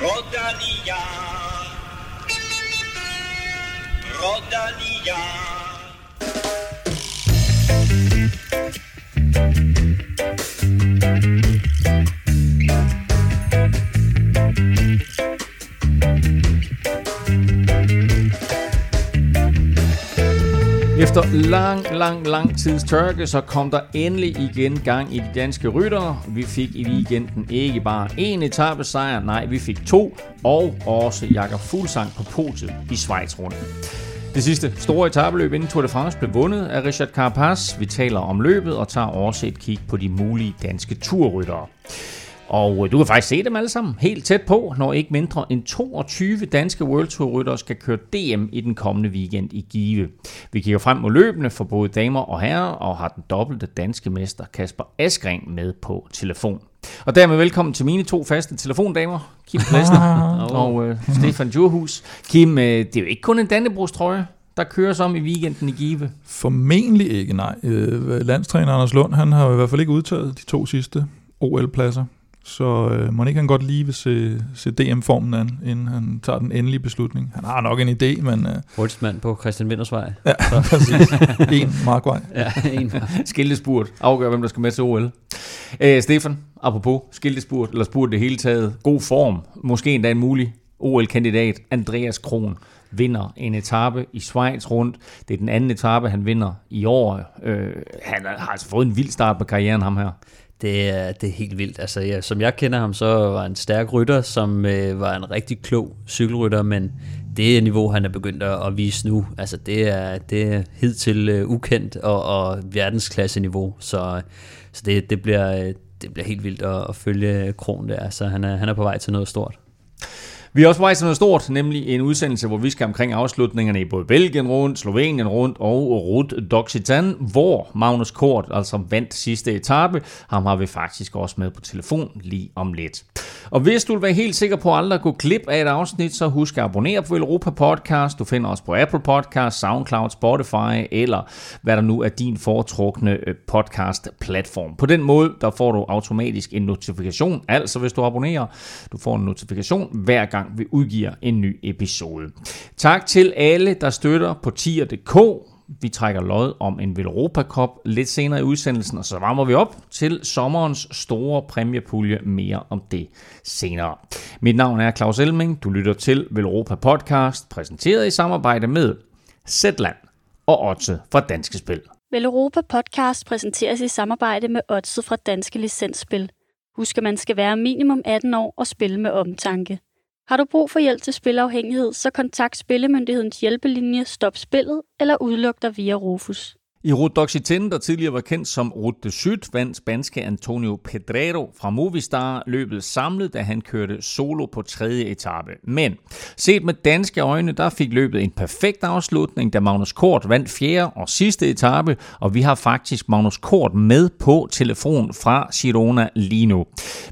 Rodalia. Rodalia. Efter lang, lang, lang tids tørke, så kom der endelig igen gang i de danske ryttere. Vi fik i weekenden ikke bare én etape sejr, nej, vi fik to, og også Jakob Fuglsang på podiet i Schweiz rundt. Det sidste store etabeløb inden Tour de France blev vundet af Richard Carapaz. Vi taler om løbet og tager også et kig på de mulige danske turryttere. Og øh, du kan faktisk se dem alle sammen helt tæt på, når ikke mindre end 22 danske World Tour ryttere skal køre DM i den kommende weekend i Give. Vi kigger frem mod løbende for både damer og herrer, og har den dobbelte danske mester Kasper Askren med på telefon. Og dermed velkommen til mine to faste telefondamer, Kim Plesner og øh, Stefan Djurhus. Kim, øh, det er jo ikke kun en Dannebrogs trøje, der køres om i weekenden i Give. Formentlig ikke, nej. Øh, landstræner Anders Lund, han har i hvert fald ikke udtaget de to sidste OL-pladser. Så øh, må ikke han godt lige vil se, se DM-formen an, inden han tager den endelige beslutning. Han har nok en idé, men... Øh, Hurtigstmand på Christian Vindersvej. ja, præcis. En markvej. Ja, en. Skiltespurt afgør, hvem der skal med til OL. Øh, Stefan, apropos skiltespurt, eller spurt det hele taget, god form, måske endda en mulig OL-kandidat, Andreas Kron, vinder en etape i Schweiz rundt. Det er den anden etape, han vinder i år. Øh, han har altså fået en vild start på karrieren, ham her. Det er, det er helt vildt. Altså, ja, som jeg kender ham, så var han en stærk rytter, som øh, var en rigtig klog cykelrytter, men det niveau, han er begyndt at, at vise nu, altså det er, det er hidtil øh, ukendt og, og verdensklasse niveau, så, så det, det, bliver, øh, det bliver helt vildt at, at følge Kron der, så han er, han er på vej til noget stort. Vi er også på vej til noget stort, nemlig en udsendelse, hvor vi skal omkring afslutningerne i både Belgien rundt, Slovenien rundt og Rut d'Occitan, hvor Magnus Kort altså vandt sidste etape. Ham har vi faktisk også med på telefon lige om lidt. Og hvis du vil være helt sikker på aldrig at gå glip af et afsnit, så husk at abonnere på Europa Podcast. Du finder os på Apple Podcast, SoundCloud, Spotify eller hvad der nu er din foretrukne øh, podcast-platform. På den måde, der får du automatisk en notifikation, altså hvis du abonnerer, du får en notifikation hver gang vi udgiver en ny episode. Tak til alle, der støtter på tier.dk. Vi trækker lod om en Velropa Cup lidt senere i udsendelsen, og så varmer vi op til sommerens store præmiepulje. Mere om det senere. Mit navn er Claus Elming. Du lytter til Velropa Podcast, præsenteret i samarbejde med Zetland og Otse fra Danske Spil. Velropa Podcast præsenteres i samarbejde med Otze fra Danske Licensspil. Husk, at man skal være minimum 18 år og spille med omtanke. Har du brug for hjælp til spilafhængighed, så kontakt Spillemyndighedens hjælpelinje Stop Spillet eller udluk dig via Rufus. I Route d'Occitane, der tidligere var kendt som Route de Syd, vandt spanske Antonio Pedrero fra Movistar løbet samlet, da han kørte solo på tredje etape. Men set med danske øjne, der fik løbet en perfekt afslutning, da Magnus Kort vandt fjerde og sidste etape, og vi har faktisk Magnus Kort med på telefon fra Girona lige nu.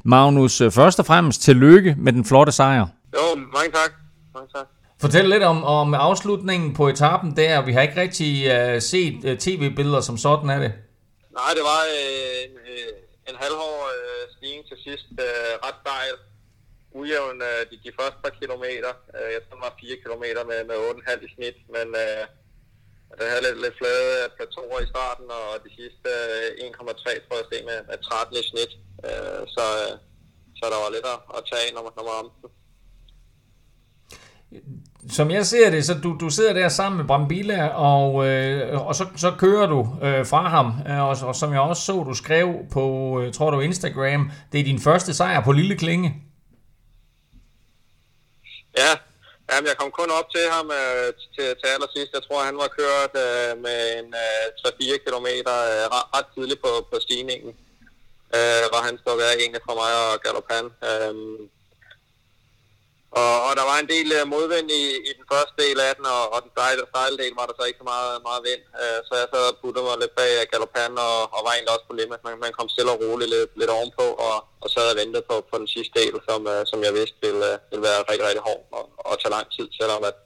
Magnus, øh, først og fremmest tillykke med den flotte sejr. Jo, mange tak. Mange tak. Fortæl lidt om, om afslutningen på etappen der. Vi har ikke rigtig uh, set uh, tv-billeder som sådan af det. Nej, det var øh, øh, en halvhård øh, stigning til sidst. Øh, ret stejl. Ujævn øh, de, de første par kilometer. Øh, jeg tror, det var 4 kilometer med, med 8,5 i snit. Men øh, det havde lidt, lidt flade plateauer i starten, og de sidste øh, 1,3 tror jeg steg med, med 13 i snit. Øh, så, øh, så der var lidt at, at tage når man, ramte den. Som jeg ser det, så du, du sidder der sammen med Brambilla, og, øh, og så, så kører du øh, fra ham. Øh, og, og som jeg også så, du skrev på, øh, tror du, Instagram, det er din første sejr på Lille Klinge. Ja, Jamen, jeg kom kun op til ham øh, til, til allersidst. Jeg tror, han var kørt øh, med en øh, 3-4 km øh, ret, tidligt på, på stigningen. Øh, var han stod af egentlig fra mig og Galopan. Øh, og, og der var en del øh, modvind i, i den første del af den, og, og den stejle, del var der så ikke så meget, meget vind. Uh, så jeg så puttede mig lidt bag øh, Galopan og, og var egentlig også på limit. Man, man kom stille og roligt lidt, lidt ovenpå, og, og sad og ventede på, på den sidste del, som, uh, som jeg vidste ville, uh, ville være rigtig, rigtig hård og, og tage lang tid, selvom at,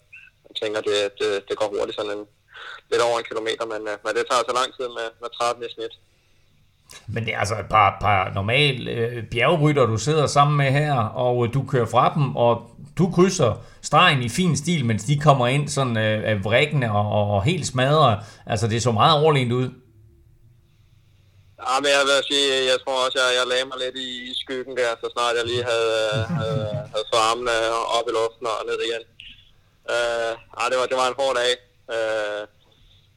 jeg tænker, det, det, det går hurtigt sådan en, lidt over en kilometer, men, uh, men det tager så lang tid med, med 13 i snit. Men det er altså et par, par normale øh, bjergrytter, du sidder sammen med her, og øh, du kører fra dem, og du krydser stregen i fin stil, mens de kommer ind sådan øh, af vrikkende og, og, og helt smadret. Altså, det så meget overlegnet ud. Ja, men jeg vil sige, jeg tror også, jeg, jeg lagde mig lidt i, i skyggen der, så snart jeg lige havde, havde, havde fået armene op i luften og ned igen. Uh, ja, det var, det var en hård dag. Uh,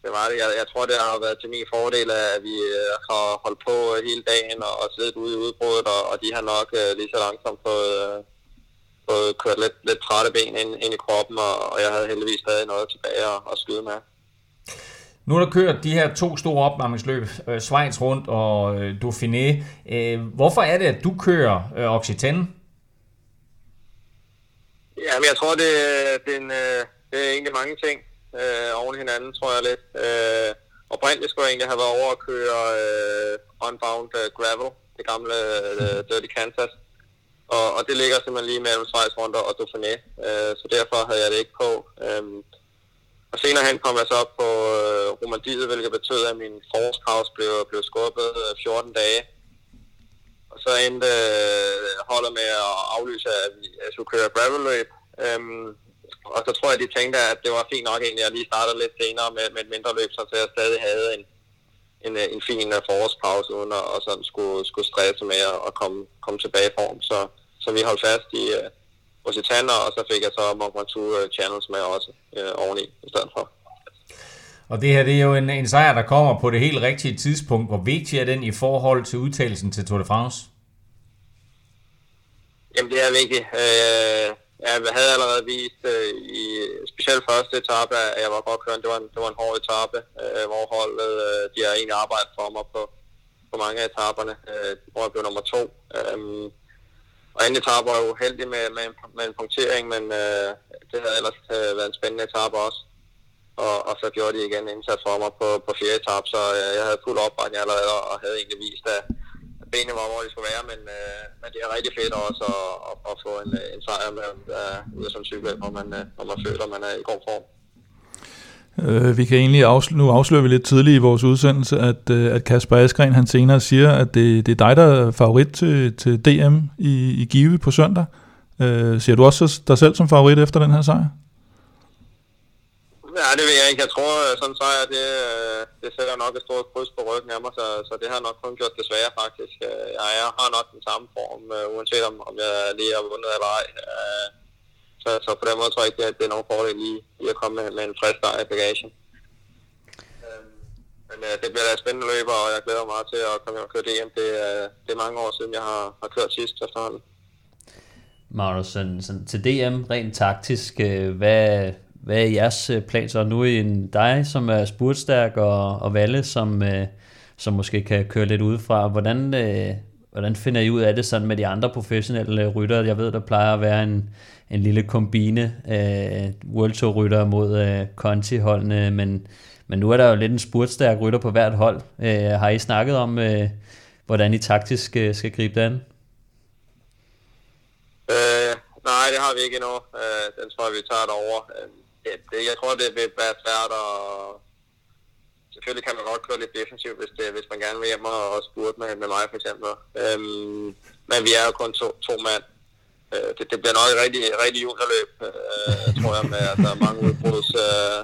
det var det. Jeg, jeg tror, det har været til min fordel, at vi uh, har holdt på hele dagen og, og siddet ude i udbruddet, og, og de har nok uh, lige så langsomt fået, uh, fået kørt lidt, lidt trætte ben ind, ind i kroppen, og, og jeg havde heldigvis stadig noget tilbage at, at skyde med. Nu er der kørt de her to store opvarmningsløb, øh, Schweiz rundt og øh, Dauphiné. Øh, hvorfor er det, at du kører øh, Occitane? men jeg tror, det, det, er en, øh, det er egentlig mange ting øh, oven hinanden, tror jeg lidt. Øh, oprindeligt skulle jeg egentlig have været over at køre øh, Unbound øh, Gravel, det gamle øh, Dirty Kansas. Og, og det ligger simpelthen lige mellem Schweiz rundt og Dauphiné, øh, så derfor havde jeg det ikke på. Øhm, og senere hen kom jeg så op på øh, Romandiet, hvilket betød, at min forårspause blev, blev skubbet øh, 14 dage. Og så endte øh, holdet med at aflyse, at vi skulle køre gravel løb. Øhm, og så tror jeg, de tænkte, at det var fint nok egentlig, at jeg lige startede lidt senere med, med et mindre løb, så jeg stadig havde en, en, en fin uh, forårspause, uden at og sådan skulle, skulle stresse med at komme, komme tilbage i form. Så, så vi holdt fast i, uh, Occitana, og så fik jeg så Mont Ventoux øh, Channels med også øh, oveni i stedet for. Og det her, det er jo en, en sejr, der kommer på det helt rigtige tidspunkt. Hvor vigtig er den i forhold til udtalelsen til Tour de France? Jamen, det er vigtigt. Øh, jeg havde allerede vist øh, i specielt første etape, at jeg var godt kørende. Det var en, det var en hård etape, øh, hvor holdet, øh, de har egentlig arbejdet for mig på, på mange af etaperne, øh, hvor jeg blev nummer to. Øh, og anden etape var jo heldig med, med, med en punktering, men øh, det havde ellers øh, været en spændende etape også. Og, og så gjorde de igen indsats for mig på, på fjerde etape, så øh, jeg havde fuld opbakning allerede, og havde egentlig vist, at benene var, hvor de skulle være, men, øh, men det er rigtig fedt også at, at, at få en, en sejr med øh, ud af sådan en cykel, hvor man, øh, hvor man føler, at man er i god form. Øh, vi kan egentlig afsløre, nu afsløre vi lidt tidligt i vores udsendelse, at, øh, at Kasper Askren han senere siger, at det, det er dig, der er favorit til, til DM i, i Give på søndag. Øh, ser du også dig selv som favorit efter den her sejr? Ja, det ved jeg ikke. Jeg tror, sådan en sejr, det, øh, det sætter nok et stort kryds på ryggen af mig, så, så det har nok kun gjort det svære faktisk. Jeg, jeg har nok den samme form, øh, uanset om, om jeg lige har vundet eller ej. Så, så på den måde tror jeg ikke, at det er nogen fordel lige, lige at komme med, med en frisk start i bagagen. Men øh, det bliver da spændende løber, og jeg glæder mig meget til at komme og køre DM. Det, øh, det er mange år siden, jeg har, har kørt sidst efterhånden. Magnus, sådan, sådan, til DM rent taktisk, øh, hvad, hvad er jeres øh, plan så? Nu er en dig, som er spurtstærk, og, og Valle, som, øh, som måske kan køre lidt udefra. Hvordan, øh, hvordan finder I ud af det sådan med de andre professionelle ryttere? Jeg ved, der plejer at være en, en lille kombine øh, World Tour rytter mod øh, Conti-holdene, men, men nu er der jo lidt en spurtstærk rytter på hvert hold. Øh, har I snakket om, øh, hvordan I taktisk øh, skal gribe det an? Øh, nej, det har vi ikke endnu. Øh, den tror jeg, vi tager derovre. Øh, det, jeg tror, det vil være svært at... Selvfølgelig kan man godt køre lidt defensivt, hvis, det, hvis man gerne vil hjem og, og spurte med, med mig for eksempel. Øhm, men vi er jo kun to, to mand, øh, det, det bliver nok et rigtig, rigtig juniorløb, øh, tror jeg, med at der er mange udbruds øh,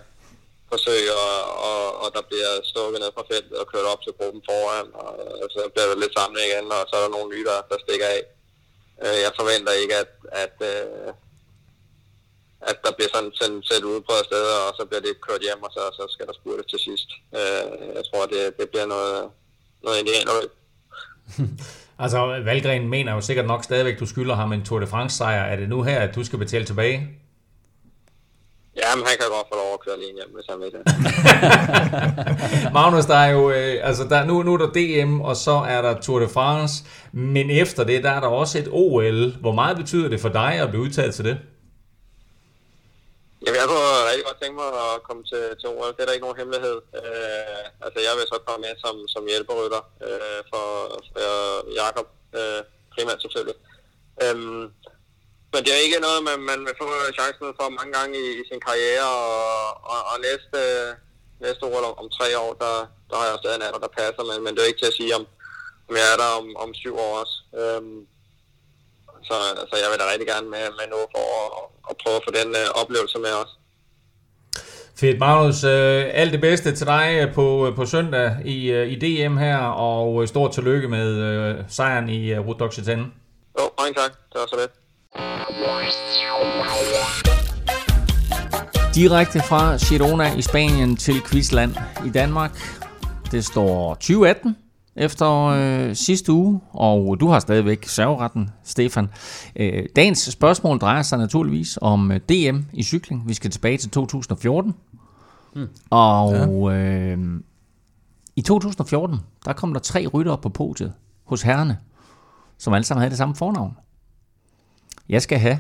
forsøg, og, og, og der bliver stukket ned fra feltet og kørt op til gruppen foran, og og så bliver der lidt samlet igen, og så er der nogle nye, der, der stikker af. Øh, jeg forventer ikke, at, at, øh, at der bliver sådan sendt, sendt ud på steder, og så bliver det kørt hjem, og så, så skal der spurtes til sidst. Øh, jeg tror, det, det bliver noget, noget indianerløb. Altså, Valgren mener jo sikkert nok stadigvæk, du skylder ham en Tour de France-sejr. Er det nu her, at du skal betale tilbage? Ja, men han kan godt få lov at køre lige hjem, hvis han vil det. Magnus, der er jo, øh, altså der, nu, nu er der DM, og så er der Tour de France, men efter det, der er der også et OL. Hvor meget betyder det for dig at blive udtaget til det? Jamen, jeg kunne rigtig godt tænke mig at komme til, til OL. Det er der ikke nogen hemmelighed. Øh, altså, jeg vil så komme med som, som hjælperytter øh, for, for Jakob, øh, primært selvfølgelig. Øhm, men det er ikke noget, man, man vil få chancen for mange gange i, i sin karriere, og, og, og næste, næste OL om, om tre år, der, der har jeg stadig en alder, der passer, men, men det er ikke til at sige, om, om jeg er der om, om syv år også. Øhm, så, så jeg vil da rigtig gerne med, med nu for at, at prøve at få den øh, oplevelse med også. Fedt, Magnus. Øh, alt det bedste til dig på, på søndag i, øh, i DM her, og stort tillykke med øh, sejren i uh, Rute Jo, mange tak. Det var så lidt. Direkte fra Girona i Spanien til Quizland i Danmark. Det står 2018 efter øh, sidste uge, og du har stadigvæk serveretten, Stefan. Øh, dagens spørgsmål drejer sig naturligvis om øh, DM i cykling. Vi skal tilbage til 2014. Hmm. Og øh, i 2014, der kom der tre ryttere på podiet hos herrene, som alle sammen havde det samme fornavn. Jeg skal have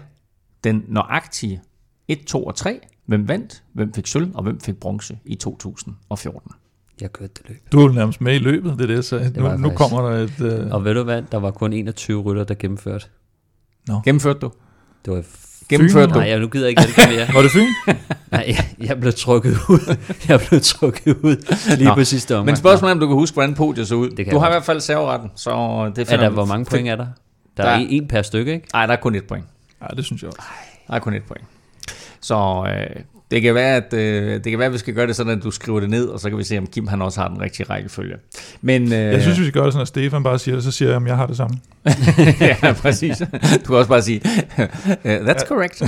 den nøjagtige 1, 2 og 3. Hvem vandt, hvem fik sølv, og hvem fik bronze i 2014. Jeg kørte det løb. Du er nærmest med i løbet, det er det, så det nu, nu kommer der et... Uh... Og ved du hvad, der var kun 21 rytter, der gennemførte. No. Gennemførte du? Det var Gennemførte du? Nej, jeg, nu gider jeg ikke det mere. var det Fyn? Nej, jeg, jeg blev trukket ud. Jeg blev trukket ud lige Nå. på sidste omgang. Men spørgsmålet er, om du kan huske, hvordan podiet så ud. Det du har i hvert fald serveretten, så det er der, hvor mange point er der? Der, der er en per stykke, ikke? Nej, der er kun et point. Nej, det synes jeg også. Der er kun et point. Så øh, det kan være, at øh, det kan være, at vi skal gøre det sådan, at du skriver det ned, og så kan vi se, om Kim han også har den rigtige rækkefølge. Men, øh, jeg synes, vi skal gøre det sådan, at Stefan bare siger det, så siger jeg, om jeg har det samme. ja, præcis. Du kan også bare sige, that's correct.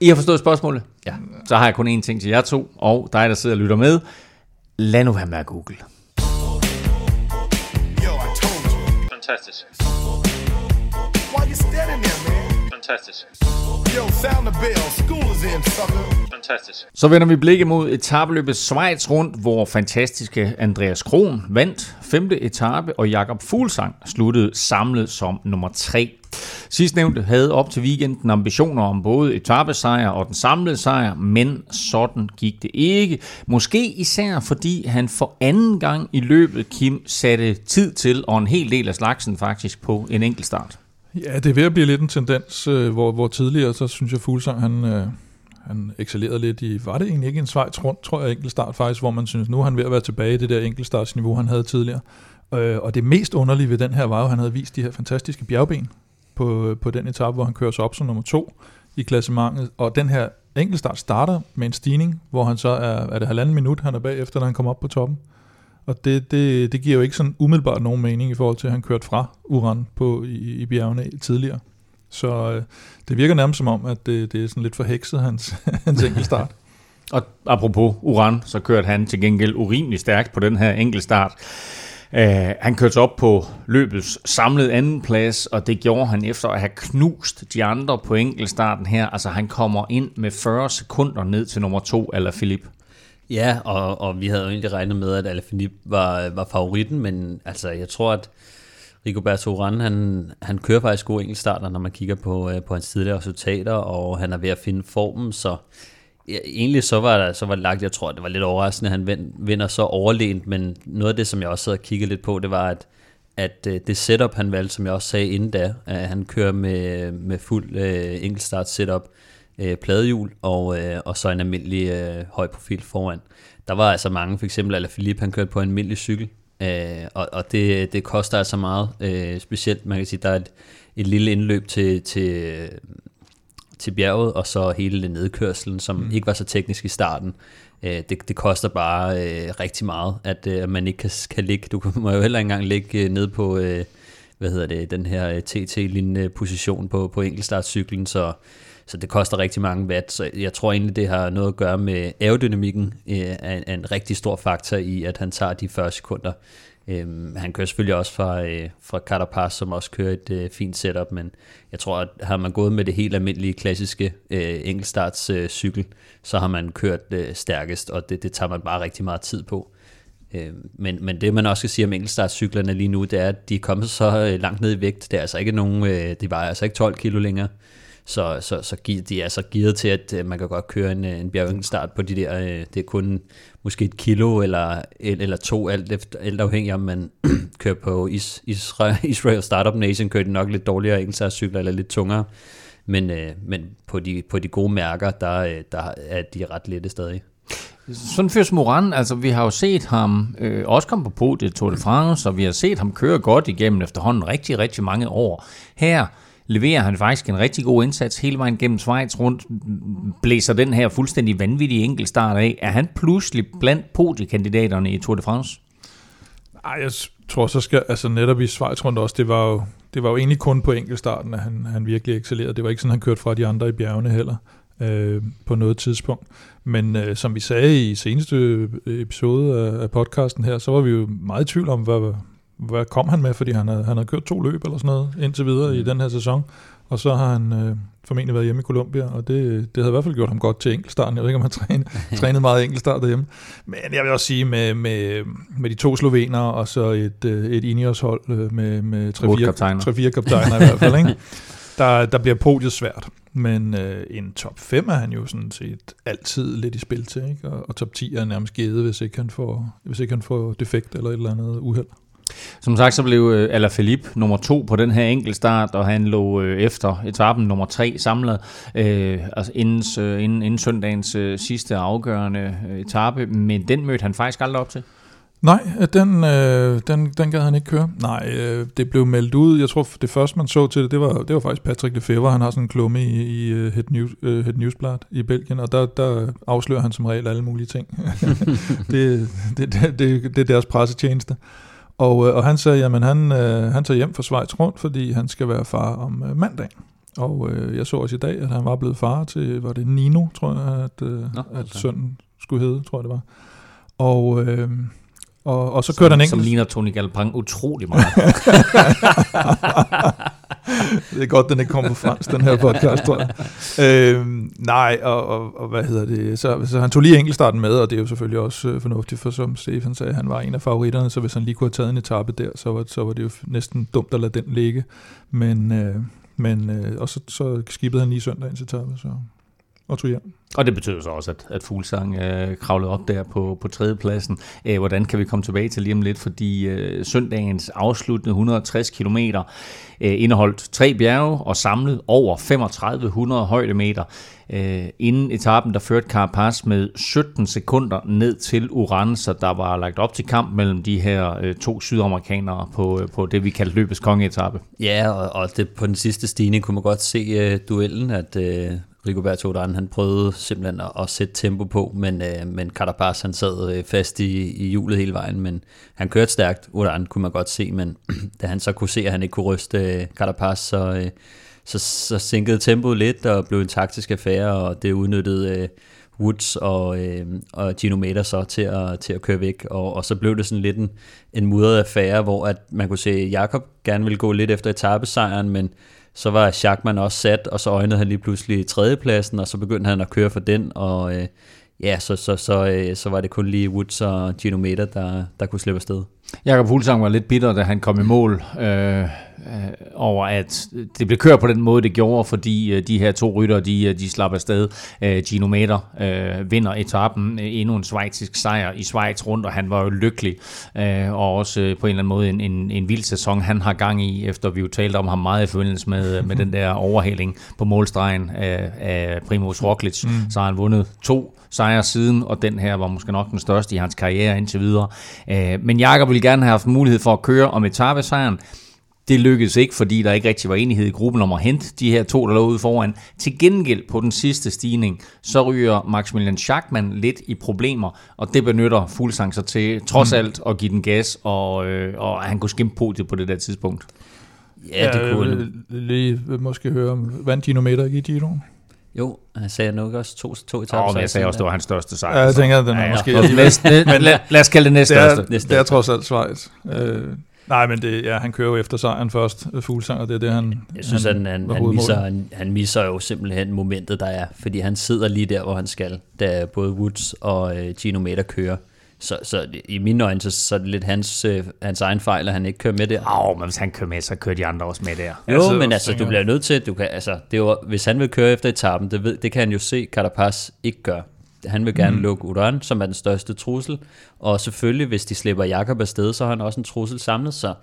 I har forstået spørgsmålet? Ja. Så har jeg kun én ting til jer to, og dig, der sidder og lytter med. Lad nu være med at google. Fantastisk. Why you standing there, man? Fantastisk. Yo, sound the bell. School is in, sucker. Fantastisk. Så vender vi blikket mod etabeløbet Schweiz rundt, hvor fantastiske Andreas Kron vandt femte etape, og Jakob Fuglsang sluttede samlet som nummer 3. Sidstnævnte havde op til weekenden ambitioner om både etapesejr og den samlede sejr, men sådan gik det ikke. Måske især fordi han for anden gang i løbet, Kim, satte tid til, og en hel del af slagsen faktisk, på en enkelt start. Ja, det er ved at blive lidt en tendens, øh, hvor, hvor tidligere, så synes jeg, Fuglsang, han, øh, han excellerede lidt i, var det egentlig ikke en Schweiz rundt, tror jeg, start faktisk, hvor man synes, nu er han ved at være tilbage i det der enkeltstartsniveau, han havde tidligere. Øh, og det mest underlige ved den her var jo, at han havde vist de her fantastiske bjergben på, på den etape, hvor han kører sig op som nummer to i klassementet. Og den her enkeltstart starter med en stigning, hvor han så er, er det halvanden minut, han er bagefter, når han kommer op på toppen. Og det, det, det giver jo ikke sådan umiddelbart nogen mening i forhold til, at han kørte fra Uran på, i, i bjergene tidligere. Så øh, det virker nærmest som om, at det, det er sådan lidt forhekset, hans, hans enkeltstart. Og apropos Uran, så kørte han til gengæld urimelig stærkt på den her enkeltstart. Uh, øh, han kørte op på løbets samlede anden plads, og det gjorde han efter at have knust de andre på enkeltstarten her. Altså han kommer ind med 40 sekunder ned til nummer to, eller Philip. Ja, og, og vi havde jo egentlig regnet med, at Alaphilippe var, var favoritten, men altså, jeg tror, at Rigoberto Urán, han, han kører faktisk gode enkeltstarter, når man kigger på, øh, på hans tidligere resultater, og han er ved at finde formen, så ja, egentlig så var, der, så var det lagt, jeg tror, det var lidt overraskende, at han vinder så overlænt, men noget af det, som jeg også havde kigget lidt på, det var, at at øh, det setup, han valgte, som jeg også sagde inden da, at han kører med, med fuld øh, enkeltstart setup, øh, pladehjul og, øh, og så en almindelig øh, høj profil foran. Der var altså mange, for eksempel Alaphilippe, han kørte på en almindelig cykel, øh, og, og det, det koster altså meget, øh, specielt, man kan sige, der er et, et lille indløb til, til, til bjerget, og så hele nedkørselen, som mm. ikke var så teknisk i starten. Øh, det, det koster bare øh, rigtig meget, at øh, man ikke kan, kan ligge, du må jo heller ikke engang ligge øh, ned på, øh, hvad hedder det, den her TT-lignende position på, på enkeltstartcyklen, så så det koster rigtig mange watt, så jeg tror egentlig, det har noget at gøre med aerodynamikken, øh, er, en en rigtig stor faktor i, at han tager de 40 sekunder. Øhm, han kører selvfølgelig også fra, øh, fra Carapaz, som også kører et øh, fint setup, men jeg tror, at har man gået med det helt almindelige, klassiske øh, enkeltstarts øh, cykel, så har man kørt øh, stærkest, og det, det tager man bare rigtig meget tid på. Øh, men, men det man også skal sige om enkeltstartscyklerne lige nu, det er, at de er kommet så øh, langt ned i vægt. Det er altså ikke nogen, øh, de vejer altså ikke 12 kilo længere. Så, så, så de er så givet til, at øh, man kan godt køre en, øh, en bjergstart på de der, øh, det er kun måske et kilo eller, eller to, alt, efter, alt afhængig om man kører på is, Israel, Israel Startup Nation, kører de nok lidt dårligere enkeltstartscykler eller lidt tungere. Men, men på, de, på de gode mærker, der, der er de ret lette stadig. Sådan Fyrs Moran, altså vi har jo set ham øh, også komme på podiet Tour de France, og vi har set ham køre godt igennem efterhånden rigtig, rigtig mange år. Her leverer han faktisk en rigtig god indsats hele vejen gennem Schweiz rundt, blæser den her fuldstændig vanvittige enkeltstart af. Er han pludselig blandt podiekandidaterne i Tour de France? Ej, jeg tror så skal, altså netop i Schweiz rundt også, det var jo, det var jo egentlig kun på enkeltstarten, at han, han virkelig excellerede. Det var ikke sådan, han kørte fra de andre i bjergene heller øh, på noget tidspunkt. Men øh, som vi sagde i seneste øh, episode af, af podcasten her, så var vi jo meget i tvivl om, hvad, hvad kom han med, fordi han havde, han havde kørt to løb eller sådan noget indtil videre mm. i den her sæson. Og så har han øh, formentlig været hjemme i Colombia, og det, det havde i hvert fald gjort ham godt til enkeltstarten. Jeg ved ikke, om han trænet, trænet meget enkeltstart derhjemme. Men jeg vil også sige, med, med, med de to slovenere, og så et, øh, et Ineos-hold øh, med, med 3-4 kaptajner i hvert fald, ikke? Der, der bliver podiet svært. Men øh, en top 5 er han jo sådan set altid lidt i spil til, ikke? Og, og top 10 er nærmest givet, hvis ikke han får, hvis ikke han får defekt eller et eller andet uheld. Som sagt, så blev øh, Alaphilippe nummer to på den her enkeltstart, og han lå øh, efter etappen nummer tre samlet, øh, altså inden, øh, inden, inden søndagens øh, sidste afgørende øh, etape, men den mødte han faktisk aldrig op til. Nej, øh, den, øh, den, den gad han ikke køre. Nej, øh, det blev meldt ud. Jeg tror, det første, man så til det, det var, det var faktisk Patrick Lefebvre. Han har sådan en klumme i, i uh, Head, News, øh, uh, Het Newsblad i Belgien, og der, der afslører han som regel alle mulige ting. det, det, det, det, det er deres pressetjeneste. Og, øh, og han sagde, jamen han, øh, han tager hjem fra Schweiz rundt, fordi han skal være far om øh, mandag. Og øh, jeg så også i dag, at han var blevet far til, var det Nino, tror jeg, at, øh, Nå, at sønnen skulle hedde, tror jeg det var. Og, øh, og, og så kørte han enkelt. Som ligner Tony Galpang utrolig meget. det er godt, den ikke kommer på fransk, den her podcast, tror jeg. Øh, nej, og, og, og, hvad hedder det? Så, så han tog lige enkeltstarten med, og det er jo selvfølgelig også øh, fornuftigt, for som Stefan sagde, han var en af favoritterne, så hvis han lige kunne have taget en etape der, så var, så var det jo næsten dumt at lade den ligge. Men, øh, men øh, og så, så skibede han lige søndagens etape, så og tog hjem. Og det betyder så også, at, at Fuglsang øh, kravlede op der på, på tredjepladsen. Æh, hvordan kan vi komme tilbage til lige om lidt? Fordi øh, søndagens afsluttende 160 km øh, indeholdt tre bjerge og samlet over 3500 højdemeter. Øh, inden etappen, der førte Carapaz med 17 sekunder ned til Uran, så der var lagt op til kamp mellem de her øh, to sydamerikanere på, øh, på det, vi kaldte løbets kongeetappe. Ja, og, og det, på den sidste stigning kunne man godt se øh, duellen, at øh, Rigoberto Urán, han prøvede simpelthen at, at sætte tempo på, men, øh, men Carapaz, han sad øh, fast i, i hjulet hele vejen, men han kørte stærkt, Urán kunne man godt se, men da han så kunne se, at han ikke kunne ryste øh, Carapaz, så, øh, så, så sænkede tempoet lidt og blev en taktisk affære, og det udnyttede øh, Woods og, øh, og Gino Mater så til at, til at køre væk, og, og så blev det sådan lidt en, en mudret affære, hvor at man kunne se, at Jakob gerne ville gå lidt efter etappesejren, men så var Schachmann også sat, og så øjnede han lige pludselig tredjepladsen, og så begyndte han at køre for den, og øh, ja, så, så, så, øh, så var det kun lige Woods og Gino Meta, der, der kunne slippe afsted. Jakob Fuglsang var lidt bitter, da han kom i mål øh, over, at det blev kørt på den måde, det gjorde, fordi øh, de her to rytter, de, øh, de slap afsted. Øh, Gino Meter øh, vinder etappen, øh, endnu en svejtisk sejr i Schweiz rundt, og han var jo lykkelig, øh, og også øh, på en eller anden måde en, en, en vild sæson, han har gang i, efter vi jo talte om ham meget i forbindelse med, med den der overhaling på målstregen af, af Primoz Roglic, mm. så har han vundet to sejre siden, og den her var måske nok den største i hans karriere indtil videre. Øh, men Jakob ville gerne have haft mulighed for at køre om etappesejren. Det lykkedes ikke, fordi der ikke rigtig var enighed i gruppen om at hente de her to, der lå ude foran. Til gengæld på den sidste stigning, så ryger Maximilian Schachmann lidt i problemer, og det benytter Fuglsang sig til trods mm. alt at give den gas, og, øh, og han kunne skimpe podiet på det der tidspunkt. Ja, det kunne Lige måske høre, vandt Gino Meter ikke i Giro? Jo, han sagde nok også to, to etaper. Oh, men jeg sagde også, det var hans største sejr. Ja, jeg tænker, at den er ja, måske... Ja. Næste, men lad, lad os kalde det næste største. Det er, det er trods alt Schweiz. Øh, nej, men det, ja, han kører jo efter sejren først, øh, Fuglsang, og det er det, han Jeg synes, han, han, han, misser, han, han misser jo simpelthen momentet, der er, fordi han sidder lige der, hvor han skal, da både Woods og øh, Gino Meter kører. Så, så i mine øjne, så, så er det lidt hans, øh, hans egen fejl, at han ikke kører med der. Åh, oh, men hvis han kører med, så kører de andre også med der. Jo, altså, men altså, du bliver nødt til, du kan, altså, det jo, hvis han vil køre efter etappen, det, ved, det kan han jo se, Carapaz ikke gør. Han vil gerne mm. lukke Uran, som er den største trussel. Og selvfølgelig, hvis de slipper Jakob afsted, så har han også en trussel samlet sig.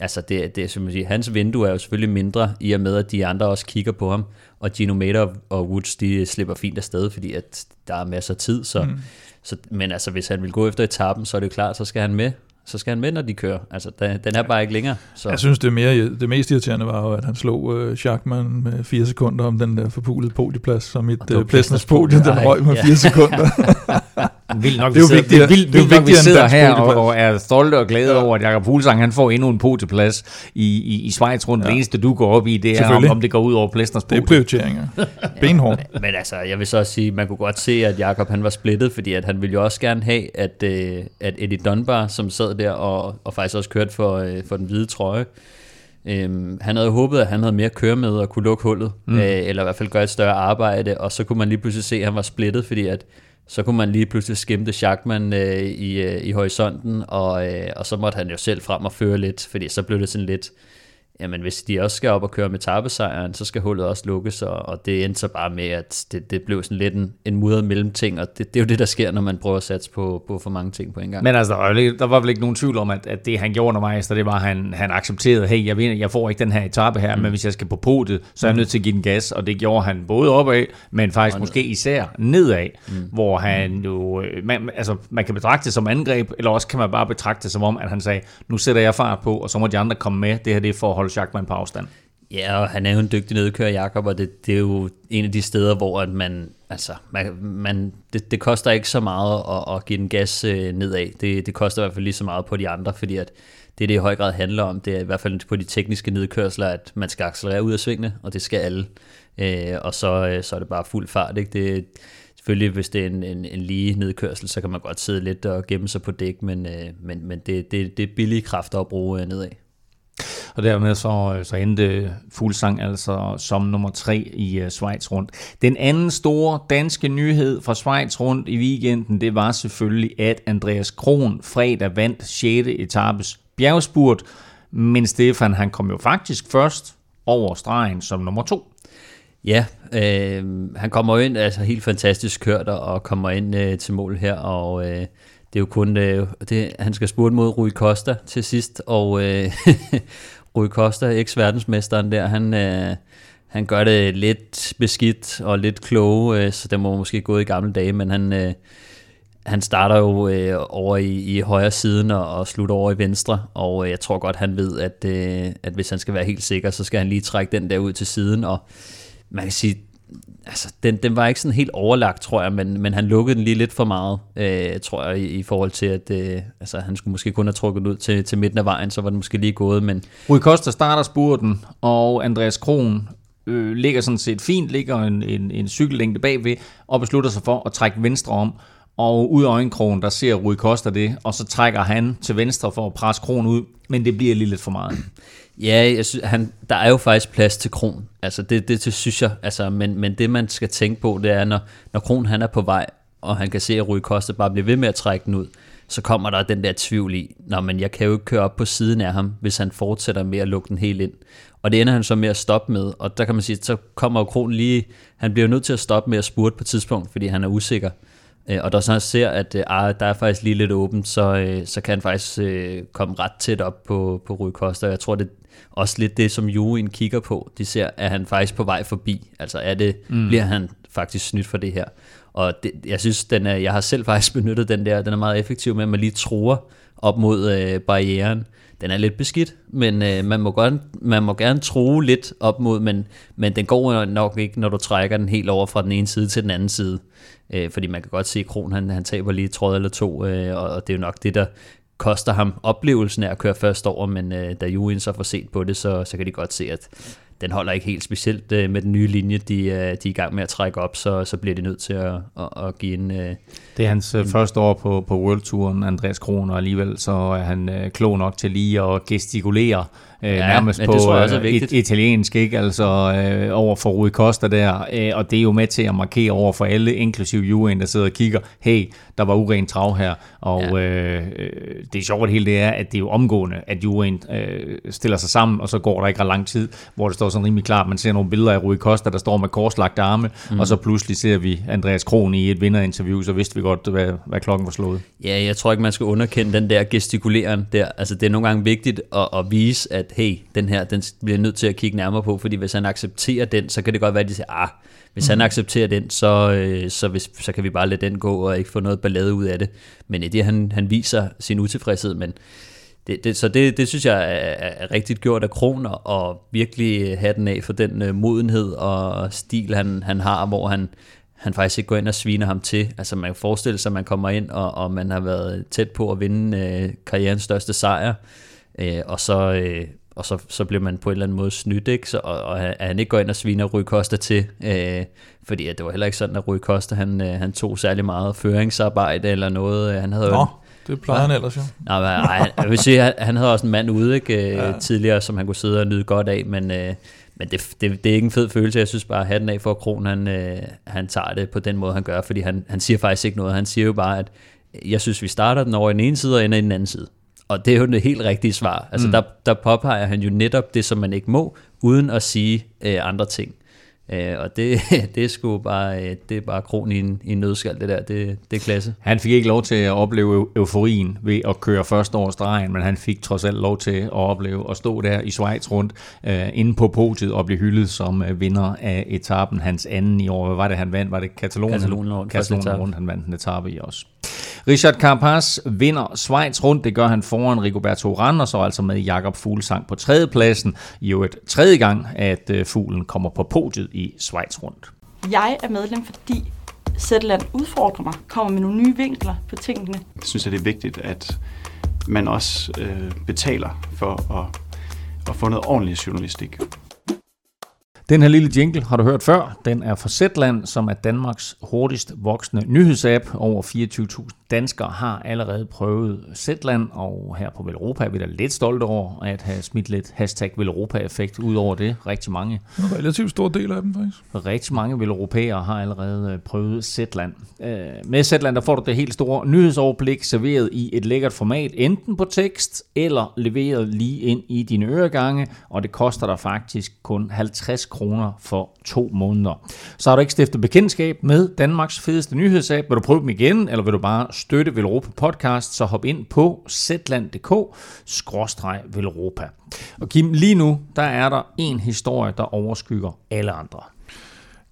altså det, det, som siger, hans vindue er jo selvfølgelig mindre, i og med, at de andre også kigger på ham, og Gino Mater og Woods, de slipper fint afsted, fordi at der er masser af tid, så, mm. så, men altså, hvis han vil gå efter etappen, så er det jo klart, så skal han med, så skal han med, når de kører. Altså, den, den er bare ikke længere. Så. Jeg synes, det, mere, det mest irriterende var jo, at han slog Schachmann med fire sekunder om den der forpulede podieplads, som et uh, Plesners podie, den røg med ja. fire sekunder. Vildt nok, det er jo vigtigt, det er vildt, det er vildt nok, vi sidder her og, og, er stolte og glade ja. over, at Jakob Fuglsang han får endnu en podieplads i, i, i Schweiz rundt. Ja. Det eneste, du går op i, det er, om, om det går ud over Plesners podie. Det er prioriteringer. Benhårdt. men, men altså, jeg vil så også sige, man kunne godt se, at Jakob han var splittet, fordi at han ville jo også gerne have, at, uh, at Eddie Dunbar, som sad der og, og faktisk også kørt for, uh, for den hvide trøje, Øhm, han havde håbet, at han havde mere at køre med og kunne lukke hullet, mm. øh, eller i hvert fald gøre et større arbejde, og så kunne man lige pludselig se, at han var splittet, fordi at så kunne man lige pludselig skimte Schachmann øh, i, øh, i horisonten, og, øh, og så måtte han jo selv frem og føre lidt, fordi så blev det sådan lidt, jamen hvis de også skal op og køre med tabesejren, så skal hullet også lukkes, og, og det endte så bare med, at det, det blev sådan lidt en, en mudret mellemting, og det, det er jo det, der sker, når man prøver at satse på, på for mange ting på en gang. Men altså, der var vel ikke nogen tvivl om, at, at det han gjorde undervejs, det var, at han, han accepterede, hey, jeg, ved, jeg får ikke den her etape her, mm. men hvis jeg skal på podiet, så er jeg mm. nødt til at give den gas, og det gjorde han både opad, men faktisk og måske især nedad, mm. hvor han jo, øh, man, altså, man kan betragte det som angreb, eller også kan man bare betragte det som om, at han sagde, nu sætter jeg fart på, og så må de andre komme med, det her det er for at holde Schachmann på afstand. Ja, og han er jo en dygtig nedkører, Jakob, og det, det er jo en af de steder, hvor at man, altså, man, man, det, det koster ikke så meget at, at give den gas øh, nedad. Det, det koster i hvert fald lige så meget på de andre, fordi at det, det i høj grad handler om, det er i hvert fald på de tekniske nedkørsler, at man skal accelerere ud af svingene, og det skal alle. Øh, og så, øh, så er det bare fuld fart. Ikke? Det, selvfølgelig, hvis det er en, en, en lige nedkørsel, så kan man godt sidde lidt og gemme sig på dæk, men, øh, men, men det, det, det er billige kræfter at bruge øh, nedad. Og dermed så, øh, så endte Fuglsang altså som nummer tre i øh, Schweiz rundt. Den anden store danske nyhed fra Schweiz rundt i weekenden, det var selvfølgelig, at Andreas Kron fredag vandt 6. etapes bjergspurt, men Stefan han kom jo faktisk først over stregen som nummer to. Ja, øh, han kommer ind, altså helt fantastisk kørt og kommer ind øh, til mål her, og øh, det er jo kun, øh, det, han skal spurte mod Rui Costa til sidst, og øh, Rui Costa, eks-verdensmesteren der, han, øh, han gør det lidt beskidt og lidt kloge, øh, så det må måske gå i gamle dage, men han, øh, han starter jo øh, over i, i højre siden og, og slutter over i venstre, og øh, jeg tror godt, han ved, at, øh, at hvis han skal være helt sikker, så skal han lige trække den der ud til siden, og man kan sige, altså, den, den var ikke sådan helt overlagt, tror jeg, men, men han lukkede den lige lidt for meget, øh, tror jeg, i, i forhold til, at øh, altså, han skulle måske kun have trukket ud til, til midten af vejen, så var den måske lige gået. Men... Rui Costa starter spurten, og Andreas Kron øh, ligger sådan set fint, ligger en, en, en cykellængde bagved, og beslutter sig for at trække venstre om, og ud af øjenkrogen, der ser Rui Costa det, og så trækker han til venstre for at presse kronen ud, men det bliver lige lidt for meget. Ja, jeg synes, han, der er jo faktisk plads til Kron. Altså det, det, det synes jeg. Altså, men, men det man skal tænke på, det er, når, når Kron han er på vej, og han kan se, at Rui Costa bare bliver ved med at trække den ud, så kommer der den der tvivl i, Nå, men jeg kan jo ikke køre op på siden af ham, hvis han fortsætter med at lukke den helt ind. Og det ender han så med at stoppe med, og der kan man sige, så kommer jo Kron lige, han bliver nødt til at stoppe med at spurte på et tidspunkt, fordi han er usikker. Øh, og der så ser, at øh, ah, der er faktisk lige lidt åbent, så, øh, så kan han faktisk øh, komme ret tæt op på, på Rui Costa. Jeg tror, det også lidt det, som juryen kigger på. De ser, at han faktisk på vej forbi. Altså er det, mm. bliver han faktisk snydt for det her. Og det, jeg synes, den er, jeg har selv faktisk benyttet den der, den er meget effektiv med, at man lige tror op mod øh, barrieren. Den er lidt beskidt, men øh, man, må godt, man må gerne tro lidt op mod, men, men den går nok ikke, når du trækker den helt over fra den ene side til den anden side. Øh, fordi man kan godt se, at Kron han, han taber lige tråd eller to, øh, og, og det er jo nok det, der koster ham oplevelsen af at køre først over, men øh, da Juin så får set på det, så, så kan de godt se, at den holder ikke helt specielt øh, med den nye linje, de, øh, de er i gang med at trække op, så, så bliver de nødt til at, at, at give en... Øh, det er hans øh, en, første år på, på World Touren, Andreas Kron, og alligevel så er han øh, klog nok til lige at gestikulere øh, ja, nærmest på også et, italiensk, ikke? Altså øh, over for Rui Costa der, øh, og det er jo med til at markere over for alle, inklusiv Juven, der sidder og kigger, hey, der var uren trav her, og ja. øh, det er sjovt hele det er, at det er jo omgående, at Juven øh, stiller sig sammen, og så går der ikke ret lang tid, hvor det står sådan rimelig klart, man ser nogle billeder af Rui Costa, der står med korslagte arme, mm. og så pludselig ser vi Andreas Kron i et vinderinterview, så vidste vi godt, hvad, hvad klokken var slået. Ja, jeg tror ikke, man skal underkende den der gestikuleren der. Altså, det er nogle gange vigtigt at, at vise, at hey, den her, den bliver nødt til at kigge nærmere på, fordi hvis han accepterer den, så kan det godt være, at de siger, ah, hvis mm. han accepterer den, så, øh, så, hvis, så kan vi bare lade den gå og ikke få noget ballade ud af det. Men i det, han, han viser sin utilfredshed, men det, det, så det, det synes jeg er, er rigtigt gjort af Kroner, og virkelig have den af for den øh, modenhed og stil, han, han har, hvor han, han faktisk ikke går ind og sviner ham til. Altså man kan forestille sig, at man kommer ind, og, og man har været tæt på at vinde øh, karrierens største sejr, øh, og så... Øh, og så, så bliver man på en eller anden måde snydt, ikke? Så, og, og at han ikke går ind og sviner Rui Costa til, øh, fordi at det var heller ikke sådan, at Rui Costa han, øh, han tog særlig meget føringsarbejde eller noget. Han havde Nå, det plejer han ellers jo. Nå, men, ej, jeg vil sige, at han havde også en mand ude ikke, øh, ja. tidligere, som han kunne sidde og nyde godt af, men, øh, men det, det, det er ikke en fed følelse. Jeg synes bare, at hatten af for, at Kron han, øh, han tager det på den måde, han gør, fordi han, han siger faktisk ikke noget. Han siger jo bare, at jeg synes, vi starter den over i den ene side og ender i den anden side. Og det er jo det helt rigtige svar. Altså mm. der, der påpeger han jo netop det, som man ikke må, uden at sige øh, andre ting. Øh, og det, det er sgu bare, øh, det er bare kron i en, i en nødskal, det der, det, det er klasse. Han fik ikke lov til at opleve euforien ved at køre først over stregen, men han fik trods alt lov til at opleve at stå der i Schweiz rundt, øh, inde på podiet og blive hyldet som øh, vinder af etappen, hans anden i år. Hvad var det, han vandt? Var det Katalonien? Katalonien rundt. Katalonien rundt, han vandt en etape i også. Richard Carapaz vinder Schweiz rundt. Det gør han foran Rigoberto Urán, og så altså med Jakob Fuglsang på tredjepladsen. I jo et tredje gang, at øh, Fuglen kommer på podiet i Schweiz rundt. Jeg er medlem, fordi Zetland udfordrer mig, kommer med nogle nye vinkler på tingene. Jeg synes, at det er vigtigt, at man også øh, betaler for at, at få noget ordentlig journalistik. Den her lille jingle har du hørt før. Den er fra Zetland, som er Danmarks hurtigst voksende nyhedsapp. Over 24.000 danskere har allerede prøvet Zetland, og her på Velropa er vi da lidt stolte over at have smidt lidt hashtag Velropa-effekt ud over det. Rigtig mange. En relativt stor del af dem faktisk. Rigtig mange veleuropæere har allerede øh, prøvet Zetland. Øh, med Zetland der får du det helt store nyhedsoverblik serveret i et lækkert format, enten på tekst eller leveret lige ind i dine øregange, og det koster dig faktisk kun 50 kroner for to måneder. Så har du ikke stiftet bekendtskab med Danmarks fedeste nyhedsapp, vil du prøve dem igen, eller vil du bare støtte Velropa Podcast, så hop ind på zland.dk-velropa. Og Kim, lige nu, der er der en historie, der overskygger alle andre.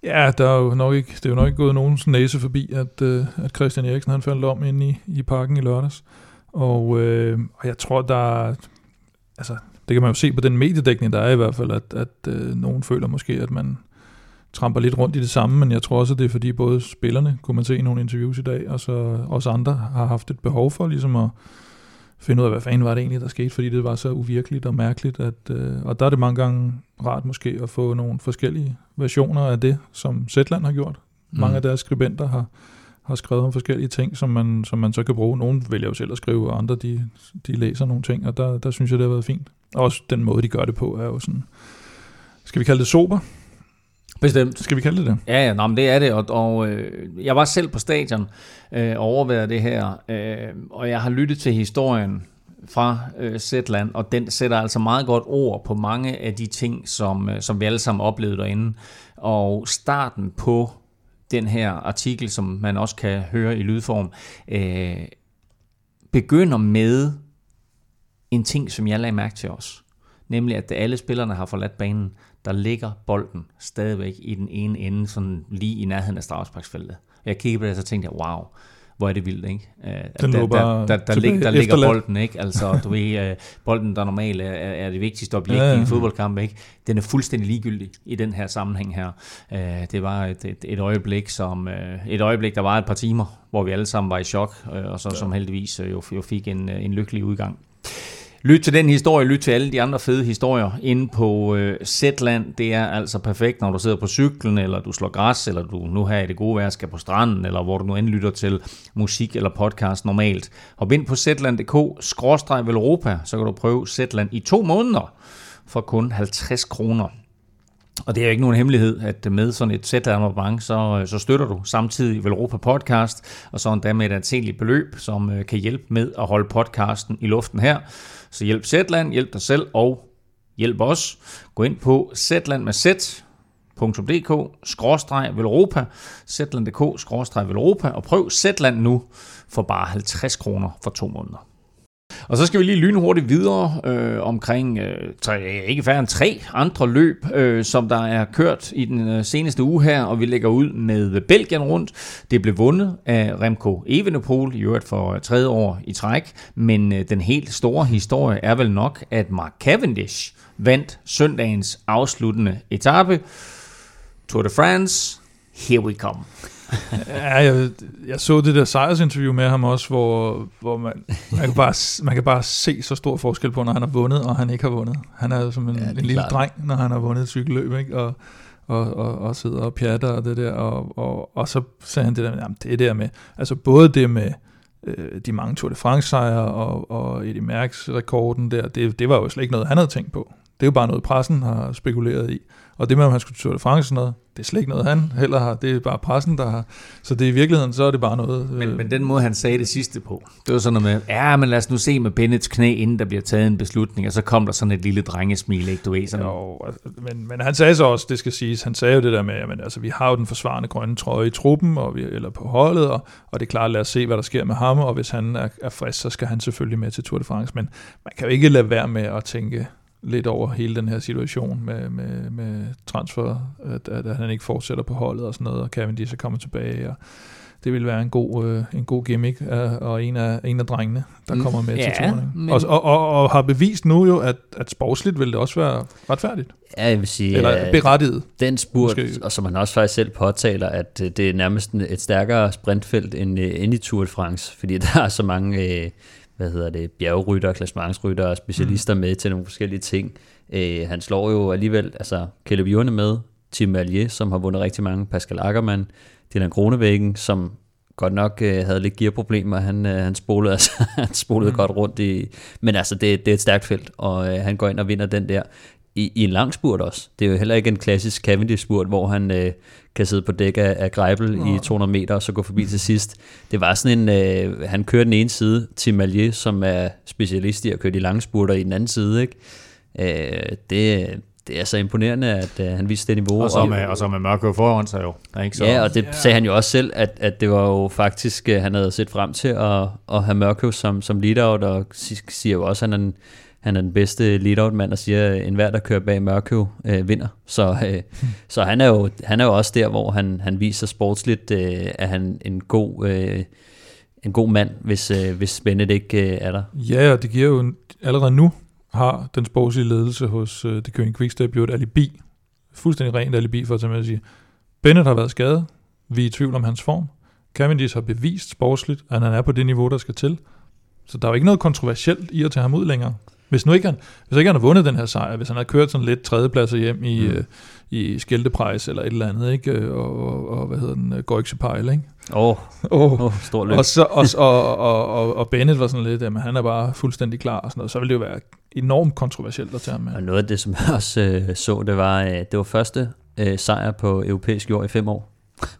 Ja, der er jo nok ikke, det er jo nok ikke gået nogens næse forbi, at, øh, at Christian Eriksen han faldt om ind i, i parken i lørdags. Og, øh, og jeg tror, der altså, det kan man jo se på den mediedækning, der er i hvert fald, at, at uh, nogen føler måske, at man, tramper lidt rundt i det samme, men jeg tror også, at det er fordi både spillerne, kunne man se i nogle interviews i dag, og så også andre har haft et behov for ligesom at finde ud af, hvad fanden var det egentlig, der skete, fordi det var så uvirkeligt og mærkeligt. At, øh, og der er det mange gange rart måske at få nogle forskellige versioner af det, som Zetland har gjort. Mm. Mange af deres skribenter har, har skrevet om forskellige ting, som man, som man så kan bruge. Nogle vælger jo selv at skrive, og andre de, de læser nogle ting, og der, der synes jeg, det har været fint. Og også den måde, de gør det på, er jo sådan, skal vi kalde det sober? Bestemt. Skal vi kalde det det? Ja, ja nå, men det er det, og, og øh, jeg var selv på stadion øh, og overvejede det her, øh, og jeg har lyttet til historien fra øh, Zetland, og den sætter altså meget godt ord på mange af de ting, som, øh, som vi alle sammen oplevede derinde. Og starten på den her artikel, som man også kan høre i lydform, øh, begynder med en ting, som jeg lagde mærke til os. Nemlig, at alle spillerne har forladt banen, der ligger bolden stadigvæk i den ene ende, sådan lige i nærheden af straffesparksfeltet. Jeg kiggede på det, og så tænkte jeg, wow, hvor er det vildt, ikke? Den der, der, der, der, lig, der ligger bolden, ikke? Altså, du ved, uh, bolden, der normalt er, er det vigtigste objekt ja, ja. i en fodboldkamp, ikke? Den er fuldstændig ligegyldig i den her sammenhæng her. Uh, det var et, et, et øjeblik, som uh, et øjeblik, der var et par timer, hvor vi alle sammen var i chok, uh, og så ja. som heldigvis uh, jo, jo fik en, en lykkelig udgang. Lyt til den historie, lyt til alle de andre fede historier inde på øh, Zetland. Det er altså perfekt, når du sidder på cyklen, eller du slår græs, eller du nu her i det gode vejr skal på stranden, eller hvor du nu end lytter til musik eller podcast normalt. Hop ind på zetland.dk, skråstreg Europa, så kan du prøve Zetland i to måneder. for kun 50 kroner. Og det er jo ikke nogen hemmelighed, at med sådan et sæt abonnement, så, øh, så støtter du samtidig Velropa Podcast, og så endda med et anseligt beløb, som øh, kan hjælpe med at holde podcasten i luften her. Så hjælp Zetland, hjælp dig selv og hjælp os. Gå ind på Zetland med Z, velropa zetland.dk-velropa og prøv Zetland nu for bare 50 kroner for to måneder. Og så skal vi lige lynhurtigt videre øh, omkring øh, tre, ikke færre end tre andre løb, øh, som der er kørt i den øh, seneste uge her, og vi lægger ud med Belgien rundt. Det blev vundet af Remco Evenepoel, i øvrigt for øh, tredje år i træk, men øh, den helt store historie er vel nok, at Mark Cavendish vandt søndagens afsluttende etape. Tour de France, here we come ja, jeg, jeg så det der sejrsinterview med ham også, hvor, hvor man, man, kan bare, man kan bare se så stor forskel på, når han har vundet, og han ikke har vundet. Han er som en, ja, en lille klart. dreng, når han har vundet et cykelløb, ikke? Og, og, og, og sidder og pjatter og det der, og, og, og så sagde han det der, jamen det der med, altså både det med øh, de mange Tour de France sejre og, og Eddie Merckx rekorden der, det, det var jo slet ikke noget, han havde tænkt på. Det er jo bare noget, pressen har spekuleret i. Og det med, om han skulle til Tour de France og noget, det er slet ikke noget, han heller har. Det er bare pressen, der har. Så det i virkeligheden, så er det bare noget... Men, øh, men den måde, han sagde det sidste på, det var sådan noget med, ja, men lad os nu se med Bennets knæ, inden der bliver taget en beslutning, og så kom der sådan et lille drengesmil, ikke du ved? Sådan. Jo, altså, men, men han sagde så også, det skal siges, han sagde jo det der med, at altså, vi har jo den forsvarende grønne trøje i truppen, og vi, eller på holdet, og, og det er klart, lad os se, hvad der sker med ham, og hvis han er, er frisk, så skal han selvfølgelig med til Tour de France, men man kan jo ikke lade være med at tænke, lidt over hele den her situation med, med, med transfer, at, at han ikke fortsætter på holdet og sådan noget, og Cavendish så kommer tilbage, og det vil være en god, øh, en god gimmick, øh, og en af, en af drengene, der kommer med ja, til turen. Men... Og, og, og, og har bevist nu jo, at, at sportsligt vil det også være retfærdigt. Ja, jeg vil sige, Eller berettiget. Den spurt, måske. og som han også faktisk selv påtaler, at øh, det er nærmest et stærkere sprintfelt end, øh, end i Tour de France, fordi der er så mange... Øh, hvad hedder det, bjergrytter, klassementsrytter og specialister mm. med til nogle forskellige ting. Øh, han slår jo alligevel, altså Caleb Ewan med, Tim Malier, som har vundet rigtig mange, Pascal Ackermann, Dylan Kronevæggen, som godt nok øh, havde lidt gearproblemer. Han, øh, han spolede, altså, han spolede mm. godt rundt i... Men altså, det, det er et stærkt felt, og øh, han går ind og vinder den der i, i en lang spurt også. Det er jo heller ikke en klassisk Cavendish-spurt, hvor han øh, kan sidde på dæk af, af Greibel ja. i 200 meter, og så gå forbi til sidst. Det var sådan en, øh, han kører den ene side til Malier, som er specialist i at køre de lange spurter i den anden side. Ikke? Øh, det, det er så imponerende, at uh, han viste det niveau. Og så med, og så med Mørkøv foran sig jo. Ikke så... Ja, og det sagde han jo også selv, at, at det var jo faktisk, uh, han havde set frem til at, at have Mørkøv som, som lead-out, og siger jo også, at han er en, han er den bedste lead-out-mand, og siger, at enhver, der kører bag Mørkøv, øh, vinder. Så, øh, så han, er jo, han er jo også der, hvor han, han viser sportsligt, øh, at han en god... Øh, en god mand, hvis, øh, hvis Bennett ikke øh, er der. Ja, og det giver jo allerede nu har den sportslige ledelse hos øh, det Køring Quickstep jo et alibi, fuldstændig rent alibi for at tage med at sige, Bennett har været skadet, vi er i tvivl om hans form, Cavendish har bevist sportsligt, at han er på det niveau, der skal til, så der er jo ikke noget kontroversielt i at tage ham ud længere. Hvis nu ikke han, hvis ikke han har vundet den her sejr, hvis han har kørt sådan lidt tredjepladser hjem i, mm. øh, i Skilteprejs eller et eller andet, ikke? Og, og, og hvad hedder den, Goikse Pejl, ikke? Åh, oh, oh. oh, stor løb. Og, så, og, og, og, og, og Bennett var sådan lidt, at han er bare fuldstændig klar og sådan noget. Så ville det jo være enormt kontroversielt at tage ham med. Og noget af det, som jeg også øh, så, det var, øh, det var første øh, sejr på europæisk jord i fem år.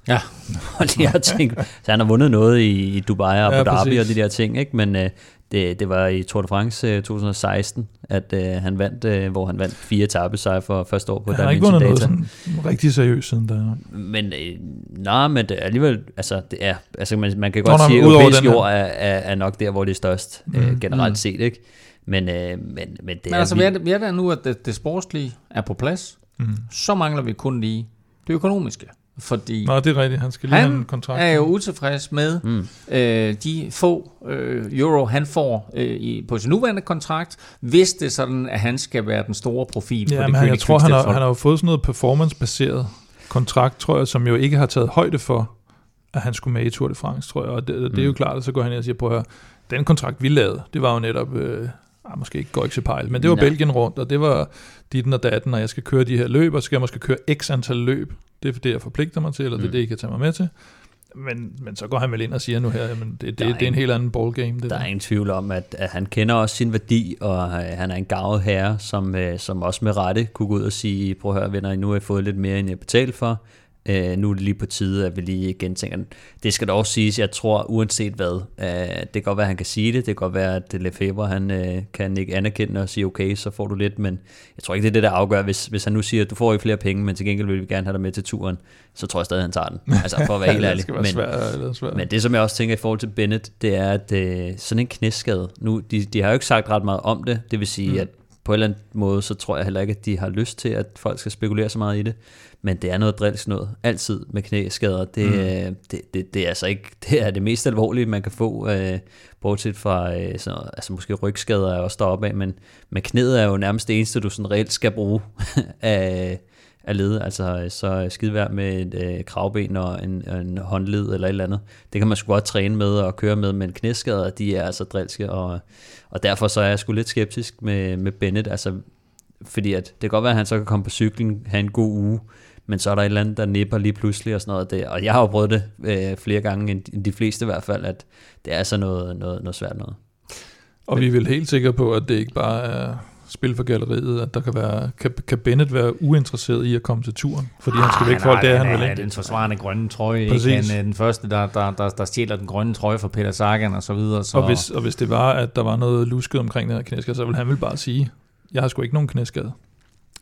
Ja. og de her ting. Så han har vundet noget i, i Dubai og Abu ja, Dhabi og de der ting, ikke? men øh, det, det var i Tour de France 2016, øh, at øh, han vandt, øh, hvor han vandt fire etappesejre for første år på Han har ikke vundet noget sådan rigtig seriøst siden da. Men øh, nej, men det, alligevel, altså, det er, altså man, man kan godt Nå, sige, at europæisk jord er, er, er nok der, hvor det er størst, mm, øh, generelt mm. set, ikke? Men, øh, men, men det men er... altså, vi er, vi er der nu, at det, det sportslige er på plads. Mm. Så mangler vi kun lige det økonomiske. Fordi Nå, det er rigtigt. Han skal lige han have en kontrakt. er jo utilfreds med mm. øh, de få øh, euro, han får øh, i, på sin nuværende kontrakt, hvis det er sådan, at han skal være den store profil ja, på det men jeg tror, han har, han har jo fået sådan noget performance-baseret kontrakt, tror jeg, som jo ikke har taget højde for, at han skulle med i Tour de France, tror jeg. Og det, det mm. er jo mm. klart, at så går han ind og siger, prøv at den kontrakt, vi lavede, det var jo netop... Øh, ah, måske ikke går ikke pejl, men det var Nej. Belgien rundt, og det var ditten og datten, og jeg skal køre de her løb, og så skal jeg måske køre x antal løb. Det er det, jeg forpligter mig til, eller det er mm. det, I kan tage mig med til. Men, men så går han vel ind og siger nu her, men det, det, Der er det er en helt anden ballgame. Det Der er ingen tvivl om, at, at han kender også sin værdi, og øh, han er en gavet herre, som, øh, som også med rette kunne gå ud og sige, prøv at høre venner, nu har jeg fået lidt mere, end jeg betalte for. Øh, nu er det lige på tide, at vi lige gentænker den. Det skal dog siges, jeg tror uanset hvad, øh, det kan godt være, at han kan sige det, det kan godt være, at Lefebvre han øh, kan ikke anerkende og sige, okay, så får du lidt, men jeg tror ikke, det er det, der afgør. Hvis, hvis han nu siger, du får ikke flere penge, men til gengæld vil vi gerne have dig med til turen, så tror jeg stadig, at han tager den. Altså for at være helt det ærlig. Men- svært, svært. men det, som jeg også tænker i forhold til Bennett, det er, at øh, sådan en knæskade, nu, de, de har jo ikke sagt ret meget om det, det vil sige, mm. at på en eller anden måde, så tror jeg heller ikke, at de har lyst til, at folk skal spekulere så meget i det, men det er noget drilsk noget, altid med knæskader, det, mm. øh, det, det, det er altså ikke, det er det mest alvorlige, man kan få, øh, bortset fra, øh, så, altså måske rygskader er også deroppe af, men, men knæet er jo nærmest det eneste, du sådan reelt skal bruge af, af led, altså øh, så skidevær med et øh, kravben og en, en håndled eller et eller andet. Det kan man sgu godt træne med og køre med, men knæskader, de er altså drilske, og, og derfor så er jeg sgu lidt skeptisk med, med Bennett, altså fordi at det kan godt være, at han så kan komme på cyklen, have en god uge, men så er der et eller andet, der nipper lige pludselig og sådan noget. der. og jeg har jo prøvet det øh, flere gange, end de fleste i hvert fald, at det er altså noget, noget, noget svært noget. Og vi er vel helt sikre på, at det ikke bare er spil for galleriet, at der kan være, kan, kan Bennett være uinteresseret i at komme til turen, fordi han skal væk fra det, er han vel er ikke. den forsvarende grønne trøje. Ikke? Præcis. Han er den første, der, der, der, der stjæler den grønne trøje fra Peter Sagan og så videre. Så Og hvis, og hvis det var, at der var noget lusket omkring den her knæskade, så ville han vel bare sige, jeg har sgu ikke nogen knæskade.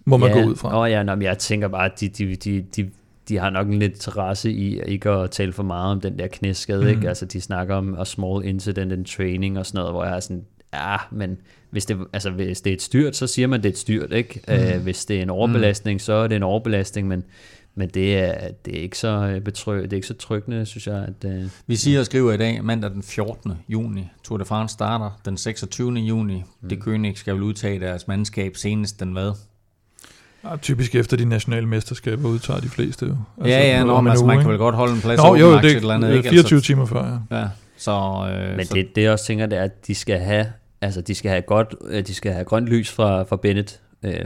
Må man ja, gå ud fra. Nå ja, nå, jeg tænker bare, at de, de, de, de, de har nok en lidt interesse i ikke at tale for meget om den der knæskade, mm. Ikke? Altså, de snakker om a small incident in training og sådan noget, hvor jeg er sådan, ja, men hvis det, altså, hvis det er et styrt, så siger man, det er et styrt, ikke? Mm. Øh, hvis det er en overbelastning, mm. så er det en overbelastning, men, men det, er, det er ikke så øh, betryg, det er ikke så tryggende, synes jeg, at... Øh, Vi siger og skriver i dag, mandag den 14. juni. Tour de France starter den 26. juni. Mm. Det König skal vel udtage deres mandskab senest den hvad? Ja, typisk efter de nationale mesterskaber udtager de fleste jo. Altså, ja, ja, nå, men en altså, man kan vel godt holde en plads Nå, jo, det et eller andet, er ikke? 24 Altså, timer før, ja. Ja, så, øh, Men så, det, det jeg også tænker, det er, at de skal have, altså de skal have godt, øh, de skal have grønt lys fra, fra Bennett, øh,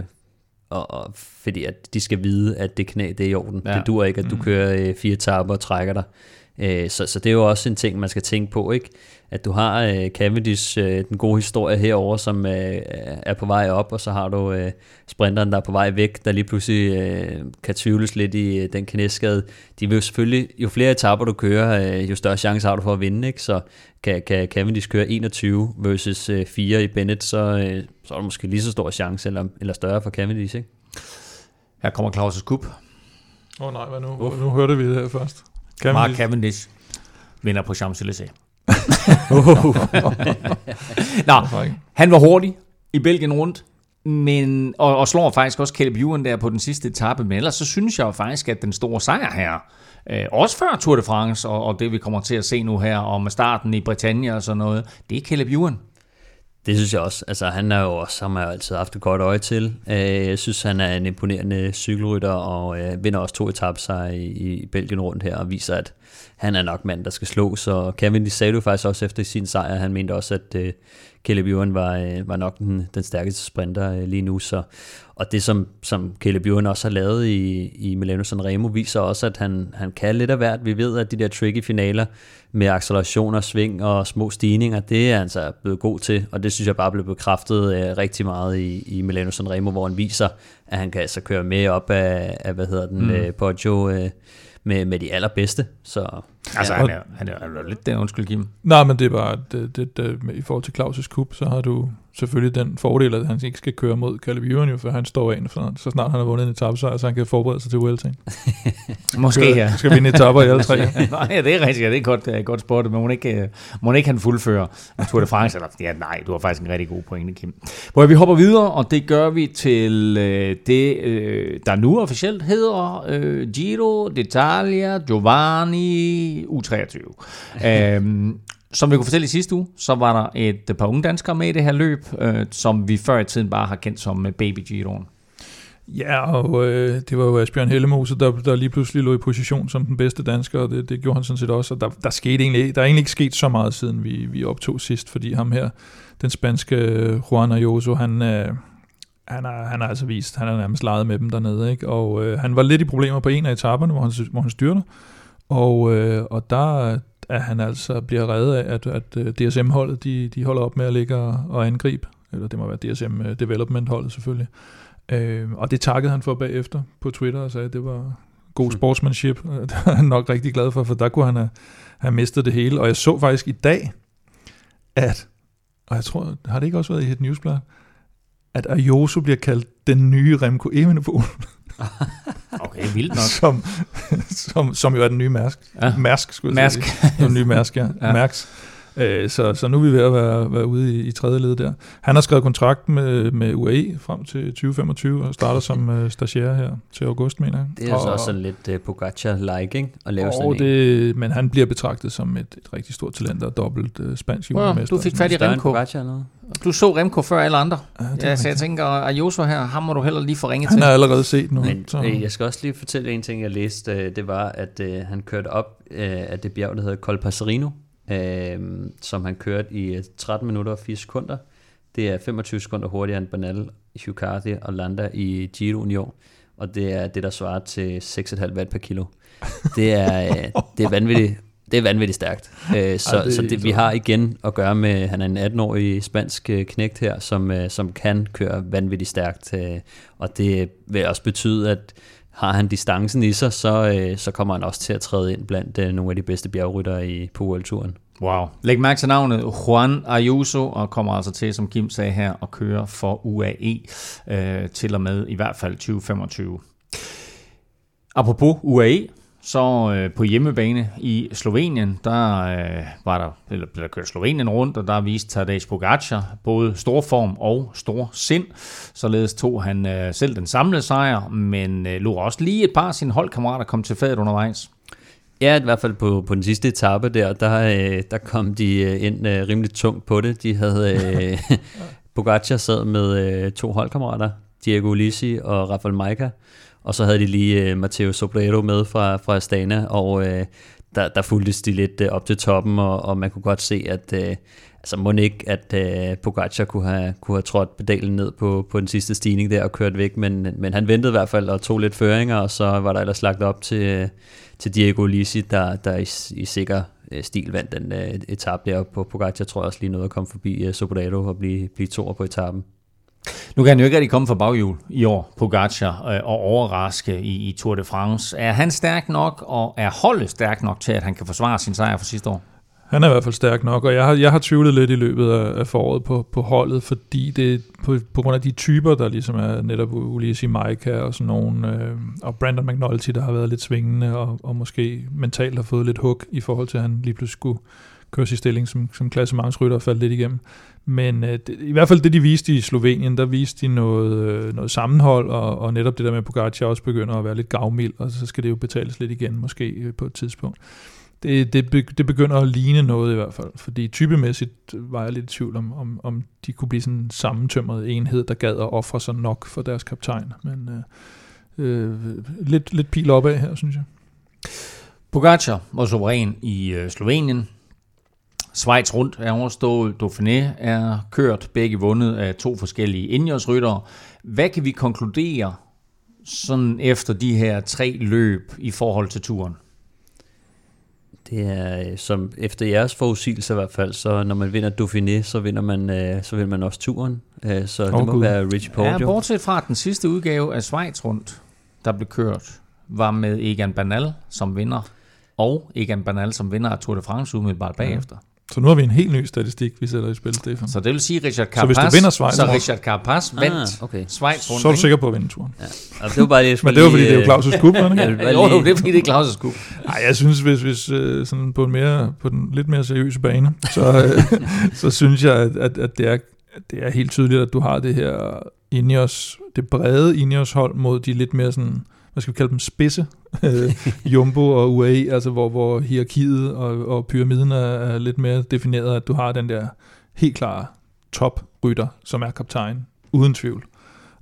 og, og, fordi at de skal vide, at det knæ, det er i orden. Ja. Det dur ikke, at du Mm. kører øh, fire tapper og trækker dig. Øh, så, så det er jo også en ting, man skal tænke på, ikke? At du har øh, Cavendish, øh, den gode historie herover, som øh, er på vej op, og så har du øh, sprinteren, der er på vej væk, der lige pludselig øh, kan tvivles lidt i øh, den knæskade. De vil jo selvfølgelig, jo flere etapper du kører, øh, jo større chance har du for at vinde, ikke? Så kan, kan Cavendish køre 21 versus øh, 4 i Bennett, så, øh, så er der måske lige så stor chance, eller, eller større for Cavendish, ikke? her kommer Claus' Kup. Åh oh, nej, hvad nu? Nu hørte vi det her først. Kan Mark Cavendish vinder på Champs-Élysées. Nå. Han var hurtig i Belgien rundt, men, og, og slår faktisk også Caleb Ewan der på den sidste etape, men ellers så synes jeg jo faktisk, at den store sejr her, øh, også før Tour de France, og, og det vi kommer til at se nu her, om starten i Britannia og sådan noget, det er Caleb Ewan. Det synes jeg også. Altså, han er jo også, som jeg altid haft et godt øje til. Øh, jeg synes, han er en imponerende cykelrytter, og øh, vinder også to etaper i, i Belgien rundt her, og viser, at han er nok mand, der skal slå. Så Kevin sagde det jo faktisk også efter sin sejr, han mente også, at øh, Caleb Ewan var, var nok den, den stærkeste sprinter lige nu. Så, og det, som, som Caleb Ewan også har lavet i, i Milano Sanremo, viser også, at han, han kan lidt af hvert. Vi ved, at de der tricky finaler med acceleration og sving og små stigninger, det er han altså blevet god til, og det synes jeg bare blev bekræftet øh, rigtig meget i, i Milano Sanremo, hvor han viser, at han kan altså køre med op af, af hvad hedder den, Mm. øh, Poggio øh, med, med de allerbedste. Så Altså, ja. han er, han er, han er lidt der, undskyld Kim. Nej, men det er bare, det, det, det, i forhold til Claus' kup, så har du selvfølgelig den fordel, at han ikke skal køre mod Caleb Ewan, jo, for han står af, så, så snart han har vundet en etappesejr, så han kan forberede sig til Vueltaen. Måske skal, ja. skal vinde etapper i alle tre. nej, det er rigtigt, ja, det er godt, det er godt spurgt, men må ikke, øh, må ikke han fuldføre Tour de France? Eller, ja, nej, du har faktisk en rigtig god pointe, Kim. Hvor vi hopper videre, og det gør vi til øh, det, øh, der nu officielt hedder øh, Giro d'Italia Giovanni U23. øhm, som vi kunne fortælle i sidste uge, så var der et øh, par unge danskere med i det her løb, øh, som vi før i tiden bare har kendt som øh, Baby Giroen. Ja, og øh, det var jo Asbjørn Hellemose, der, der lige pludselig lå i position som den bedste dansker, og det, det gjorde han sådan set også. Og der, der, skete egentlig, der er egentlig ikke sket så meget, siden vi, vi optog sidst, fordi ham her, den spanske øh, Juan Ayuso, han, øh, han, har, han har altså vist, han har nærmest leget med dem dernede, ikke? og øh, han var lidt i problemer på en af etaperne, hvor han, hvor han styrter, Og, øh, og der er han altså bliver reddet af, at, at øh, DSM-holdet de, de holder op med at ligge og, og angribe. Eller det må være DSM Development-holdet selvfølgelig. Øh, og det takkede han for bagefter på Twitter og sagde, at det var god sportsmanship. Det er han nok rigtig glad for, for der kunne han have, have mistet det hele. Og jeg så faktisk i dag, at, og jeg tror, har det ikke også været i et newsblad, at Ayoso bliver kaldt den nye Remco Evenepoel. Okay, vildt nok. som, som, som jo er den nye Mærsk. Ja. Mærsk, skulle jeg Mærsk. sige. Den nye Mærsk, ja. Ja. Mærsk. Øh, så, så nu er vi ved at være, være ude i, i tredje led der. Han har skrevet kontrakt med, med UAE frem til 2025 og starter som uh, stagiaire her til august, mener jeg. Det er og, så også sådan lidt uh, Pogacar-like, ikke? At lave sådan og en. det, men han bliver betragtet som et, et rigtig stort talent og dobbelt uh, spansk juniormester. du fik fat i Remco. Pogacar eller noget? Du så Remco før alle andre. Ja, det Ja, så jeg tænker, Ayuso her, ham må du heller lige få ringet Han til. er allerede set nu. Men så, øh, jeg skal også lige fortælle en ting, jeg læste. Øh, det var, at øh, han kørte op øh, af det bjerg, der hedder Col Passerino, øh, som han kørte i øh, 13 minutter og 4 sekunder. Det er 25 sekunder hurtigere end Bernal, Hugh Carthy og Landa i Giro i år. Og det er det, der svarer til 6,5 watt per kilo. Det er, øh, det er vanvittigt. Det er vanvittigt stærkt. Øh, så, Ej, det så det, vi har igen at gøre med, han er en 18-årig spansk øh, knægt her, som, øh, som kan køre vanvittigt stærkt. Øh, og det vil også betyde, at har han distancen i sig, så, øh, så kommer han også til at træde ind blandt øh, nogle af de bedste bjergryttere i, på OL-turen. Wow. Læg mærke til navnet Juan Ayuso, og kommer altså til, som Kim sagde her, at køre for UAE øh, til og med i hvert fald 2025. Apropos UAE, så øh, på hjemmebane i Slovenien, der øh, var der, eller blev der kørt Slovenien rundt, og der viste Tadej Pogacar både stor form og stor sind. Således tog han øh, selv den samlede sejr, men øh, lå også lige et par af sine holdkammerater kom til fadet undervejs. Ja, i hvert fald på, på den sidste etape der, der, øh, der kom de øh, ind øh, rimelig tungt på det. De havde, øh, Pogacar sad med øh, to holdkammerater, Diego Ulisi og Rafael Maika, og så havde de lige øh, Matteo Sobrero med fra, fra Astana, og øh, der, der fulgtes de lidt øh, op til toppen, og, og man kunne godt se, at øh, altså må ikke, at øh, Pogacar kunne have, kunne have trådt pedalen ned på, på den sidste stigning der og kørt væk, men, men han ventede i hvert fald og tog lidt føringer, og så var der ellers lagt op til, øh, til Diego Lisi, der, der i, i sikker øh, stil vandt den øh, etape deroppe på Pogacar, tror jeg også lige noget at komme forbi uh, Sobrero og blive, blive toer på etappen. Nu kan han jo ikke rigtig komme fra baghjul i år, Pogacar, øh, og overraske i, i Tour de France. Er han stærk nok, og er holdet stærk nok til, at han kan forsvare sin sejr fra sidste år? Han er i hvert fald stærk nok, og jeg har, jeg har tvivlet lidt i løbet af, af foråret på, på holdet, fordi det på, på grund af de typer, der ligesom er netop Ulysses Maika og sådan nogen, øh, og Brandon McNulty, der har været lidt svingende, og, og måske mentalt har fået lidt hug i forhold til, at han lige pludselig skulle køre sig stilling som, som klassementsrytter og faldt lidt igennem. Men øh, det, i hvert fald det, de viste i Slovenien, der viste de noget, øh, noget sammenhold, og, og netop det der med, at Pogacar også begynder at være lidt gavmild, og så skal det jo betales lidt igen måske øh, på et tidspunkt det, det, det begynder at ligne noget i hvert fald, fordi typemæssigt var jeg lidt i tvivl om, om, om de kunne blive sådan en sammentømret enhed, der gad at ofre sig nok for deres kaptajn. Men øh, øh, lidt, lidt pil opad her, synes jeg. Pogacar var suveræn i øh, Slovenien. Schweiz rundt er overstået. Dauphiné er kørt. Begge vundet af to forskellige indjørsryttere. Hvad kan vi konkludere sådan efter de her tre løb i forhold til turen? Det er øh, som efter jeres forudsigelse i hvert fald, så når man vinder Dauphiné, så vinder man, øh, så vinder man også turen. Øh, så Åh, det må Gud. være Richie Ja, Porte. bortset fra den sidste udgave af Schweiz rundt, der blev kørt, var med Egan Bernal som vinder, og Egan Bernal som vinder af Tour de France umiddelbart bagefter. Så nu har vi en helt ny statistik, vi sætter i spil, Stefan. Så det vil sige, Richard Så hvis Carapaz, du vinder Schweiz så Richard Carapaz vandt Ah, okay. Schweiz rundt. Så er du ikke? sikker på at vinde turen. Og det var bare det, Men det var fordi, det er jo øh, Claus' skub, ikke? jeg vil bare Jo, jo, det er fordi, det er Claus' skub. Nej, jeg synes, hvis, hvis øh, sådan på, en mere, på den lidt mere seriøse bane, så, øh, så synes jeg, at, at, at det, er, det er helt tydeligt, at du har det her Ineos, det brede Ineos hold mod de lidt mere sådan, hvad skal vi kalde dem, spidse, øh, Jumbo og UAE, altså hvor, hvor hierarkiet og, og pyramiden er, er lidt mere defineret, at du har den der helt klare toprytter, som er kaptajn, uden tvivl.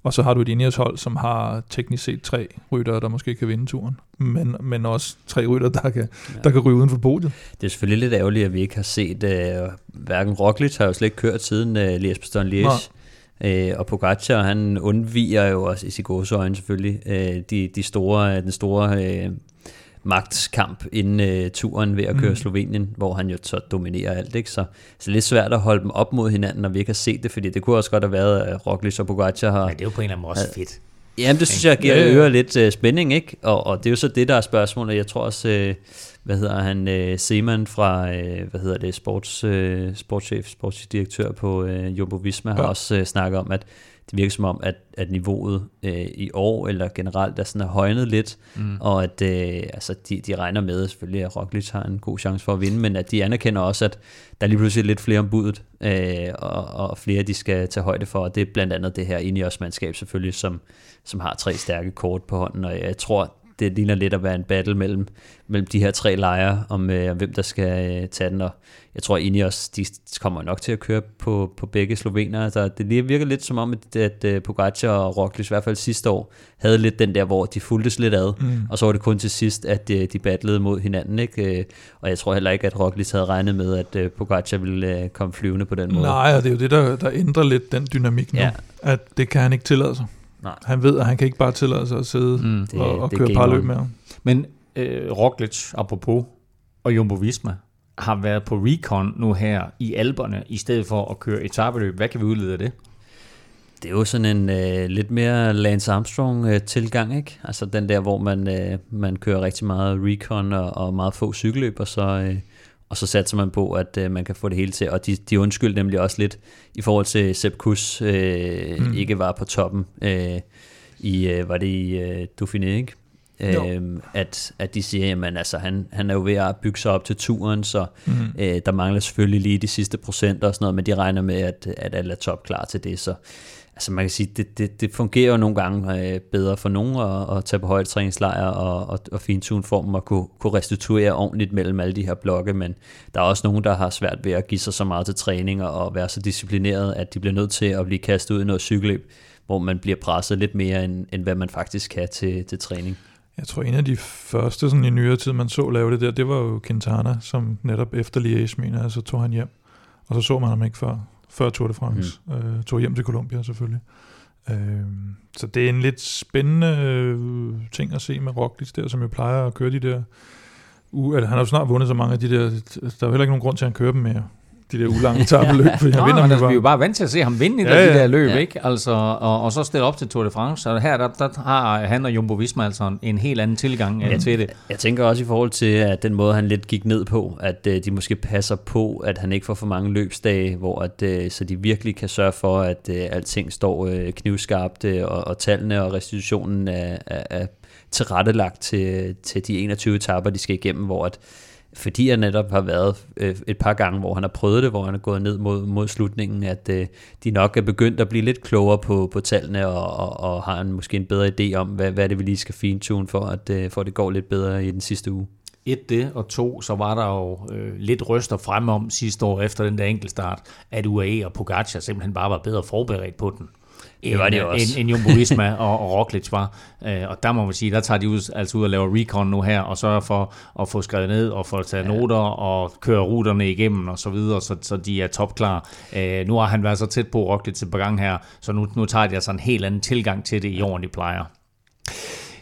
Og så har du et hold, som har teknisk set tre ryttere, der måske kan vinde turen, men, men også tre ryttere, der kan, ja. der kan ryge uden for podiet. Det er selvfølgelig lidt ærgerligt, at vi ikke har set, øh, hverken Roglic har jo slet ikke kørt siden øh, liège bastogne liège Øh, og Pogacar, han undviger jo også i sit øjne selvfølgelig øh, de, de store, den store øh, magtkamp inden øh, turen ved at køre Mm. Slovenien, hvor han jo så dominerer alt, ikke? Så, så lidt svært at holde dem op mod hinanden, når vi ikke har set det, fordi det kunne også godt have været, at Roglic og Pogacar har... Men det er jo på en eller anden måde også fedt. Jamen, det synes jeg giver Ja, ja. øger lidt øh, spænding, ikke? Og, og det er jo så det, der er spørgsmålet. Jeg tror også, øh, hvad hedder han, øh, Seman fra, øh, hvad hedder det, sports, øh, sportschef, sportsdirektør på øh, Jumbo Visma, har Ja. også øh, snakket om, at det virker som om, at, at niveauet øh, i år, eller generelt, er sådan er højnet lidt, mm. og at øh, altså, de, de regner med selvfølgelig, at Roglic har en god chance for at vinde, men at de anerkender også, at der er lige pludselig lidt flere om budet, øh, og, og flere de skal tage højde for, og det er blandt andet det her Ineos-mandskab selvfølgelig, som, som har tre stærke kort på hånden, og jeg tror, det ligner lidt at være en battle mellem, mellem de her tre lejre, om øh, hvem der skal øh, tage den, og jeg tror Ineos, de kommer nok til at køre på, på begge slovener, så det virker lidt som om, at, at øh, Pogacar og Roglic, i hvert fald sidste år, havde lidt den der, hvor de fulgtes lidt ad, Mm. og så var det kun til sidst, at øh, de battlede mod hinanden, ikke? Øh, og jeg tror heller ikke, at Roglic havde regnet med, at øh, Pogacar ville øh, komme flyvende på den måde. Nej, og det er jo det, der, der ændrer lidt den dynamik nu. Ja. At det kan han ikke tillade sig. Nej. Han ved, at han kan ikke bare tillade sig at sidde Mm. det, og, og det køre parløb med ham. Men øh, Roglic, apropos, og Jumbo Visma, har været på recon nu her i Alberne, i stedet for at køre etabeløb. Hvad kan vi udlede af det? Det er jo sådan en øh, lidt mere Lance Armstrong øh, tilgang, ikke? Altså den der, hvor man, øh, man kører rigtig meget recon og, og meget få cykelløb, og så, øh, og så satser man på, at øh, man kan få det hele til. Og de, de undskyldte nemlig også lidt i forhold til Sepp Kuss øh, Mm. ikke var på toppen øh, i, øh, var det i øh, Dauphiné, ikke? Øhm, at, at de siger, jamen altså, han, han er jo ved at bygge sig op til turen, så Mm. Øh, der mangler selvfølgelig lige de sidste procenter og sådan noget, men de regner med, at, at alle er topklar til det. Så altså man kan sige, det, det, det fungerer jo nogle gange øh, bedre for nogen at, at tage på højdetræningslejr og, og, og fintune formen og kunne, kunne restituere ordentligt mellem alle de her blokke, men der er også nogen, der har svært ved at give sig så meget til træning og, være så disciplineret, at de bliver nødt til at blive kastet ud i noget cykelløb, hvor man bliver presset lidt mere, end, end hvad man faktisk kan til, til træning. Jeg tror, en af de første sådan i nyere tid, man så lave det der, det var jo Quintana, som netop efter Liège, mener jeg, så altså tog han hjem. Og så så man ham ikke før, før Tour de France. Mm. Øh, tog hjem til Colombia selvfølgelig. Øh, så det er en lidt spændende øh, ting at se med Roglic der, som jo plejer at køre de der... U- eller han har jo snart vundet så mange af de der... Der er jo heller ikke nogen grund til, at han kører dem mere. De der ulange tabeløb, fordi han Nå, vinder men altså, vi er jo bare. vant til at se ham vinde i Ja, ja, de der løb, Ja. ikke? Altså, og, og så stille op til Tour de France. Og her der, der har han og Jumbo Visma altså en, en helt anden tilgang ja. Ja. til det. Jeg tænker også i forhold til at den måde, han lidt gik ned på, at øh, de måske passer på, at han ikke får for mange løbsdage, hvor at, øh, så de virkelig kan sørge for, at øh, alting står øh, knivskarpt, øh, og, og tallene og restitutionen er, er, er tilrettelagt til, til de 21 etapper, de skal igennem, hvor at, fordi jeg netop har været øh, et par gange, hvor han har prøvet det, hvor han er gået ned mod, mod slutningen, at øh, de nok er begyndt at blive lidt klogere på, på tallene, og, og, og har en, måske en bedre idé om, hvad, hvad det vi lige skal fintune for, at, øh, for at det går lidt bedre i den sidste uge. Et det, og to, så var der jo øh, lidt ryster frem om sidste år efter den der enkeltstart, at UAE og Pogacar simpelthen bare var bedre forberedt på den. Det var de end. End, end Jumbo Visma og, og Roglic var. Øh, og der må man sige, der tager de ud, altså ud og laver recon nu her, og sørger for at få skrevet ned og få taget ja. noter og køre ruterne igennem og så videre, så, så de er topklar. Øh, nu har han været så tæt på Roglic et par gange her, så nu, nu tager de altså en helt anden tilgang til det i år, end de plejer.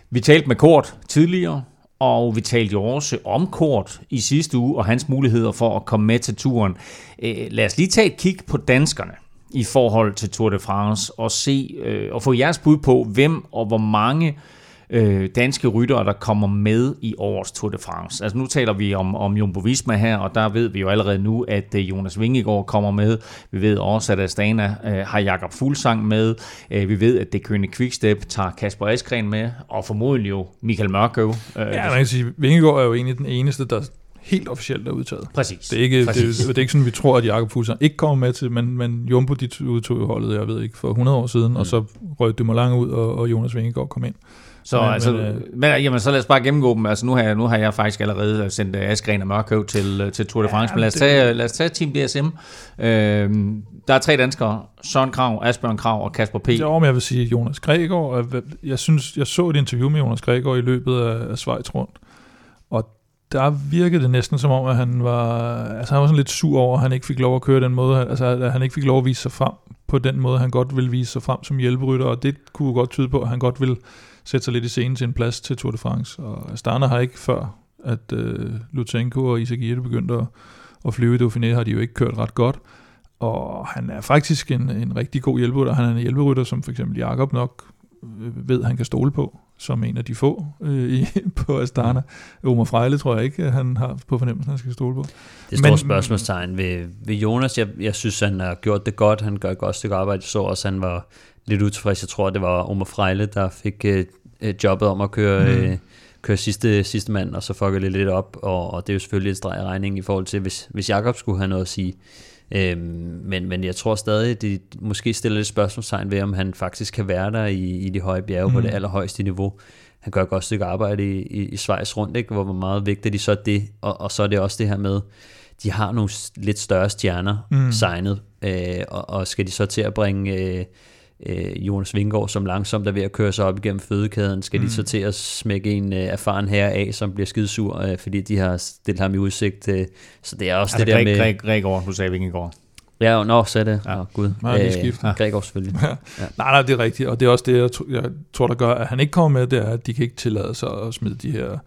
Vi talte med Kort tidligere, og vi talte jo også om Kort i sidste uge, og hans muligheder for at komme med til turen. Øh, lad os lige tage et kig på danskerne i forhold til Tour de France, og se øh, og få jeres bud på, hvem og hvor mange øh, danske ryttere, der kommer med i årets Tour de France. Altså nu taler vi om, om Jumbo Visma her, og der ved vi jo allerede nu, at øh, Jonas Vingegaard kommer med. Vi ved også, at Astana øh, har Jakob Fuglsang med. Øh, vi ved, at det kønne Quickstep tager Kasper Askren med, og formodentlig jo Michael Mørkøv. Øh, Ja, man kan sige, Vingegaard er jo egentlig den eneste, der helt officielt er udtaget. Præcis. Det er ikke, det, Præcis. det, er ikke sådan, vi tror, at Jakob Fuglsang ikke kommer med til, men, men Jumbo de udtog jo holdet, jeg ved ikke, for 100 år siden, mm. og så røg Dumoulin ud, og, og Jonas Vingegaard kom ind. Så, Men- altså, men, øh, men, jamen, så lad os bare gennemgå dem. Altså, nu, har jeg, nu har jeg faktisk allerede sendt uh, Askren og Mørkøv til, uh, til Tour de France, Ja, men lad os, det- tage, lad os tage Team DSM. Øh, der er tre danskere. Søren Krav, Asbjørn Krav og Kasper P. Jo, men jeg vil sige Jonas Gregor. Jeg synes, jeg så et interview med Jonas Gregor i løbet af, af Schweiz rundt, der virkede det næsten som om, at han var, altså han var sådan lidt sur over, at han ikke fik lov at køre den måde, altså at han ikke fik lov at vise sig frem på den måde, han godt ville vise sig frem som hjælperytter, og det kunne godt tyde på, at han godt ville sætte sig lidt i scenen til en plads til Tour de France. Og Astana har ikke før, at øh, Lutsenko og Isagire begyndte at, at flyve i Dauphiné, har de jo ikke kørt ret godt. Og han er faktisk en, en rigtig god hjælperytter. Han er en hjælperytter, som for eksempel Jakob nok øh, ved, han kan stole på, som en af de få øh, i, på Astana. Omar Frejle tror jeg ikke, han har på fornemmelsen, han skal stole på. Det store Men, spørgsmålstegn ved, ved Jonas. Jeg, jeg synes, han har gjort det godt. Han gør et godt stykke arbejde. så også, han var lidt utilfreds. Jeg tror, det var Omar Frejle, der fik øh, jobbet om at køre... Mm. Øh, køre sidste, sidste mand, og så fucker det lidt op, og, og det er jo selvfølgelig et streg i regningen i forhold til, hvis, hvis Jakob skulle have noget at sige. Øhm, men, men jeg tror stadig, at de måske stiller lidt spørgsmålstegn ved, om han faktisk kan være der i, i de høje bjerge mm. på det allerhøjeste niveau. Han gør et godt stykke arbejde i, i, i Schweiz rundt, ikke? hvor meget vægter de så det, og, og så er det også det her med, de har nogle lidt større stjerner mm. signet, øh, og, og skal de så til at bringe... Øh, øh, Jonas Vingård, som langsomt er ved at køre sig op igennem fødekæden, skal mm. de så til at smække en øh, erfaren herre af, som bliver skidesur, øh, fordi de har stillet ham i udsigt. Øh, så det er også altså, det der med... Greg, Gregor, du sagde Vingegaard. Ja, nå, så er det. Ja. Oh, Gud. Nej, det er skift. Ja. Gregor selvfølgelig. Ja. Ja. Nej, nej, det er rigtigt, og det er også det, jeg, jeg tror, der gør, at han ikke kommer med, det er, at de kan ikke tillade sig at smide de her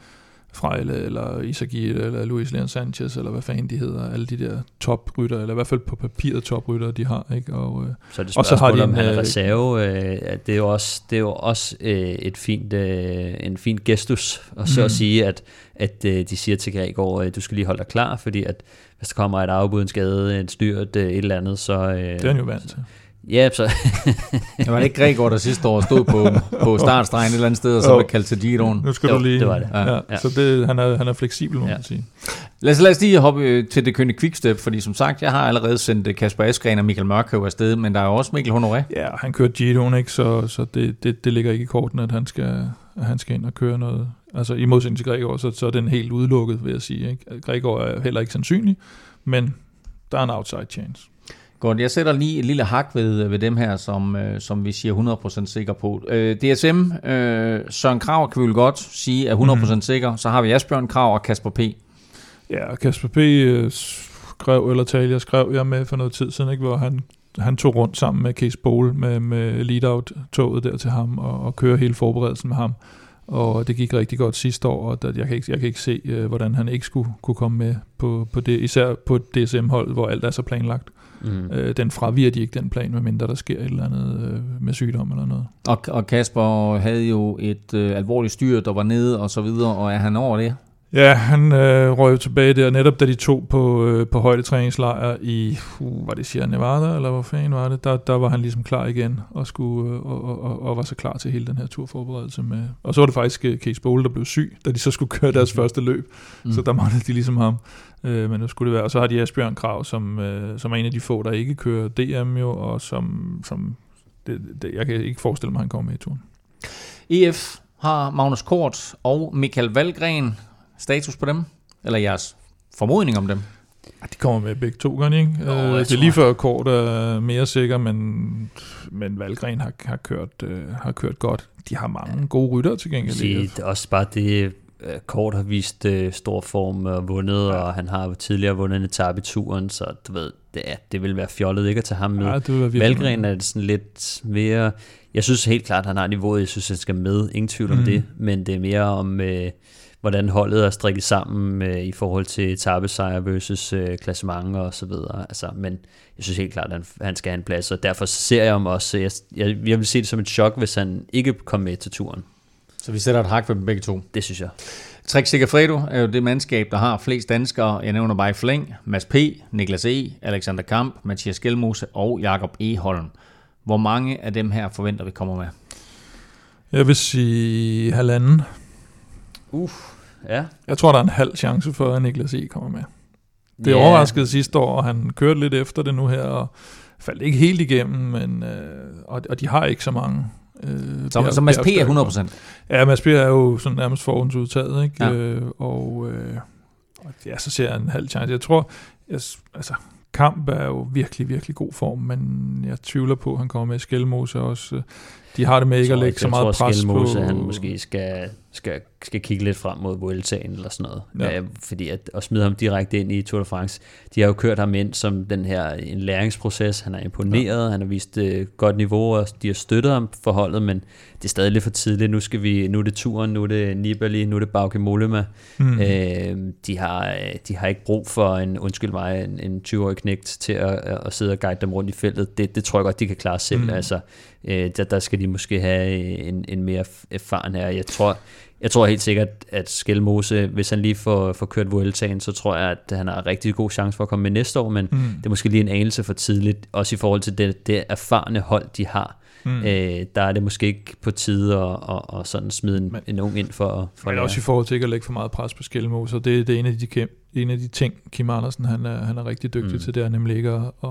Frejle, eller Isagir, eller Luis Leon Sanchez, eller hvad fanden de hedder, alle de der toprytter, eller i hvert fald på papiret toprytter, de har. Ikke? Og, øh, så er det og så har de om han er reserve. Øh, det er jo også, det er jo også øh, et fint, øh, en fin gestus, og så mm. at sige, at, at øh, de siger til Gregor, øh, du skal lige holde dig klar, fordi at hvis der kommer et afbud, en skade, en styrt, øh, et eller andet, så... Øh, det er han jo vant til. Ja, så... det var ikke Gregor, der sidste år stod på, på startstregen et eller andet sted, og så blev kaldt til Giron. Nu skal jo, du lige... det var det. Ja. Ja. Så det, han, er, han er fleksibel, må ja. man sige. Lad os, lad os lige hoppe øh, til det kønne quickstep, fordi som sagt, jeg har allerede sendt øh, Kasper Askren og Michael Mørkøv afsted, men der er jo også Mikkel Honoré. Ja, han kører Giron, ikke? Så, så det, det, det ligger ikke i korten, at han skal, at han skal ind og køre noget. Altså i modsætning til Gregor, så, så er den helt udelukket, vil jeg sige. Ikke? Gregor er heller ikke sandsynlig, men der er en outside chance. Godt, jeg sætter lige et lille hak ved, ved dem her, som, øh, som vi siger 100% sikker på. Øh, DSM, øh, Søren Krav kan vi vel godt sige er 100% mm. sikker. Så har vi Asbjørn Krav og Kasper P. Ja, Kasper P. Øh, skrev, eller talte, jeg skrev jeg med for noget tid siden, ikke, hvor han, han tog rundt sammen med Case Bowl med, med lead-out-toget der til ham, og, og køre hele forberedelsen med ham. Og det gik rigtig godt sidste år, og der, jeg, kan ikke, jeg kan ikke se, øh, hvordan han ikke skulle kunne komme med på, på det, især på et DSM-hold, hvor alt er så planlagt. Mm. Øh, den fraviger de ikke den plan, medmindre der sker et eller andet øh, med sygdom eller noget. Og, og Kasper havde jo et øh, alvorligt styr, der var nede og så videre, og er han over det? Ja, han øh, røg jo tilbage der, netop da de tog på, øh, på højdetræningslejr i, uh, var det Sierra Nevada, eller hvor fanden var det, der, der var han ligesom klar igen, og, skulle, øh, og, og, og, var så klar til hele den her turforberedelse med. Og så var det faktisk uh, Case Bowl, der blev syg, da de så skulle køre deres første løb, mm. så der manglede de ligesom ham. Øh, men nu skulle det være. Og så har de Asbjørn Krav, som, øh, som er en af de få, der ikke kører DM jo, og som, som det, det, jeg kan ikke forestille mig, at han kommer med i turen. EF har Magnus Kort og Michael Valgren status på dem? Eller jeres formodning om dem? De kommer med begge to, gør ikke? Nå, øh, det er lige før Kort er mere sikker, men, men Valgren har, har, kørt, øh, har kørt godt. De har mange gode rytter til gengæld. Sige, det er også bare det, Kort har vist øh, stor form og vundet, ja. og han har tidligere vundet en etape i turen, så du ved, det, er, det vil være fjollet ikke at tage ham med. Ja, det Valgren er det sådan lidt mere... Jeg synes helt klart, at han har niveauet, jeg synes, han skal med, ingen tvivl om mm. det, men det er mere om, øh, hvordan holdet er strikket sammen øh, i forhold til etappesejr versus øh, klassement og så videre. Altså, men jeg synes helt klart, at han, han skal have en plads, og derfor ser jeg ham også, jeg, jeg, jeg vil se det som et chok, hvis han ikke kom med til turen. Så vi sætter et hak for dem begge to. Det synes jeg. Trek Sigafredo er jo det mandskab, der har flest danskere. Jeg nævner bare i flæng. Mads P., Niklas E., Alexander Kamp, Mathias Gjelmose og Jakob Eholm. Hvor mange af dem her forventer vi kommer med? Jeg vil sige halvanden. Uh, ja. Jeg tror, der er en halv chance for, at Niklas E. kommer med. Det yeah. overraskede sidste år, og han kørte lidt efter det nu her, og faldt ikke helt igennem, men, øh, og, og de har ikke så mange. Øh, så, så Mads P er 100%? Ja, Mads P er jo sådan nærmest forhåndsudtaget, ikke? Ja. Øh, og, øh, og ja, så ser jeg en halv chance. Jeg tror, jeg, altså, Kamp er jo virkelig, virkelig god form, men jeg tvivler på, at han kommer med Skelmose også. De har det med ikke at tror lægge så meget tror, pres Skelmose, på... han måske skal, skal, skal kigge lidt frem mod Vueltaen eller sådan noget. Ja. Ja. fordi at, at smide ham direkte ind i Tour de France, de har jo kørt ham ind som den her en læringsproces. Han er imponeret, ja. han har vist uh, godt niveau, og de har støttet ham for holdet, men det er stadig lidt for tidligt. Nu, skal vi, nu er det turen, nu er det Nibali, nu er det Bauke Mollema. Mm. Øh, de, har, øh, de har ikke brug for en, undskyld mig, en, en 20-årig knægt til at, at sidde og guide dem rundt i feltet. Det, det tror jeg godt, de kan klare selv. Mm. Altså, øh, der, der skal de måske have en, en mere erfaren her. Jeg tror, jeg tror helt sikkert, at Skelmose, hvis han lige får, får kørt Vueltaen, så tror jeg, at han har rigtig god chance for at komme med næste år, men Mm. det er måske lige en anelse for tidligt, også i forhold til det, det erfarne hold, de har. Mm. Øh, der er det måske ikke på tide at, at, at sådan smide en, Men- en ung ind for, for Men også i forhold til ikke at lægge for meget pres på Skelmo, så det, det er en af de, en af de ting, Kim Andersen han er, han er rigtig dygtig mm. Til, det er nemlig ikke at, at,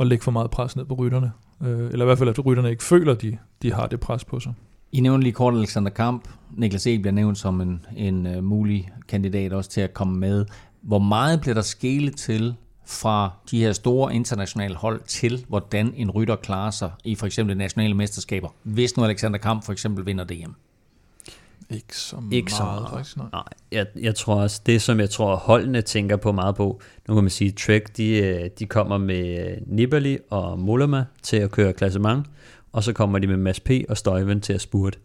at lægge for meget pres ned på rytterne. Øh, eller i hvert fald, at rytterne ikke føler, at de, de har det pres på sig. I nævnte lige kort Alexander Kamp. Niklas E. bliver nævnt som en, en uh, mulig kandidat også til at komme med. Hvor meget bliver der skælet til fra de her store internationale hold til, hvordan en rytter klarer sig i for eksempel nationale mesterskaber, hvis nu Alexander Kamp for eksempel vinder DM? Ikke så Ikke så meget, meget. faktisk. Nej. Nej, jeg, jeg tror også, det som jeg tror holdene tænker på meget på, nu kan man sige, Trek, de, øh, de kommer med Nibali og Mollema til at køre klassement, og så kommer de med Mads P. og Støjven til at spurte.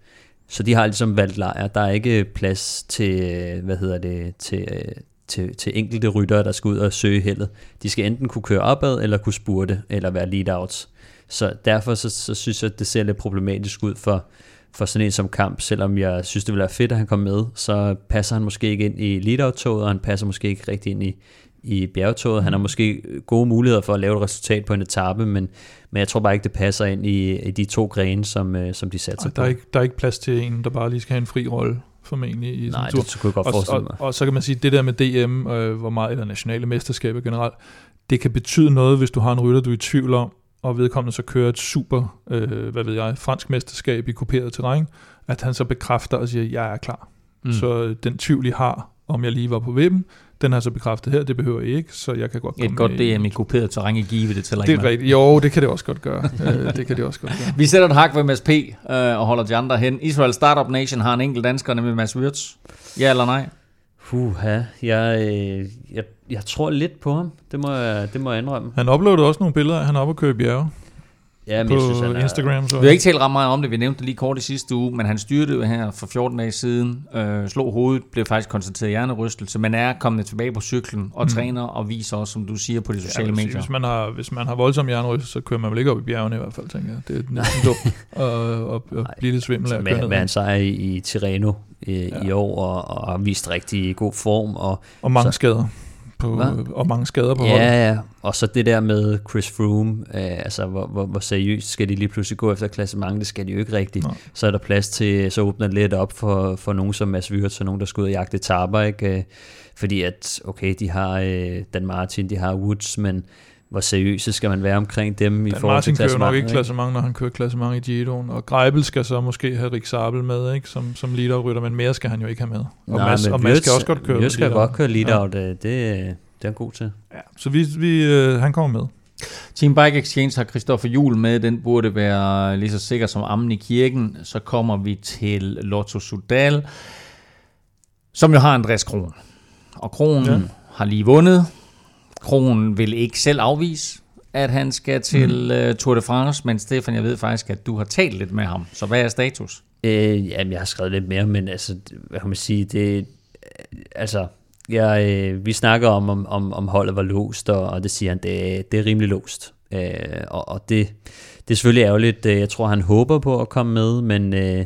Så de har ligesom valgt lejr. Der er ikke plads til, hvad hedder det, til, øh, til, til enkelte ryttere, der skal ud og søge heldet. De skal enten kunne køre opad, eller kunne spurte, eller være lead-outs. Så derfor så, så synes jeg, at det ser lidt problematisk ud for, for sådan en som kamp, selvom jeg synes, det ville være fedt, at han kom med, så passer han måske ikke ind i lead-out-toget, og han passer måske ikke rigtig ind i, i bjergtoget. Han har måske gode muligheder for at lave et resultat på en etape, men, men jeg tror bare ikke, det passer ind i, i de to grene, som, øh, som de satser Og der, på. er ikke, der er ikke plads til en, der bare lige skal have en fri rolle, formentlig, i sådan Nej, tur. det kunne jeg godt og, forestille og, mig. og, så kan man sige, det der med DM, øh, hvor meget, eller nationale mesterskaber generelt, det kan betyde noget, hvis du har en rytter, du er i tvivl om, og vedkommende så kører et super, øh, hvad ved jeg, fransk mesterskab i kuperet terræn, at han så bekræfter og siger, jeg er klar. Mm. Så øh, den tvivl, I har, om jeg lige var på vippen, den har så bekræftet her, det behøver I ikke, så jeg kan godt komme Et godt med. DM i kuperet terræn i Give, det tæller Det ikke er rigtigt. Jo, det kan det også godt gøre. øh, det kan det også godt gøre. Vi sætter et hak ved MSP øh, og holder de andre hen. Israel Startup Nation har en enkelt dansker, nemlig Mads Wirtz. Ja eller nej? Puha, jeg, øh, jeg, jeg tror lidt på ham. Det må jeg, det må jeg indrømme. Han uploadede også nogle billeder, af, han er oppe og køre i bjerge Ja, men på synes, han er, Instagram. Så. Vi har ikke talt ret meget om det, vi nævnte det lige kort i sidste uge, men han styrte jo her for 14 dage siden, øh, slog hovedet, blev faktisk konstateret hjernerystelse, men er kommet tilbage på cyklen og Mm. træner og viser også, som du siger, på de Ja, sociale jeg vil sige, medier. Hvis man har, hvis man har voldsom jernryst, så kører man vel ikke op i bjergene i hvert fald, tænker jeg. Det er næsten dumt at, at, at blive lidt svimmel af at køre med, ned. med hans sejr i, i Tirreno øh, Ja. i år, og, og har vist rigtig god form. Og, Og mange så- skader. På, Hvad? og mange skader på holdet. Ja, ja. Og så det der med Chris Froome, øh, altså hvor, hvor, hvor seriøst skal de lige pludselig gå efter klassement, det skal de jo ikke rigtigt. Nej. Så er der plads til, så åbner det lidt op for, for nogen som Mads Wirtz, og nogen, der skal ud og jagte etaper, ikke? Øh, Fordi at, okay, de har øh, Dan Martin, de har Woods, men hvor seriøse skal man være omkring dem i Dan forhold Martin til kører nok ikke klassement, når han kører klassement i Giroen. Og Greibel skal så måske have Rik Sabel med, ikke? Som, som leader-rytter, men mere skal han jo ikke have med. Og Nej, Mads, men og Mads skal også godt køre Wirtz skal godt køre lead-out, ja. det, det er han god til. Ja. Så vi, vi, øh, han kommer med. Team Bike Exchange har Christoffer Jul med, den burde være lige så sikker som ammen i kirken. Så kommer vi til Lotto Sudal, som jo har Andreas Kron. Og Kron Ja. ja. har lige vundet. Kron vil ikke selv afvise, at han skal til mm. uh, Tour de France, men Stefan, jeg ved faktisk, at du har talt lidt med ham. Så hvad er status? Øh, jamen, jeg har skrevet lidt mere, men altså, hvad kan man sige, det, øh, altså, jeg, øh, vi snakker om, om, om, om holdet var låst, og, og det siger han, det, det er rimelig låst. Øh, og, og det, det er selvfølgelig ærgerligt. Øh, Jeg tror, han håber på at komme med, men, øh,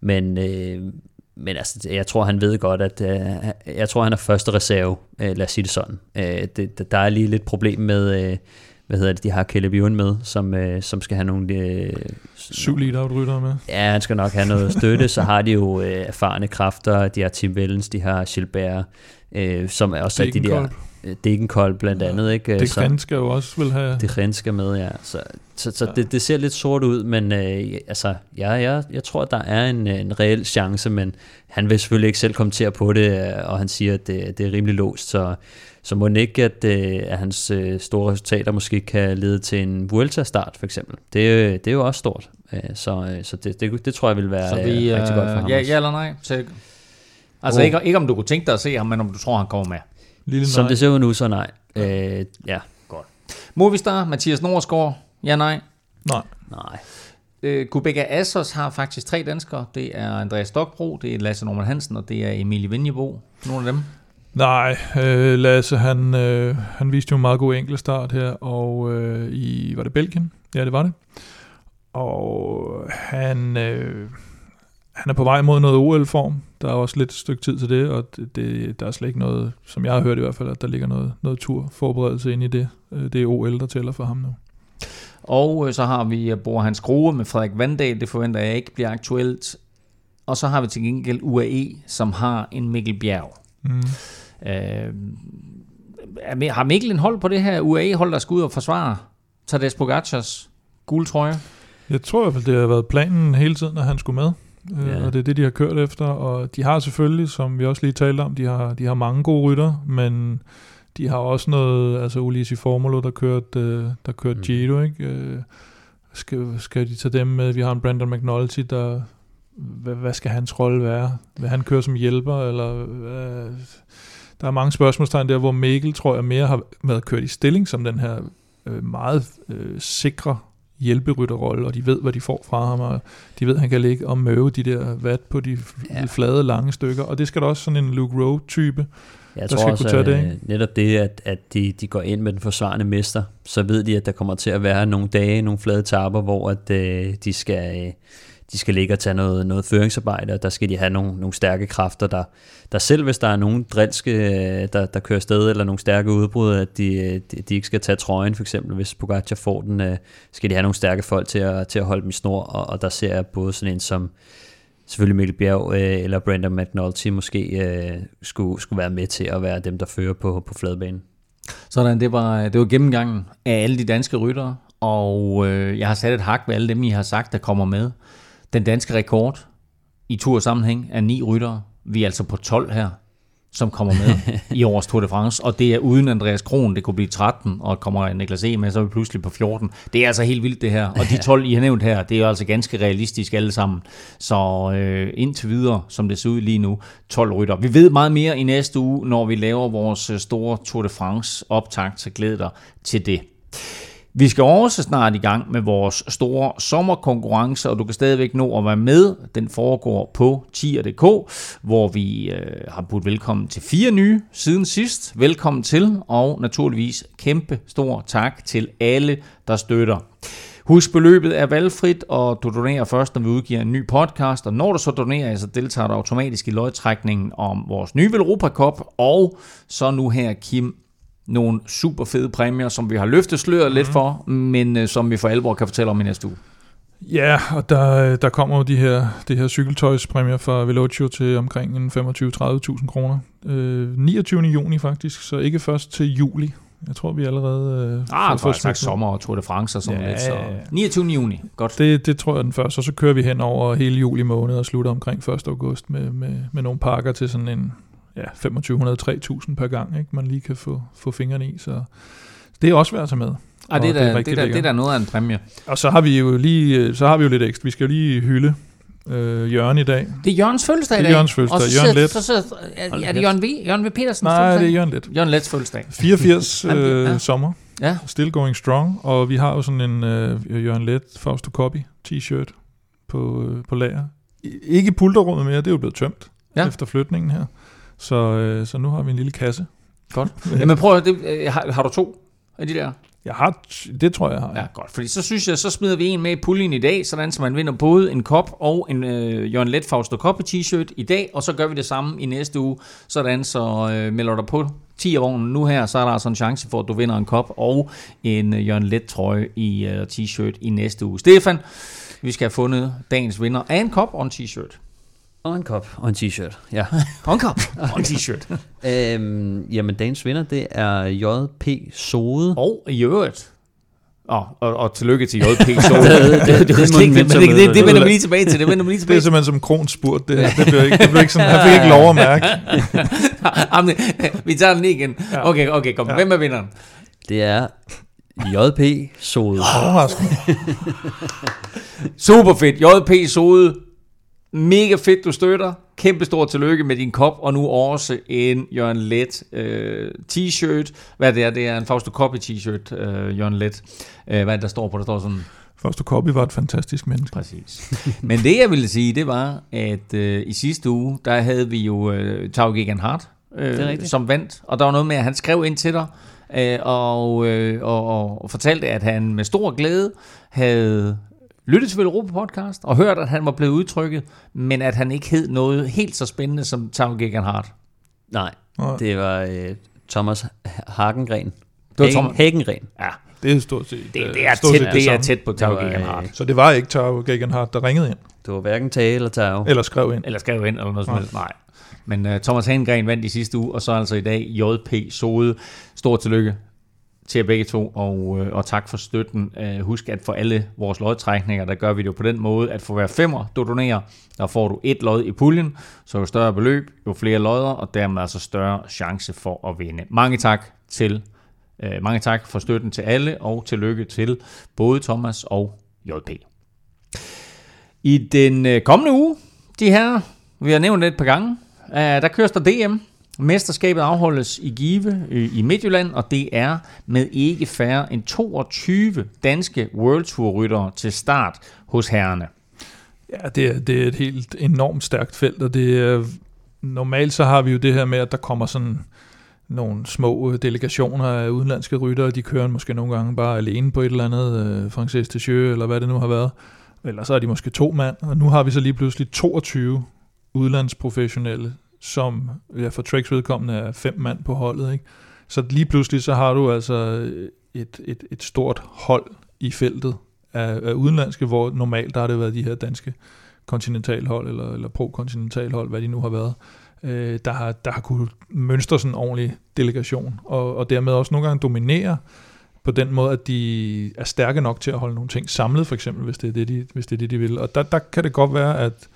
men, øh, men altså, jeg tror, han ved godt, at øh, jeg tror, han er første reserve, øh, lad os sige det sådan. Øh, det, der er lige lidt problem med, øh, hvad hedder det, de har Caleb Ewan med, som, øh, som skal have nogle... Øh, Syv lead-out-ryttere med. Ja, han skal nok have noget støtte. så har de jo øh, erfarne kræfter. De har Tim Vellens, de har Gilbert, øh, som er også er de der... Øh, Degenkolb blandt andet, ikke? Det Så- Gren skal jo også vil have... det skal med, ja. Så, så, så Ja. ja. Det, det ser lidt sort ud, men øh, altså, ja, jeg, jeg tror, der er en, en reel chance, men han vil selvfølgelig ikke selv kommentere på det, øh, og han siger, at det, det er rimelig låst, så, så må det ikke, at, øh, at hans øh, store resultater måske kan lede til en Vuelta-start, for eksempel. Det, øh, det er jo også stort. Øh, så øh, så det, det, det tror jeg vil være Så vi, øh, rigtig godt for ham ja, også. ja eller nej? Til, altså Åh. ikke, ikke om du kunne tænke dig at se ham, men om du tror, han kommer med. Lille Som nej. det ser ud nu, så nej. Øh, ja, Movistar, Mathias Norsgaard, ja nej. Nej. nej. Øh, Kubeka Assos har faktisk tre danskere. Det er Andreas Stokbro, det er Lasse Norman Hansen, og det er Emilie Vinjebo. Nogle af dem. Nej, øh, Lasse, han, øh, han viste jo en meget god enkeltstart her, og øh, i, var det Belgien? Ja, det var det. Og han, øh, han er på vej mod noget OL-form. Der er også lidt stykke tid til det, og det, det, der er slet ikke noget, som jeg har hørt i hvert fald, at der ligger noget, noget turforberedelse ind i det. Øh, Det er OL, der tæller for ham nu. Og øh, så har vi øh, Bor Hans Grohe med Frederik Vandal. Det forventer jeg ikke bliver aktuelt. Og så har vi til gengæld UAE, som har en Mikkel Bjerg. Mm. Øh, har Mikkel en hold på det her UAE-hold, der skal ud og forsvare Tadej Pogacars gule trøje? Jeg tror i hvert fald, det har været planen hele tiden, at han skulle med. Ja. Og det er det, de har kørt efter. Og de har selvfølgelig, som vi også lige talte om, de har, de har mange gode rytter, men de har også noget, altså Ulisi Formulo, der kørte, øh, der kørte Mm. mm. Giro, ikke? Øh, Skal, skal de tage dem med? Vi har en Brandon McNulty, der... Hvad, hvad skal hans rolle være? Vil han køre som hjælper, eller... Hvad? Der er mange spørgsmålstegn der, hvor Mikkel, tror jeg, mere har været kørt i stilling som den her øh, meget øh, sikre hjælperytterrolle, og de ved, hvad de får fra ham, og de ved, at han kan ligge og møve de der vat på de, Ja. flade, lange stykker, og det skal da også sådan en Luke Rowe-type. Jeg der tror skal også, kunne tage det, ikke? øh, netop det, at, at de, de går ind med den forsvarende mester, så ved de, at der kommer til at være nogle dage, nogle flade tapper, hvor at, øh, de, skal, øh, de skal ligge og tage noget, noget føringsarbejde, og der skal de have nogle, nogle stærke kræfter, der, der selv hvis der er nogen drilske, øh, der, der kører sted, eller nogle stærke udbrud, at de, øh, de, de ikke skal tage trøjen, for eksempel hvis Pogacar får den, øh, skal de have nogle stærke folk til at, til at holde dem i snor, og, og der ser jeg både sådan en som selvfølgelig Mikkel Bjerg øh, eller Brandon McNulty måske øh, skulle, skulle være med til at være dem, der fører på, på fladbanen. Sådan, det var, det var gennemgangen af alle de danske ryttere, og øh, jeg har sat et hak ved alle dem, I har sagt, der kommer med. Den danske rekord i tursammenhæng er ni ryttere. Vi er altså på 12 her, som kommer med i årets Tour de France, og det er uden Andreas Kron, det kunne blive 13, og kommer Niklas E. med, så er vi pludselig på 14. Det er altså helt vildt det her, og de 12, I har nævnt her, det er jo altså ganske realistisk alle sammen. Så øh, indtil videre, som det ser ud lige nu, 12 rytter. Vi ved meget mere i næste uge, når vi laver vores øh, store Tour de France optakt, så glæd dig til det. Vi skal også snart i gang med vores store sommerkonkurrence, og du kan stadigvæk nå at være med. Den foregår på tier.dk, hvor vi øh, har budt velkommen til fire nye siden sidst. Velkommen til, og naturligvis kæmpe stor tak til alle, der støtter. Husk, beløbet er valgfrit, og du donerer først, når vi udgiver en ny podcast. Og når du så donerer, så deltager du automatisk i lodtrækningen om vores nye Velropa Cup. Og så nu her, Kim, nogle super fede præmier, som vi har løftet sløret mm. lidt for, men øh, som vi for alvor kan fortælle om i næste uge. Ja, og der, der kommer jo de her, det her cykeltøjspræmier fra Velocio til omkring en 25-30.000 kroner. Øh, 29. juni faktisk, så ikke først til juli. Jeg tror, vi allerede... Øh, Ah, jeg får sagt sommer og Tour de France og sådan Ja, lidt. Så. ja, ja. 29. juni, godt. Det, det tror jeg den første, og så kører vi hen over hele juli måned og slutter omkring 1. august med, med, med nogle pakker til sådan en ja, 2500-3000 per gang, ikke? man lige kan få, få fingrene i. Så det er også værd at tage med. Ah, det, er det er da, det, rigtig er da, det er da noget af en præmie. Og så har vi jo lige, øh, så har vi jo lidt ekstra. Vi skal jo lige hylde øh, Jørgen i dag. Det er Jørgens fødselsdag i Det er dag. Jørgens fødselsdag. Og så, Jørgen Leth. så, så, er, er det Jørgen V? Jørgen V. Petersens Nej, fødselsdag? det er Jørgen lidt. Jørgen Lets fødselsdag. 84 Jamen, det- ja. øh, sommer. Ja. Still going strong. Og vi har jo sådan en øh, Jørgen Let Fausto Copy t-shirt på, øh, på lager. I- Ikke i pulterrummet mere, det er jo blevet tømt ja. efter flytningen her. Så, øh, så nu har vi en lille kasse. Godt. Jamen prøv det, øh, har, har du to af de der? Jeg har, det tror jeg, jeg har. Ja, godt. Fordi så synes jeg, så smider vi en med i puljen i dag, sådan så man vinder både en kop og en øh, Jørgen Let Fausto Koppe t-shirt i dag, og så gør vi det samme i næste uge, sådan så øh, melder dig på 10 vognen nu her, så er der altså en chance for, at du vinder en kop og en øh, Jørgen Let trøje i øh, t-shirt i næste uge. Stefan, vi skal have fundet dagens vinder af en kop og en t-shirt. Og en kop og en t-shirt, ja. Og en kop og en t-shirt. øhm, jamen, dagens vinder, det er JP Sode. og i øvrigt, Oh, og, og tillykke til JP så. det- det- det, det, det vender vi lige tilbage til. Det vender vi lige Det er tilbage til. simpelthen som Krons spurt. Det, det, blev ikke, det blev ikke sådan, han fik ikke lov at mærke. Jamen, vi tager den igen. Okay, okay, kom. Hvem er vinderen? Det er JP Sode. Overraskende. Super fedt. JP Sode. Mega fedt, du støtter. Kæmpe stor tillykke med din kop, og nu også en Jørgen Let øh, t-shirt. Hvad det er, det er en Fausto Copy t-shirt, øh, Jørgen Let. Øh, hvad er det, der står på? Der står sådan, Fausto Coppi var et fantastisk menneske. præcis. Men det, jeg ville sige, det var, at øh, i sidste uge, der havde vi jo øh, Tau Gegan Hart, øh, som vandt. Og der var noget med, at han skrev ind til dig, øh, og, øh, og, og fortalte, at han med stor glæde havde lyttet til Europa podcast, og hørt, at han var blevet udtrykket, men at han ikke hed noget helt så spændende som Tau Gegan Hart. Nej, Nej. det var øh, Thomas Hagengren. Det var Thomas- Hagengren. Ja, Det er stort set, det, øh, det, er, stort tæt, set det er samme. tæt på Tau Det Gegan øh. Så det var ikke Tau Gegenhardt, der ringede ind, Det var hverken Tage eller Tao. eller skrev ind. Eller skrev ind, eller noget som Nej. helst. Nej. Men uh, Thomas Hengren vandt i sidste uge, og så altså i dag JP Sode. Stort tillykke til jer begge to, og, øh, og tak for støtten. Øh, husk, at for alle vores lodtrækninger, der gør vi det jo på den måde, at for hver femmer, du donerer, der får du et lod i puljen, så jo større beløb, jo flere lodder, og dermed altså større chance for at vinde. Mange tak til øh, mange tak for støtten til alle, og tillykke til både Thomas og JP. I den kommende uge, de her, vi har nævnt det et par gange, der køres der DM. Mesterskabet afholdes i Give øh, i Midtjylland, og det er med ikke færre end 22 danske World Tour ryttere til start hos herrerne. Ja, det er, det er et helt enormt stærkt felt, og det er, normalt så har vi jo det her med, at der kommer sådan nogle små øh, delegationer af udenlandske ryttere, de kører måske nogle gange bare alene på et eller andet, øh, Francis de eller hvad det nu har været. Eller så er de måske to mand, og nu har vi så lige pludselig 22 udlandsprofessionelle, som ja, for Treks vedkommende er fem mand på holdet. Ikke? Så lige pludselig så har du altså et, et, et stort hold i feltet af, af udenlandske, hvor normalt der har det været de her danske kontinentalhold, eller, eller pro-kontinentalhold, hvad de nu har været, øh, der, har, der har kunnet mønstre sådan en ordentlig delegation, og, og dermed også nogle gange dominere på den måde, at de er stærke nok til at holde nogle ting samlet, for eksempel, hvis det er det, de, hvis det, er det, de vil. Og der, der kan det godt være, at,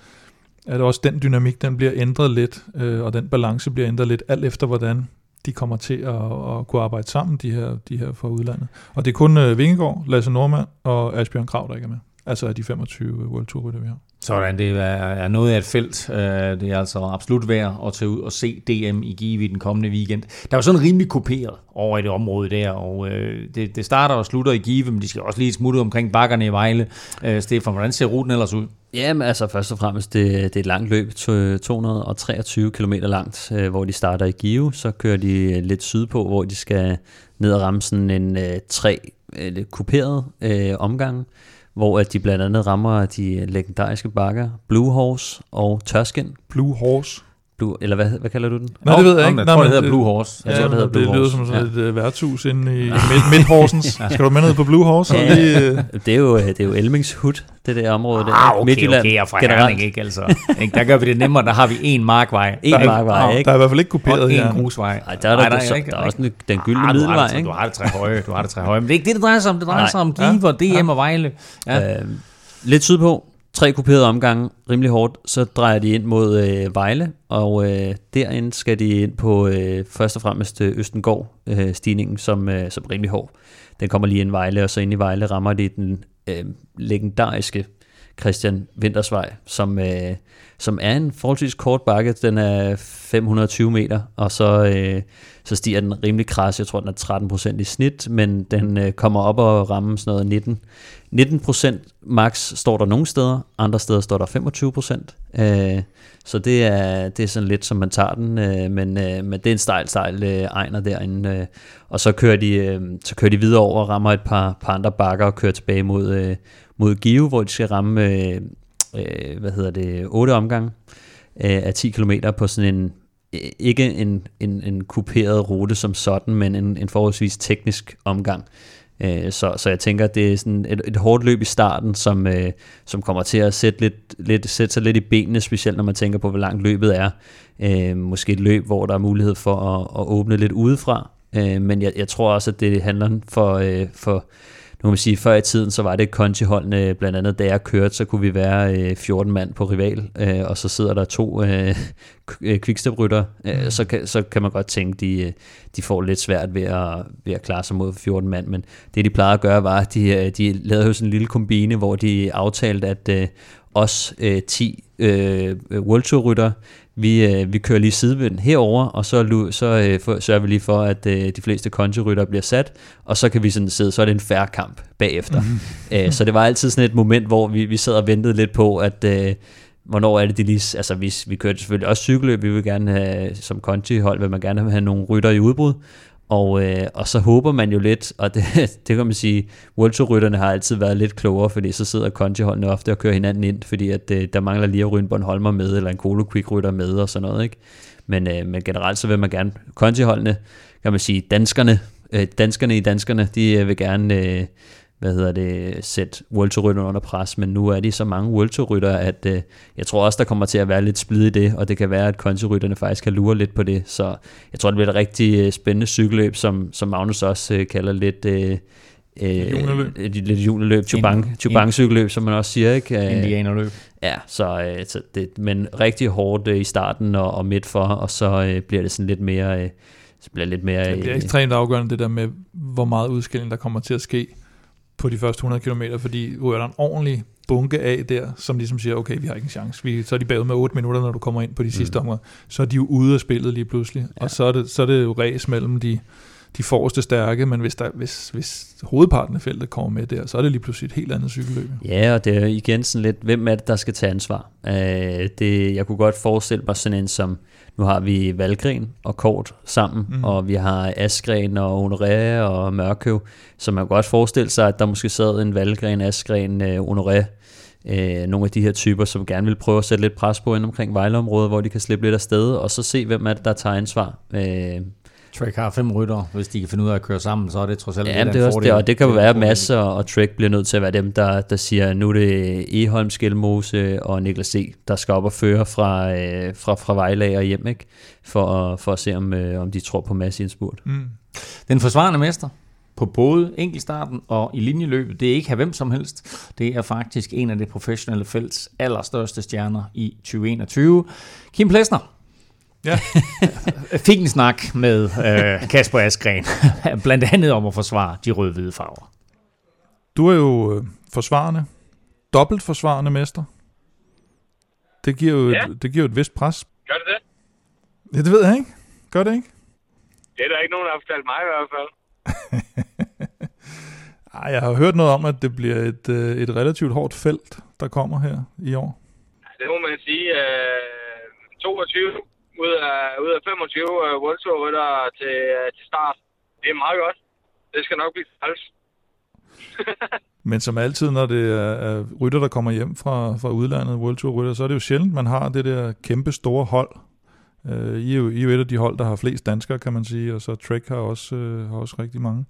at også den dynamik, den bliver ændret lidt, øh, og den balance bliver ændret lidt, alt efter hvordan de kommer til at, at kunne arbejde sammen, de her, de her fra udlandet. Og det er kun øh, Vingegaard, Lasse Normand og Asbjørn Krav, der ikke er med. Altså af de 25 øh, World Tour rytter, vi har. Sådan, det er, noget af et felt. Øh, det er altså absolut værd at tage ud og se DM i Give i den kommende weekend. Der var sådan rimelig kuperet over i det område der, og øh, det, det starter og slutter i Give, men de skal også lige smutte omkring bakkerne i Vejle. Øh, Stefan, hvordan ser ruten ellers ud? Jamen altså først og fremmest, det, det er et langt løb, 223 km langt, hvor de starter i Give, så kører de lidt sydpå, hvor de skal ned og ramme sådan en tre lidt kuperet øh, omgang, hvor at de blandt andet rammer de legendariske bakker Blue Horse og Tørskin. Blue Horse. Blue, eller hvad, hvad kalder du den? Nej, det ved jeg Nå, ikke. Jeg Nej, tror, det hedder Blue Horse. Jeg tror, det hedder Blue det lyder Horse. som sådan et øh, værtshus inde i midt, Midt-Horsens. Skal du med ned på Blue Horse? Ja. Lige, øh, Det er jo, øh, det er jo Elmings Hud, det der område der. Ah, okay, Midtjylland okay, og fra generelt. Herning, ikke altså. Der gør vi det nemmere, der har vi en markvej. En der er- markvej, ikke? Der er i hvert fald ikke kuperet og en grusvej. Ej, der er, der, der, ikke- der, er også den, den gyldne Ah, du har middelvej, det, ikke? Du har det tre høje, du har det tre høje. Men det er ikke det, det drejer sig om. Det drejer Nej. sig om Give og DM og Vejle. Ja. Øh, lidt sydpå, tre kuperede omgange, rimelig hårdt, så drejer de ind mod øh, Vejle, og øh, derinde skal de ind på øh, først og fremmest øh, Østengård øh, stigningen, som, øh, som er rimelig hård. Den kommer lige ind i Vejle, og så ind i Vejle rammer de den øh, legendariske Christian Vintersvej, som, øh, som er en forholdsvis kort bakke. Den er 520 meter, og så, øh, så stiger den rimelig kras. Jeg tror, den er 13 procent i snit, men den øh, kommer op og rammer sådan noget 19. 19 procent max står der nogle steder, andre steder står der 25 procent. Øh, så det er, det er sådan lidt, som man tager den, øh, men, øh, men det er en stejl, stejl øh, egner derinde. Øh, og så kører, de, øh, så kører de videre over og rammer et par, par andre bakker og kører tilbage mod, øh, mod Give, hvor de skal ramme, øh, øh, hvad hedder det, 8 omgange øh, af 10 km på sådan en, øh, ikke en, en, en kuperet rute som sådan, men en, en forholdsvis teknisk omgang. Øh, Så, så jeg tænker, at det er sådan et, et hårdt løb i starten, som, øh, som kommer til at sætte, lidt, lidt, sætte sig lidt i benene, specielt når man tænker på, hvor langt løbet er. Øh, måske et løb, hvor der er mulighed for at, at åbne lidt udefra. Øh, men jeg, jeg tror også, at det handler for, øh, for kan man sige, før i tiden, så var det kontiholdene, blandt andet da jeg kørte, så kunne vi være øh, 14 mand på rival, øh, og så sidder der to øh, kviksteprytter, øh, mm. så, kan, så kan man godt tænke, de, de får lidt svært ved at, ved at klare sig mod 14 mand, men det de plejede at gøre var, at de, øh, de lavede jo sådan en lille kombine, hvor de aftalte, at øh, os øh, 10 øh, World Tour rytter, vi, øh, vi kører lige sidevind herover og så, så øh, for, sørger vi lige for, at øh, de fleste kontirytter bliver sat, og så kan vi sådan sidde, så er det en færre kamp bagefter. Mm. Æ, så det var altid sådan et moment, hvor vi, vi sad og ventede lidt på, at øh, hvornår er det, de lige... Altså, vi, vi kørte selvfølgelig også cykelløb, vi vil gerne have, som kontihold, vil man gerne have nogle rytter i udbrud, og, øh, og så håber man jo lidt, og det, det kan man sige, World Tour-rytterne har altid været lidt klogere, fordi så sidder Conti-holdene ofte og kører hinanden ind, fordi at, øh, der mangler lige at ryge en Bornholmer med, eller en Colo Quick-rytter med, og sådan noget. Ikke? Men, øh, men generelt så vil man gerne, Conti-holdene, kan man sige, danskerne, øh, danskerne i danskerne, de øh, vil gerne... Øh, hvad hedder det, sætte World under pres, men nu er de så mange World at øh, jeg tror også, der kommer til at være lidt splid i det, og det kan være, at kontirytterne faktisk kan lure lidt på det, så jeg tror, det bliver et rigtig øh, spændende cykelløb, som, som Magnus også øh, kalder lidt... Øh, Øh, juneløb. Et lidt juneløb, Chubang, Chubang cykelløb, som man også siger, ikke? Øh, Indianerløb. Ja, så, øh, så det, men rigtig hårdt i starten og, og midt for, og så bliver det sådan lidt mere, så bliver lidt mere... Det bliver ekstremt afgørende, det der med, hvor meget udskilling der kommer til at ske på de første 100 km, fordi du er der en ordentlig bunke af der, som ligesom siger, okay, vi har ikke en chance. Vi, så er de bagud med 8 minutter, når du kommer ind på de sidste mm. områder. Så er de jo ude af spillet lige pludselig. Ja. Og så er, det, så er det jo ræs mellem de, de forreste stærke, men hvis, der, hvis, hvis hovedparten af feltet kommer med der, så er det lige pludselig et helt andet cykelløb. Ja, og det er igen sådan lidt, hvem er det, der skal tage ansvar? Uh, det, jeg kunne godt forestille mig sådan en som, nu har vi Valgren og Kort sammen, mm. og vi har Askren og Honoré og Mørkøv, så man kan godt forestille sig, at der måske sad en Valgren, Askren, uh, Honoré, uh, nogle af de her typer, som gerne vil prøve at sætte lidt pres på ind omkring Vejleområdet, hvor de kan slippe lidt af sted, og så se, hvem er det, der tager ansvar. Uh, Trek har fem rytter, hvis de kan finde ud af at køre sammen, så er det trods alt ja, det er også det, og det kan jo være, at Mads og, og Trek bliver nødt til at være dem, der, der siger, nu er det Eholm, Skelmose og Niklas E., der skal op og føre fra, øh, fra, fra Vejlag og hjem, ikke? For, for at se, om, øh, om de tror på Mads i en spurt. Mm. Den forsvarende mester, på både enkeltstarten og i linjeløbet. Det er ikke hvem som helst. Det er faktisk en af det professionelle felts allerstørste stjerner i 2021. Kim Plesner, Ja. Fik en snak med øh, Kasper Askren, blandt andet om at forsvare de rød-hvide farver. Du er jo øh, forsvarende, dobbelt forsvarende mester. Det giver jo, ja. et, det giver jo et vist pres. Gør det det? Ja, det ved jeg ikke. Gør det ikke? Det er der ikke nogen, der har fortalt mig i hvert fald. Ej, jeg har hørt noget om, at det bliver et, øh, et relativt hårdt felt, der kommer her i år. Det må man sige. Øh, 22 ud af, ud af 25 uh, World Tour rytter til, uh, til start. Det er meget godt. Det skal nok blive træls. Men som altid, når det er, er rytter, der kommer hjem fra, fra udlandet, World Tour rytter, så er det jo sjældent, man har det der kæmpe store hold. Uh, I, er jo, I er jo et af de hold, der har flest danskere, kan man sige, og så Trek har også, uh, har også rigtig mange.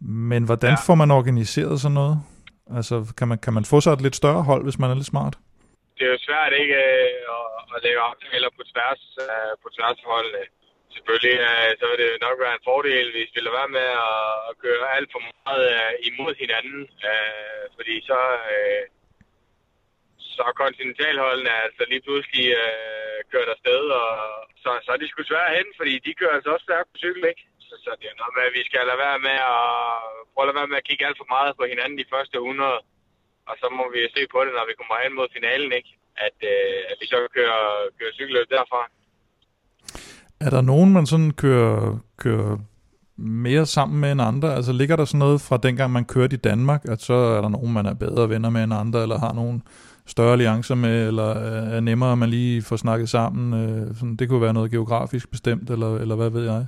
Men hvordan ja. får man organiseret sådan noget? Altså, kan man, kan man få sig et lidt større hold, hvis man er lidt smart? det er jo svært ikke øh, at, at lave aftaler på tværs, øh, på tværs af holdene. Øh. Selvfølgelig øh, så vil det nok være en fordel, hvis vi lader være med at, at køre alt for meget øh, imod hinanden, øh, fordi så, øh, så er kontinentalholdene altså lige pludselig øh, kørt afsted, og så, så er de sgu svære hen, fordi de kører altså også stærkt på cykel, ikke? Så, så det er noget med, at vi skal lade være med at prøve at lade være med at kigge alt for meget på hinanden de første 100 og så må vi se på det, når vi kommer hen mod finalen, ikke? At, øh, at vi så kører, kører cykelløb derfra. Er der nogen, man sådan kører, kører mere sammen med end andre? Altså ligger der sådan noget fra dengang, man kørte i Danmark, at så er der nogen, man er bedre venner med end andre, eller har nogen større alliancer med, eller øh, er nemmere, at man lige får snakket sammen? Øh, sådan, det kunne være noget geografisk bestemt, eller, eller hvad ved jeg?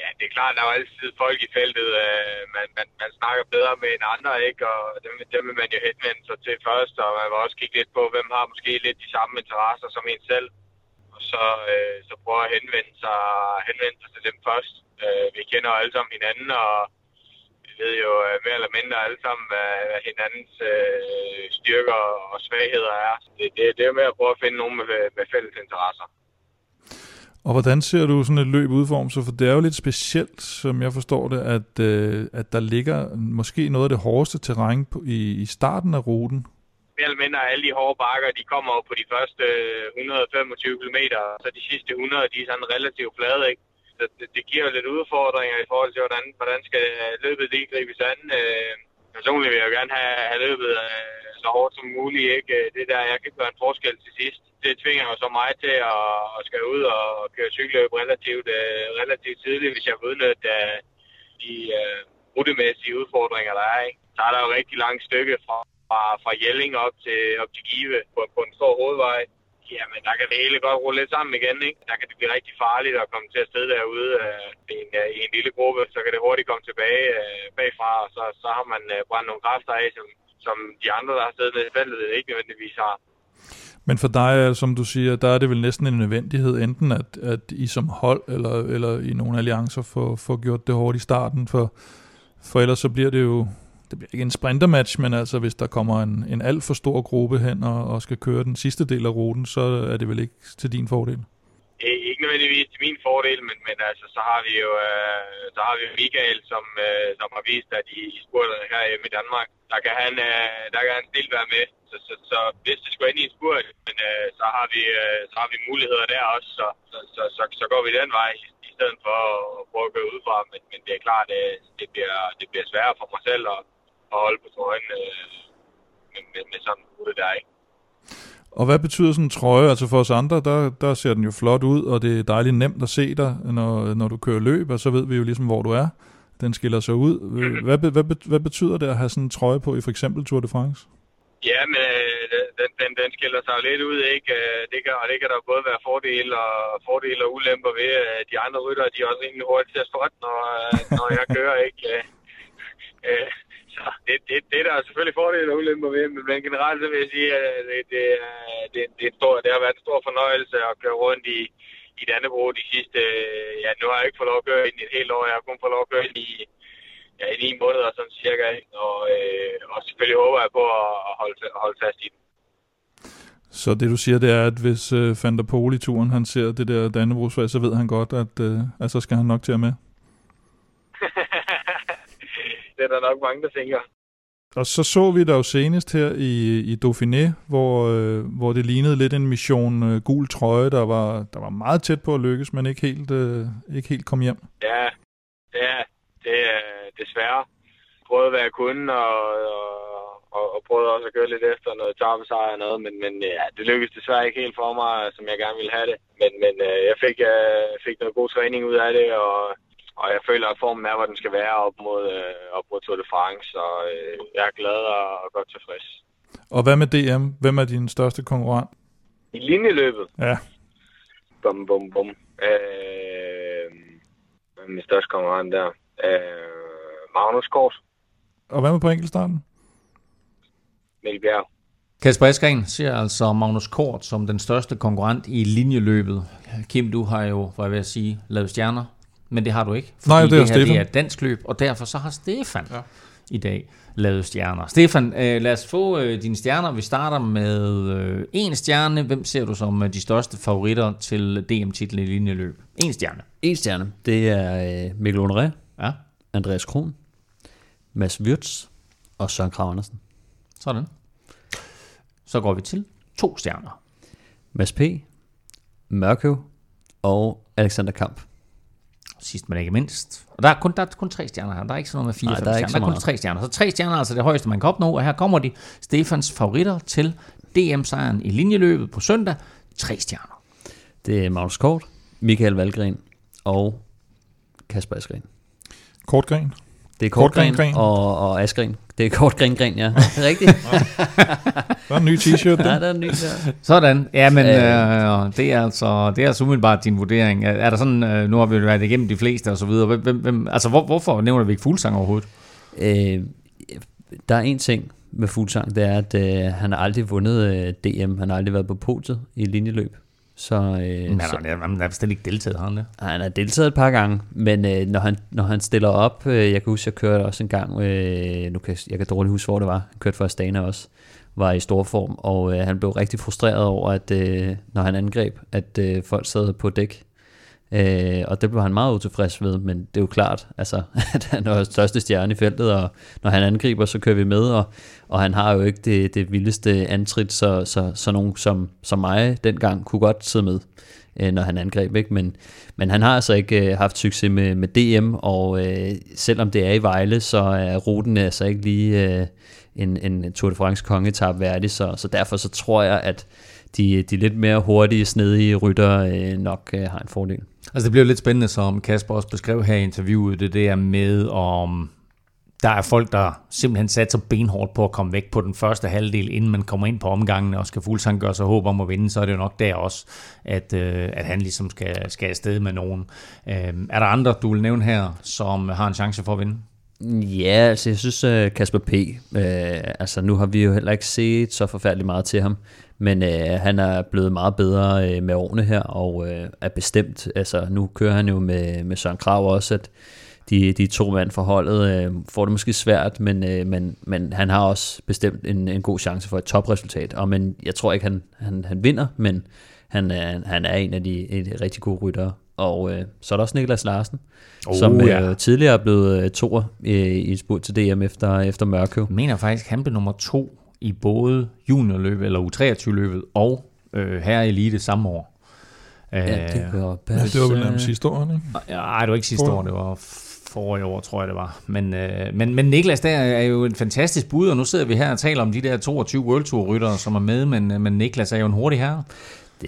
Ja, det er klart, der er jo altid folk i feltet, øh, man, man, man snakker bedre med end andre, ikke? Og dem, dem vil man jo henvende sig til først, og man vil også kigge lidt på, hvem har måske lidt de samme interesser som en selv. Og så, øh, så prøve at henvende sig, henvende sig til dem først. Øh, vi kender alle sammen hinanden, og vi ved jo øh, mere eller mindre alle sammen, hvad, hvad hinandens øh, styrker og svagheder er. Det, det, det er med at prøve at finde nogen med, med fælles interesser. Og hvordan ser du sådan et løb udformet? Så for det er jo lidt specielt, som jeg forstår det, at, øh, at der ligger måske noget af det hårdeste terræn på, i, i starten af ruten. Mere eller mindre alle de hårde bakker, de kommer på de første øh, 125 km, så de sidste 100, de er sådan relativt flade, ikke? Så det, det giver jo lidt udfordringer i forhold til, hvordan, hvordan skal løbet lige gribes an. Øh, personligt vil jeg jo gerne have, have løbet øh, så hårdt som muligt. Ikke? Øh, det der, jeg kan gøre en forskel til sidst. Det tvinger jo så mig til at, at skal ud og køre cykelløb relativt, øh, relativt tidligt, hvis jeg vil udnytte øh, de øh, rutemæssige udfordringer, der er. Ikke? Så er der jo rigtig langt stykke fra, fra, fra Jelling op til, op til Give på, på en stor hovedvej. Jamen, der kan det hele godt rulle lidt sammen igen, ikke? Der kan det blive rigtig farligt at komme til at sidde derude øh, i, en, øh, i en lille gruppe, så kan det hurtigt komme tilbage øh, bagfra, og så, så har man øh, brændt nogle kræfter af, som, som de andre, der har siddet med i feltet, ikke nødvendigvis har. Men for dig, øh, som du siger, der er det vel næsten en nødvendighed, enten at, at I som hold eller, eller i nogle alliancer får, får gjort det hårdt i starten, for, for ellers så bliver det jo det bliver ikke en sprintermatch, men altså hvis der kommer en, en alt for stor gruppe hen og, og skal køre den sidste del af ruten, så er det vel ikke til din fordel? Øh, ikke nødvendigvis til min fordel, men, men altså, så har vi jo øh, så har vi Michael, som, øh, som har vist, at i, i spurterne her hjemme i Danmark, der kan han, øh, der kan han stille være med. Så, så, så hvis det skulle ind i en spurt, men, øh, så, har vi, øh, så har vi muligheder der også, så, så, så, så, så går vi den vej i stedet for at prøve at køre udefra. Men, men det er klart, det, det bliver, det bliver sværere for mig selv at, at holde på trøjen øh, med, med, med sådan en der, ikke? Og hvad betyder sådan en trøje? Altså for os andre, der, der ser den jo flot ud, og det er dejligt nemt at se dig, når, når du kører løb, og så ved vi jo ligesom, hvor du er. Den skiller sig ud. Hvad, hvad, hvad, betyder det at have sådan en trøje på i for eksempel Tour de France? Ja, men øh, den, den, den skiller sig lidt ud, ikke? Øh, det kan, og det kan der både være fordele og, fordele og ulemper ved. De andre rytter, de er også rimelig hurtigt til at spotte, når, når jeg kører, ikke? Så det, det, det der er selvfølgelig fordele og ulemper ved, men generelt så vil jeg sige, at det, det, det, det, er stor, det har været en stor fornøjelse at køre rundt i, i Dannebro de sidste... Ja, nu har jeg ikke fået lov at køre ind i et helt år. Jeg har kun fået lov at køre ind i, ja, i ni måneder, sådan cirka. Og, øh, og selvfølgelig håber jeg på at holde, holde fast i den. Så det du siger, det er, at hvis øh, Van der Poli-turen, han ser det der Dannebro, så ved han godt, at, øh, så skal han nok til at med. det er der nok mange, der tænker. Og så så vi der jo senest her i, i Dauphiné, hvor, øh, hvor det lignede lidt en mission øh, gul trøje, der var, der var meget tæt på at lykkes, men ikke helt, øh, ikke helt kom hjem. Ja, det er, det er desværre. Prøvede hvad jeg kunne, og, og, og, og prøvede også at gøre lidt efter noget tabesejr og noget, men, men ja, det lykkedes desværre ikke helt for mig, som jeg gerne ville have det. Men, men øh, jeg fik, øh, fik noget god træning ud af det, og og jeg føler, at formen er, hvor den skal være op mod, øh, op mod Tour de France, så øh, jeg er glad og, og godt tilfreds. Og hvad med DM? Hvem er din største konkurrent? I linjeløbet? Ja. Bum, bum, bum. Øh, min største konkurrent der? Øh, Magnus Kort. Og hvad med på enkeltstarten? Mikkel Bjerg. Kasper Eskren ser altså Magnus Kort som den største konkurrent i linjeløbet. Kim, du har jo, hvad vil jeg sige, lavet stjerner men det har du ikke. Fordi Nej, det er det her Stefan. det er et dansk løb, og derfor så har Stefan ja. i dag lavet stjerner. Stefan, øh, lad os få øh, dine stjerner. Vi starter med øh, en stjerne. Hvem ser du som øh, de største favoritter til DM-titlen i linjeløb? En stjerne. En stjerne. Det er øh, Mikkel Honoré, ja. Andreas Kron, Mads Wirtz og Søren Krav Andersen. Sådan. Så går vi til to stjerner. Mads P., Mørkøv og Alexander Kamp sidst men ikke mindst. Og der er kun, der er kun tre stjerner her. Der er ikke sådan noget med fire, Nej, der er stjerner. Der er kun tre stjerner. Så tre stjerner er altså det højeste, man kan opnå. Og her kommer de Stefans favoritter til DM-sejren i linjeløbet på søndag. Tre stjerner. Det er Magnus Kort, Michael Valgren og Kasper Askren. Kortgren. Det er Kortgren, Kortgren og, og Askren. Det er Kortgren Gren, ja. Det er rigtigt. der er en ny t-shirt. Ja, der er en ny der. Sådan. Ja, men øh, øh, det er altså det er altså umiddelbart din vurdering. Er, er der sådan, øh, nu har vi jo været igennem de fleste og så videre. Hvem, hvem, altså, hvor, hvorfor nævner vi ikke Fuglsang overhovedet? Øh, der er en ting med Fuglsang, det er, at øh, han har aldrig vundet øh, DM. Han har aldrig været på podiet i linjeløb. Så, øh, men han, så, han har bestemt ikke deltaget, han det? Han har deltaget et par gange, men øh, når, han, når han stiller op, øh, jeg kan huske, jeg kørte også en gang, øh, nu kan, jeg kan dårligt huske, hvor det var, han kørte for Astana også, var i stor form, og øh, han blev rigtig frustreret over, at øh, når han angreb, at øh, folk sad på dæk, Øh, og det blev han meget utilfreds ved, men det er jo klart, altså, at han er største stjerne i feltet, og når han angriber, så kører vi med, og, og han har jo ikke det, det vildeste antrit, så, så, så nogen som, som mig dengang kunne godt sidde med, øh, når han angreb, ikke? Men, men han har altså ikke øh, haft succes med, med DM, og øh, selvom det er i Vejle, så er ruten altså ikke lige øh, en, en Tour de France kongetab værdig, så, så derfor så tror jeg, at de, de lidt mere hurtige, snedige rytter øh, nok øh, har en fordel. Altså det bliver lidt spændende, som Kasper også beskrev her i interviewet, det der med, om der er folk, der simpelthen satser benhårdt på at komme væk på den første halvdel, inden man kommer ind på omgangen og skal fuldstændig gøre sig håb om at vinde, så er det jo nok der også, at, øh, at han ligesom skal, skal afsted med nogen. Øh, er der andre, du vil nævne her, som har en chance for at vinde? Ja, altså jeg synes uh, Kasper P. øh, altså nu har vi jo heller ikke set så forfærdeligt meget til ham, men øh, han er blevet meget bedre øh, med årene her, og øh, er bestemt, altså nu kører han jo med, med Søren Krav også, at de, de to mand for holdet uh, får det måske svært, men, uh, men, men han har også bestemt en, en god chance for et topresultat, og men jeg tror ikke, han, han, han vinder, men han, han er en af de, de rigtig gode ryttere. Og øh, så er der også Niklas Larsen, oh, som ja. øh, tidligere er blevet øh, toer øh, i et spurt til DM efter, efter Mørkøv. Jeg mener faktisk, at han blev nummer to i både juniorløbet eller U23-løbet og øh, her elite samme år. Ja, det var Ja, det var vel nærmest sidste år, ikke? Nej, det var ikke sidste år, det var forrige år, tror jeg det var. Men, øh, men, men Niklas der er jo en fantastisk bud, og nu sidder vi her og taler om de der 22 World Tour ryttere, som er med, men, øh, men Niklas er jo en hurtig herre.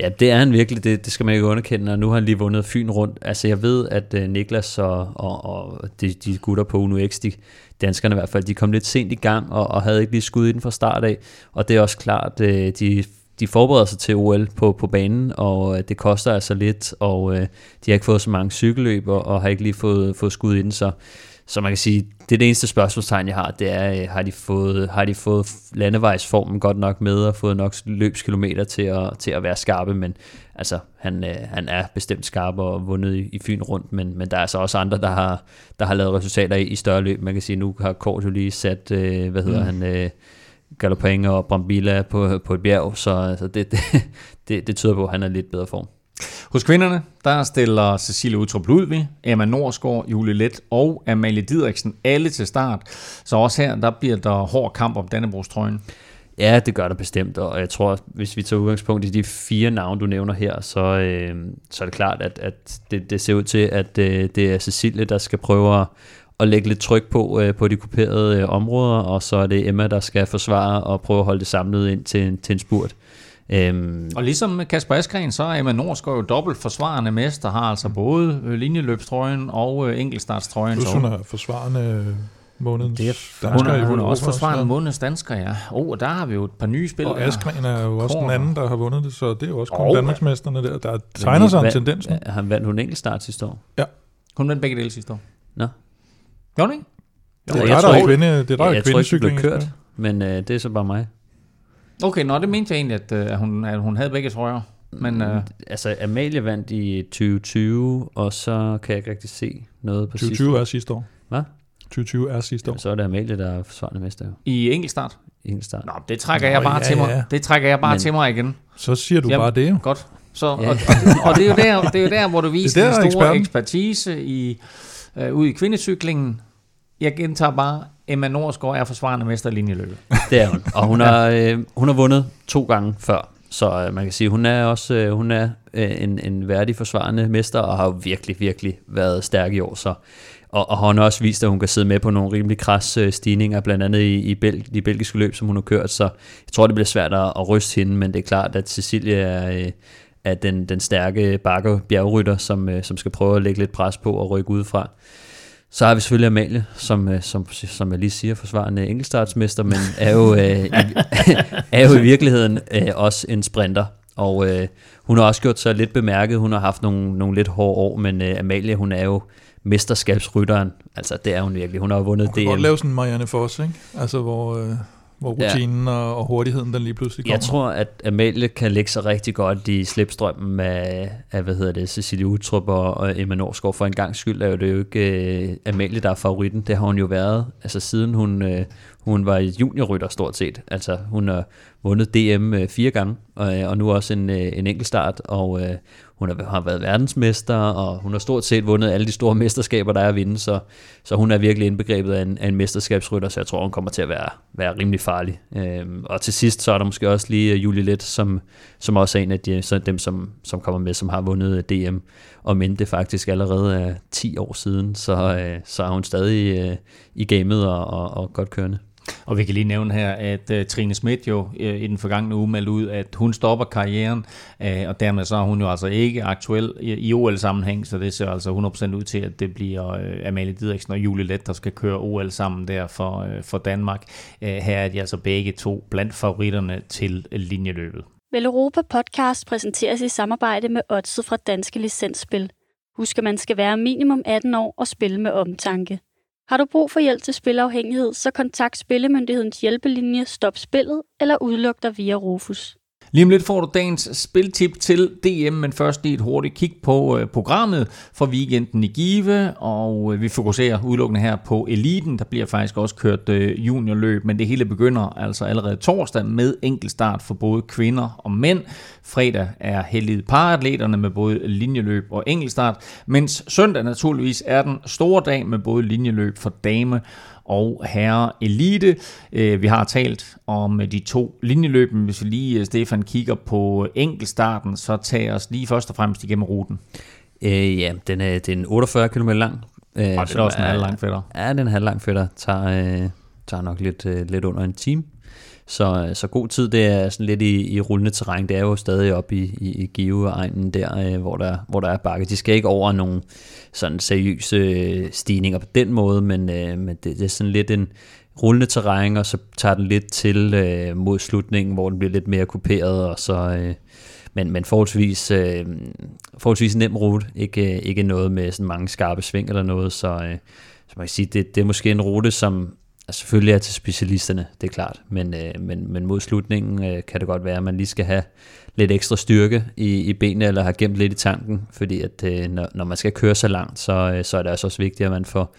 Ja, det er han virkelig, det, det skal man ikke underkende, og nu har han lige vundet Fyn rundt. Altså jeg ved, at øh, Niklas og, og, og de, de gutter på Uno X, de, danskerne i hvert fald, de kom lidt sent i gang og, og havde ikke lige skud i den fra start af. Og det er også klart, øh, de, de forbereder sig til OL på, på banen, og uh, det koster altså lidt, og uh, de har ikke fået så mange cykelløb, og, og har ikke lige fået, fået skud i den, så så man kan sige, det er det eneste spørgsmålstegn, jeg har, det er, har de fået, har de fået landevejsformen godt nok med, og fået nok løbskilometer til at, til at være skarpe, men altså, han, han er bestemt skarp og vundet i, i Fyn rundt, men, men der er altså også andre, der har, der har lavet resultater i, i større løb. Man kan sige, nu har Kort jo lige sat, øh, hvad hedder mm. han, øh, Galopang og Brambilla på, på et bjerg, så altså, det, det, det, det tyder på, at han er lidt bedre form. Hos kvinderne, der stiller Cecilie Utrup Ludvig, Emma Norsgaard, Julie Let og Amalie Didriksen alle til start. Så også her, der bliver der hård kamp om Dannebrogstrøjen. Ja, det gør der bestemt, og jeg tror, hvis vi tager udgangspunkt i de fire navne, du nævner her, så, øh, så er det klart, at, at det, det ser ud til, at øh, det er Cecilie, der skal prøve at, at lægge lidt tryk på øh, på de kuperede øh, områder, og så er det Emma, der skal forsvare og prøve at holde det samlet ind til, til en spurt. Øhm. Og ligesom Kasper Askren, så er Emma Norsgaard jo dobbelt forsvarende mester, har altså både øh, linjeløbstrøjen og øh, enkeltstartstrøjen. Plus hun er forsvarende månedens det er, dansker. Hun er, hun er også forsvarende månedens dansker, ja. Oh, og der har vi jo et par nye spil. Og Askren er jo også den anden, der har vundet det, så det er jo også kun oh. Danmarksmesterne der. Der tegner sig en tendens. Han vandt hun enkeltstart sidste år. Ja. Hun vandt begge dele sidste år. Nå. Gjorde ikke? Det er der, der er kvinde, det er der ja, jeg tror ikke, det blev kørt, men øh, det er så bare mig. Okay, nå, det mente jeg egentlig, at, øh, hun, at hun havde begge trøjer. Men, uh... Altså, Amalie vandt i 2020, og så kan jeg ikke rigtig se noget på 2020 sidste år. er sidste år. Hvad? 2020 er sidste år. Jamen, så er det Amalie, der er forsvarende mester. I enkeltstart? I enkeltstart. Nå, det trækker Nå, jeg bare ja, til mig. Ja. Det trækker jeg bare Men, til mig igen. Så siger du Jamen, bare det jo. Godt. Så, ja. og, og, og, det, er jo der, det er jo der, hvor du viser den store eksperten. ekspertise i, øh, ud i kvindecyklingen. Jeg gentager bare, Emma Norsgaard er forsvarende mester i linjeløbet. Det er hun, og hun har, øh, hun har vundet to gange før. Så øh, man kan sige, hun er også øh, hun er øh, en, en værdig forsvarende mester, og har virkelig, virkelig været stærk i år. Så, og, og hun har også vist, at hun kan sidde med på nogle rimelig kras øh, stigninger, blandt andet i, i Bel, de belgiske løb, som hun har kørt. Så jeg tror, det bliver svært at, at ryste hende, men det er klart, at Cecilie er, er den, den stærke bakker bjergrytter, som, øh, som skal prøve at lægge lidt pres på og rykke udefra. Så har vi selvfølgelig Amalie, som, øh, som, som jeg lige siger, forsvarende enkeltstartsmester, men er jo, øh, i, er jo i virkeligheden øh, også en sprinter. Og øh, hun har også gjort sig lidt bemærket. Hun har haft nogle, nogle lidt hårde år, men øh, Amalie, hun er jo mesterskabsrytteren. Altså, det er hun virkelig. Hun har vundet hun kan DM. godt lave sådan en Marianne Foss, ikke? Altså, hvor... Øh hvor rutinen ja. og, hurtigheden den lige pludselig kommer. Jeg tror, at Amalie kan lægge sig rigtig godt i slipstrømmen af, af hvad hedder det, Cecilie Utrup og, og Emma Norsgaard. For en gang skyld er det jo ikke uh, Amalie, der er favoritten. Det har hun jo været, altså siden hun, uh, hun var juniorrytter stort set. Altså hun har vundet DM uh, fire gange, og, og nu også en, uh, en enkelt start, og uh, hun har, været verdensmester, og hun har stort set vundet alle de store mesterskaber, der er at vinde, så, så hun er virkelig indbegrebet af en, af en mesterskabsrytter, så jeg tror, hun kommer til at være, være rimelig farlig. Øhm, og til sidst, så er der måske også lige øh, Julie Let, som, som også er en af de, så dem, som, som kommer med, som har vundet øh, DM, og men det faktisk allerede er 10 år siden, så, øh, så er hun stadig øh, i gamet og, og, og godt kørende. Og vi kan lige nævne her, at uh, Trine Schmidt jo uh, i den forgangne uge meldte ud, at hun stopper karrieren, uh, og dermed så er hun jo altså ikke aktuel i, i OL-sammenhæng, så det ser altså 100% ud til, at det bliver uh, Amalie Didriksen og Julie Let, der skal køre OL sammen der for, uh, for Danmark. Uh, her er de altså begge to blandt favoritterne til linjeløbet. Vel Europa Podcast præsenteres i samarbejde med Odset fra Danske Licensspil. Husk, at man skal være minimum 18 år og spille med omtanke. Har du brug for hjælp til spilafhængighed, så kontakt Spillemyndighedens hjælpelinje Stop Spillet eller udluk dig via Rufus. Lige om lidt får du dagens spiltip til DM, men først lige et hurtigt kig på øh, programmet for weekenden i Give, og øh, vi fokuserer udelukkende her på eliten. Der bliver faktisk også kørt øh, juniorløb, men det hele begynder altså allerede torsdag med enkeltstart for både kvinder og mænd. Fredag er heldigt paratleterne med både linjeløb og enkeltstart, mens søndag naturligvis er den store dag med både linjeløb for dame og herre elite. Vi har talt om de to linjeløb, hvis vi lige, Stefan, kigger på enkeltstarten, så tager os lige først og fremmest igennem ruten. Øh, ja, den er, den er 48 km lang. Øh, og det er også en halv lang fætter. Ja, den halv lang fætter tager, øh, tager nok lidt, øh, lidt under en time. Så, øh, så god tid, det er sådan lidt i, i rullende terræn. Det er jo stadig op i, i, i Give-egnen der, øh, hvor, der, hvor der er bakke. De skal ikke over nogle sådan seriøse øh, stigninger på den måde, men, øh, men det, det er sådan lidt en rullende terræn, og så tager den lidt til øh, mod slutningen, hvor den bliver lidt mere kuperet, og så... Øh, men, men forholdsvis, øh, forholdsvis nem rute, ikke, øh, ikke noget med sådan mange skarpe sving eller noget, så, øh, så man kan sige, det, det er måske en rute, som Altså selvfølgelig er til specialisterne, det er klart, men, øh, men, men mod slutningen øh, kan det godt være, at man lige skal have lidt ekstra styrke i, i benene, eller have gemt lidt i tanken, fordi at øh, når, når man skal køre så langt, så, øh, så er det altså også vigtigt, at man får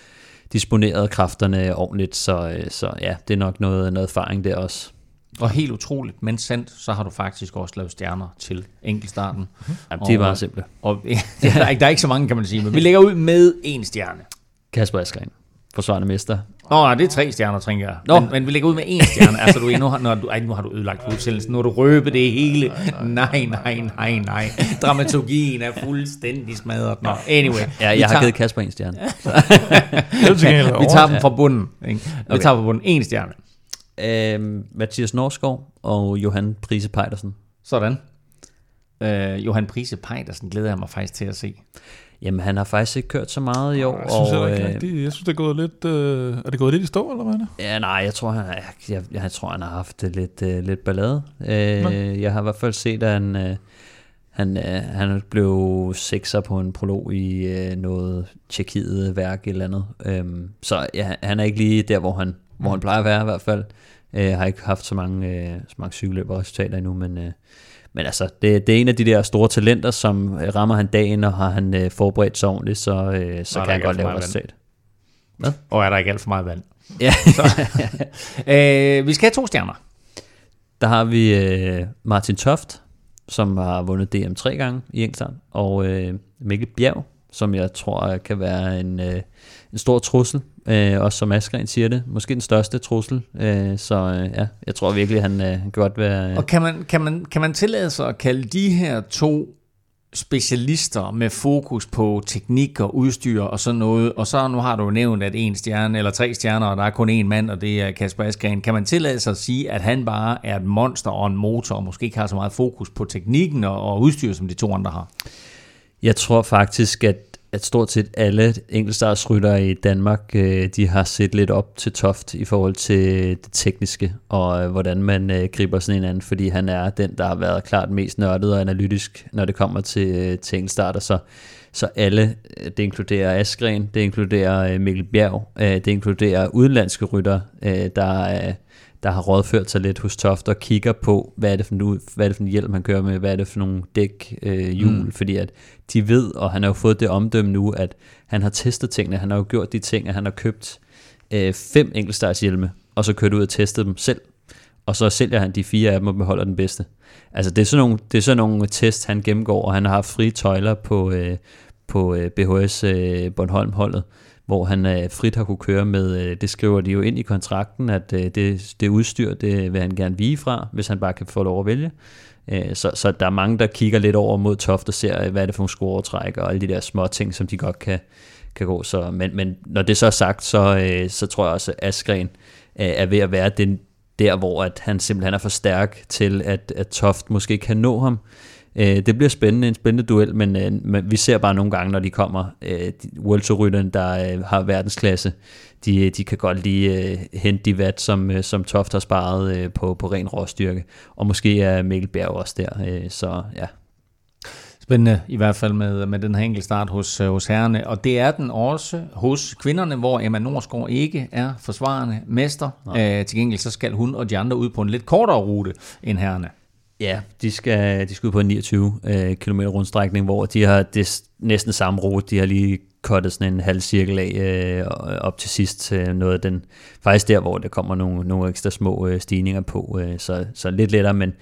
disponeret kræfterne ordentligt, så, øh, så ja, det er nok noget, noget erfaring der også. Og helt utroligt, men sandt, så har du faktisk også lavet stjerner til enkeltstarten. Mm-hmm. Jamen, det er bare simpelt. Og, ja, der, er ikke, der er ikke så mange, kan man sige, men vi lægger ud med en stjerne. Kasper Askren forsvarende mester. Åh, oh, det er tre stjerner, tænker jeg. Nå. Men, men vi lægger ud med én stjerne. altså, du, nu, har, når du, ej, nu har du ødelagt udsendelsen. Nu har du røbet det hele. Nej, nej, nej, nej. Dramaturgien er fuldstændig smadret. Nå, anyway. Ja, jeg har givet Kasper en stjerne. vi tager dem fra bunden. Ikke? Vi okay. tager fra bunden en stjerne. Øhm, Mathias Norskov og Johan Prise Pejdersen. Sådan. Øh, Johan Prise Pejdersen glæder jeg mig faktisk til at se. Jamen, han har faktisk ikke kørt så meget i år. Jeg synes, og, ikke, øh, jeg synes det er gået lidt... Øh, er det gået lidt i stå, eller hvad det? Ja, nej, jeg tror, han, jeg, jeg, jeg tror, han har haft det lidt, øh, lidt ballade. Øh, jeg har i hvert fald set, at han, øh, han, øh, han blev sekser på en prolog i øh, noget tjekkiet værk eller andet. Øh, så ja, han er ikke lige der, hvor han, hvor han plejer at være i hvert fald. Jeg øh, har ikke haft så mange, øh, så mange cykelløberresultater endnu, men... Øh, men altså, det, det er en af de der store talenter, som øh, rammer han dagen, og har han øh, forberedt sig ordentligt, så, øh, så kan han godt lave resultat. Hvad? Og er der ikke alt for meget vand? Ja. øh, vi skal have to stjerner. Der har vi øh, Martin Toft, som har vundet DM tre gange i England, og øh, Mikkel Bjerg, som jeg tror øh, kan være en, øh, en stor trussel, øh, også som Askren siger det, måske den største trussel, øh, så øh, ja, jeg tror virkelig, han, øh, kan godt være... Øh. Og kan man, kan, man, kan man tillade sig at kalde de her to specialister med fokus på teknik og udstyr og sådan noget, og så nu har du nævnt, at en stjerne eller tre stjerner, og der er kun en mand, og det er Kasper Askren. Kan man tillade sig at sige, at han bare er et monster og en motor, og måske ikke har så meget fokus på teknikken og, og udstyr, som de to andre har? Jeg tror faktisk, at at stort set alle enkeltstartsryttere i Danmark, øh, de har set lidt op til Toft i forhold til det tekniske, og øh, hvordan man øh, griber sådan en anden, fordi han er den, der har været klart mest nørdet og analytisk, når det kommer til, øh, til enkeltstarter, så, så alle, øh, det inkluderer Askren, det inkluderer øh, Mikkel Bjerg, det inkluderer udenlandske rytter, der er der har rådført sig lidt hos Toft og kigger på, hvad er det for, nu, hvad er det for en hjælp, han kører med, hvad er det for nogle dæk, øh, hjul, mm. fordi at de ved, og han har jo fået det omdømme nu, at han har testet tingene, han har jo gjort de ting, at han har købt øh, fem enkeltstartshjelme, og så kørt ud og testet dem selv, og så sælger han de fire af dem og beholder den bedste. Altså det er sådan nogle, det er sådan nogle test, han gennemgår, og han har haft frie tøjler på, øh, på øh, BHS øh, Bornholm-holdet, hvor han øh, frit har kunne køre med, øh, det skriver de jo ind i kontrakten, at øh, det, det udstyr, det vil han gerne vige fra, hvis han bare kan få lov at vælge. Øh, så, så der er mange, der kigger lidt over mod Toft og ser, hvad er det for nogle scoretræk og alle de der små ting, som de godt kan, kan gå. Så, men, men når det så er sagt, så, øh, så tror jeg også, at Askren øh, er ved at være den, der, hvor at han simpelthen er for stærk til, at, at Toft måske kan nå ham. Øh, det bliver spændende, en spændende duel, men, øh, men vi ser bare nogle gange, når de kommer, øh, World Tour der øh, har verdensklasse, de, de kan godt lige øh, hente de vat, som, øh, som Toft har sparet øh, på, på ren råstyrke. Og måske er Mikkel Bjerg også der, øh, så ja. Spændende i hvert fald med, med den her enkeltstart hos, øh, hos herrene, og det er den også hos kvinderne, hvor Emma Norsgaard ikke er forsvarende mester. Æ, til gengæld så skal hun og de andre ud på en lidt kortere rute end herrene. Ja, de skal, de skal ud på en 29 øh, km rundstrækning, hvor de har det næsten samme rute. De har lige kottet sådan en halv cirkel af øh, øh, op til sidst. Øh, noget af den, faktisk der, hvor der kommer nogle, nogle ekstra små øh, stigninger på. Øh, så, så lidt lettere, men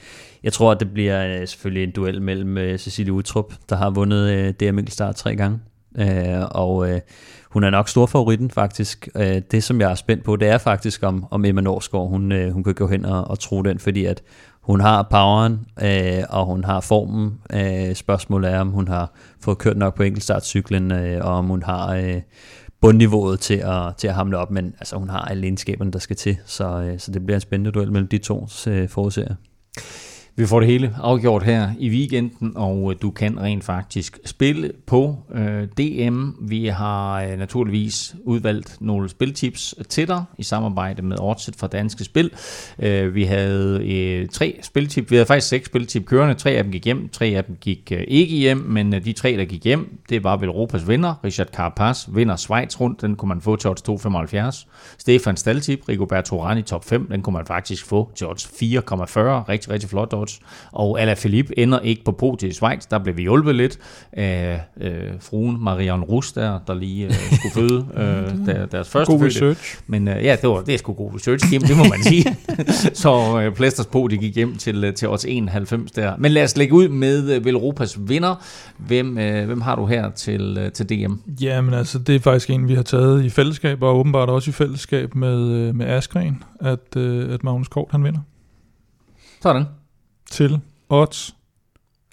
jeg tror, at det bliver øh, selvfølgelig en duel mellem øh, Cecilie Utrup, der har vundet øh, DM Start tre gange. Øh, og øh, hun er nok stor favoritten faktisk. Øh, det, som jeg er spændt på, det er faktisk, om, om Emma Norsgaard, hun, øh, hun kan gå hen og, og tro den, fordi at hun har poweren, øh, og hun har formen. Øh, spørgsmålet er, om hun har fået kørt nok på enkeltstartcyklen, øh, og om hun har øh, bundniveauet til at, til at hamle op, men altså, hun har alle egenskaberne, der skal til, så, øh, så det bliver en spændende duel mellem de to øh, forudser. Vi får det hele afgjort her i weekenden, og øh, du kan rent faktisk spille på øh, DM. Vi har øh, naturligvis udvalgt nogle spiltips til dig i samarbejde med Oddset fra Danske Spil. Øh, vi havde øh, tre spiltip, Vi havde faktisk seks spiltip kørende. Tre af dem gik hjem, tre af dem gik øh, ikke hjem, men øh, de tre, der gik hjem, det var vel Europas vinder. Richard Carapaz vinder Schweiz rundt, den kunne man få til odds 2,75. Stefan Staltip, Rigoberto Rani top 5, den kunne man faktisk få til odds 4,40. Rigtig, rigtig flot odds. Og Alaphilippe ender ikke på podiet i Schweiz. Der blev vi hjulpet lidt af øh, fruen Marianne Rus der, der lige øh, skulle føde øh, der, deres første God research. Men øh, ja, det, var, det er sgu god research, Kim, det må man sige. Så øh, Plæsters på, de gik hjem til, øh, til odds 91 der. Men lad os lægge ud med øh, Velropas vinder. Hvem, øh, hvem har du her til, øh, til DM? Jamen altså, det er faktisk en, vi har taget i fællesskab, og åbenbart også i fællesskab med, øh, med Askren, at, øh, at Magnus Kort han vinder. Sådan. Til odds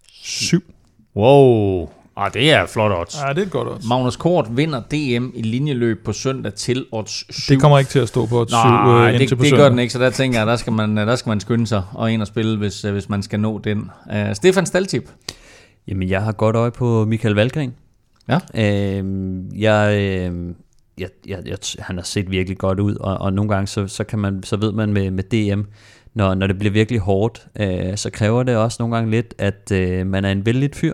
7. Wow. Ah, det er flot odds. Ja, det er et godt odds. Magnus Kort vinder DM i linjeløb på søndag til odds 7. Det kommer ikke til at stå på odds 7 Nej, øh, det, det søndag. gør den ikke, så der tænker jeg, der skal man, der skal man skynde sig og ind og spille, hvis, øh, hvis man skal nå den. Uh, Stefan Staltip. Jamen, jeg har godt øje på Michael Valgren. Ja. Øhm, jeg, øh, jeg, jeg, jeg, han har set virkelig godt ud, og, og nogle gange så, så, kan man, så ved man med, med DM, når, når det bliver virkelig hårdt, øh, så kræver det også nogle gange lidt, at øh, man er en vældig fyr.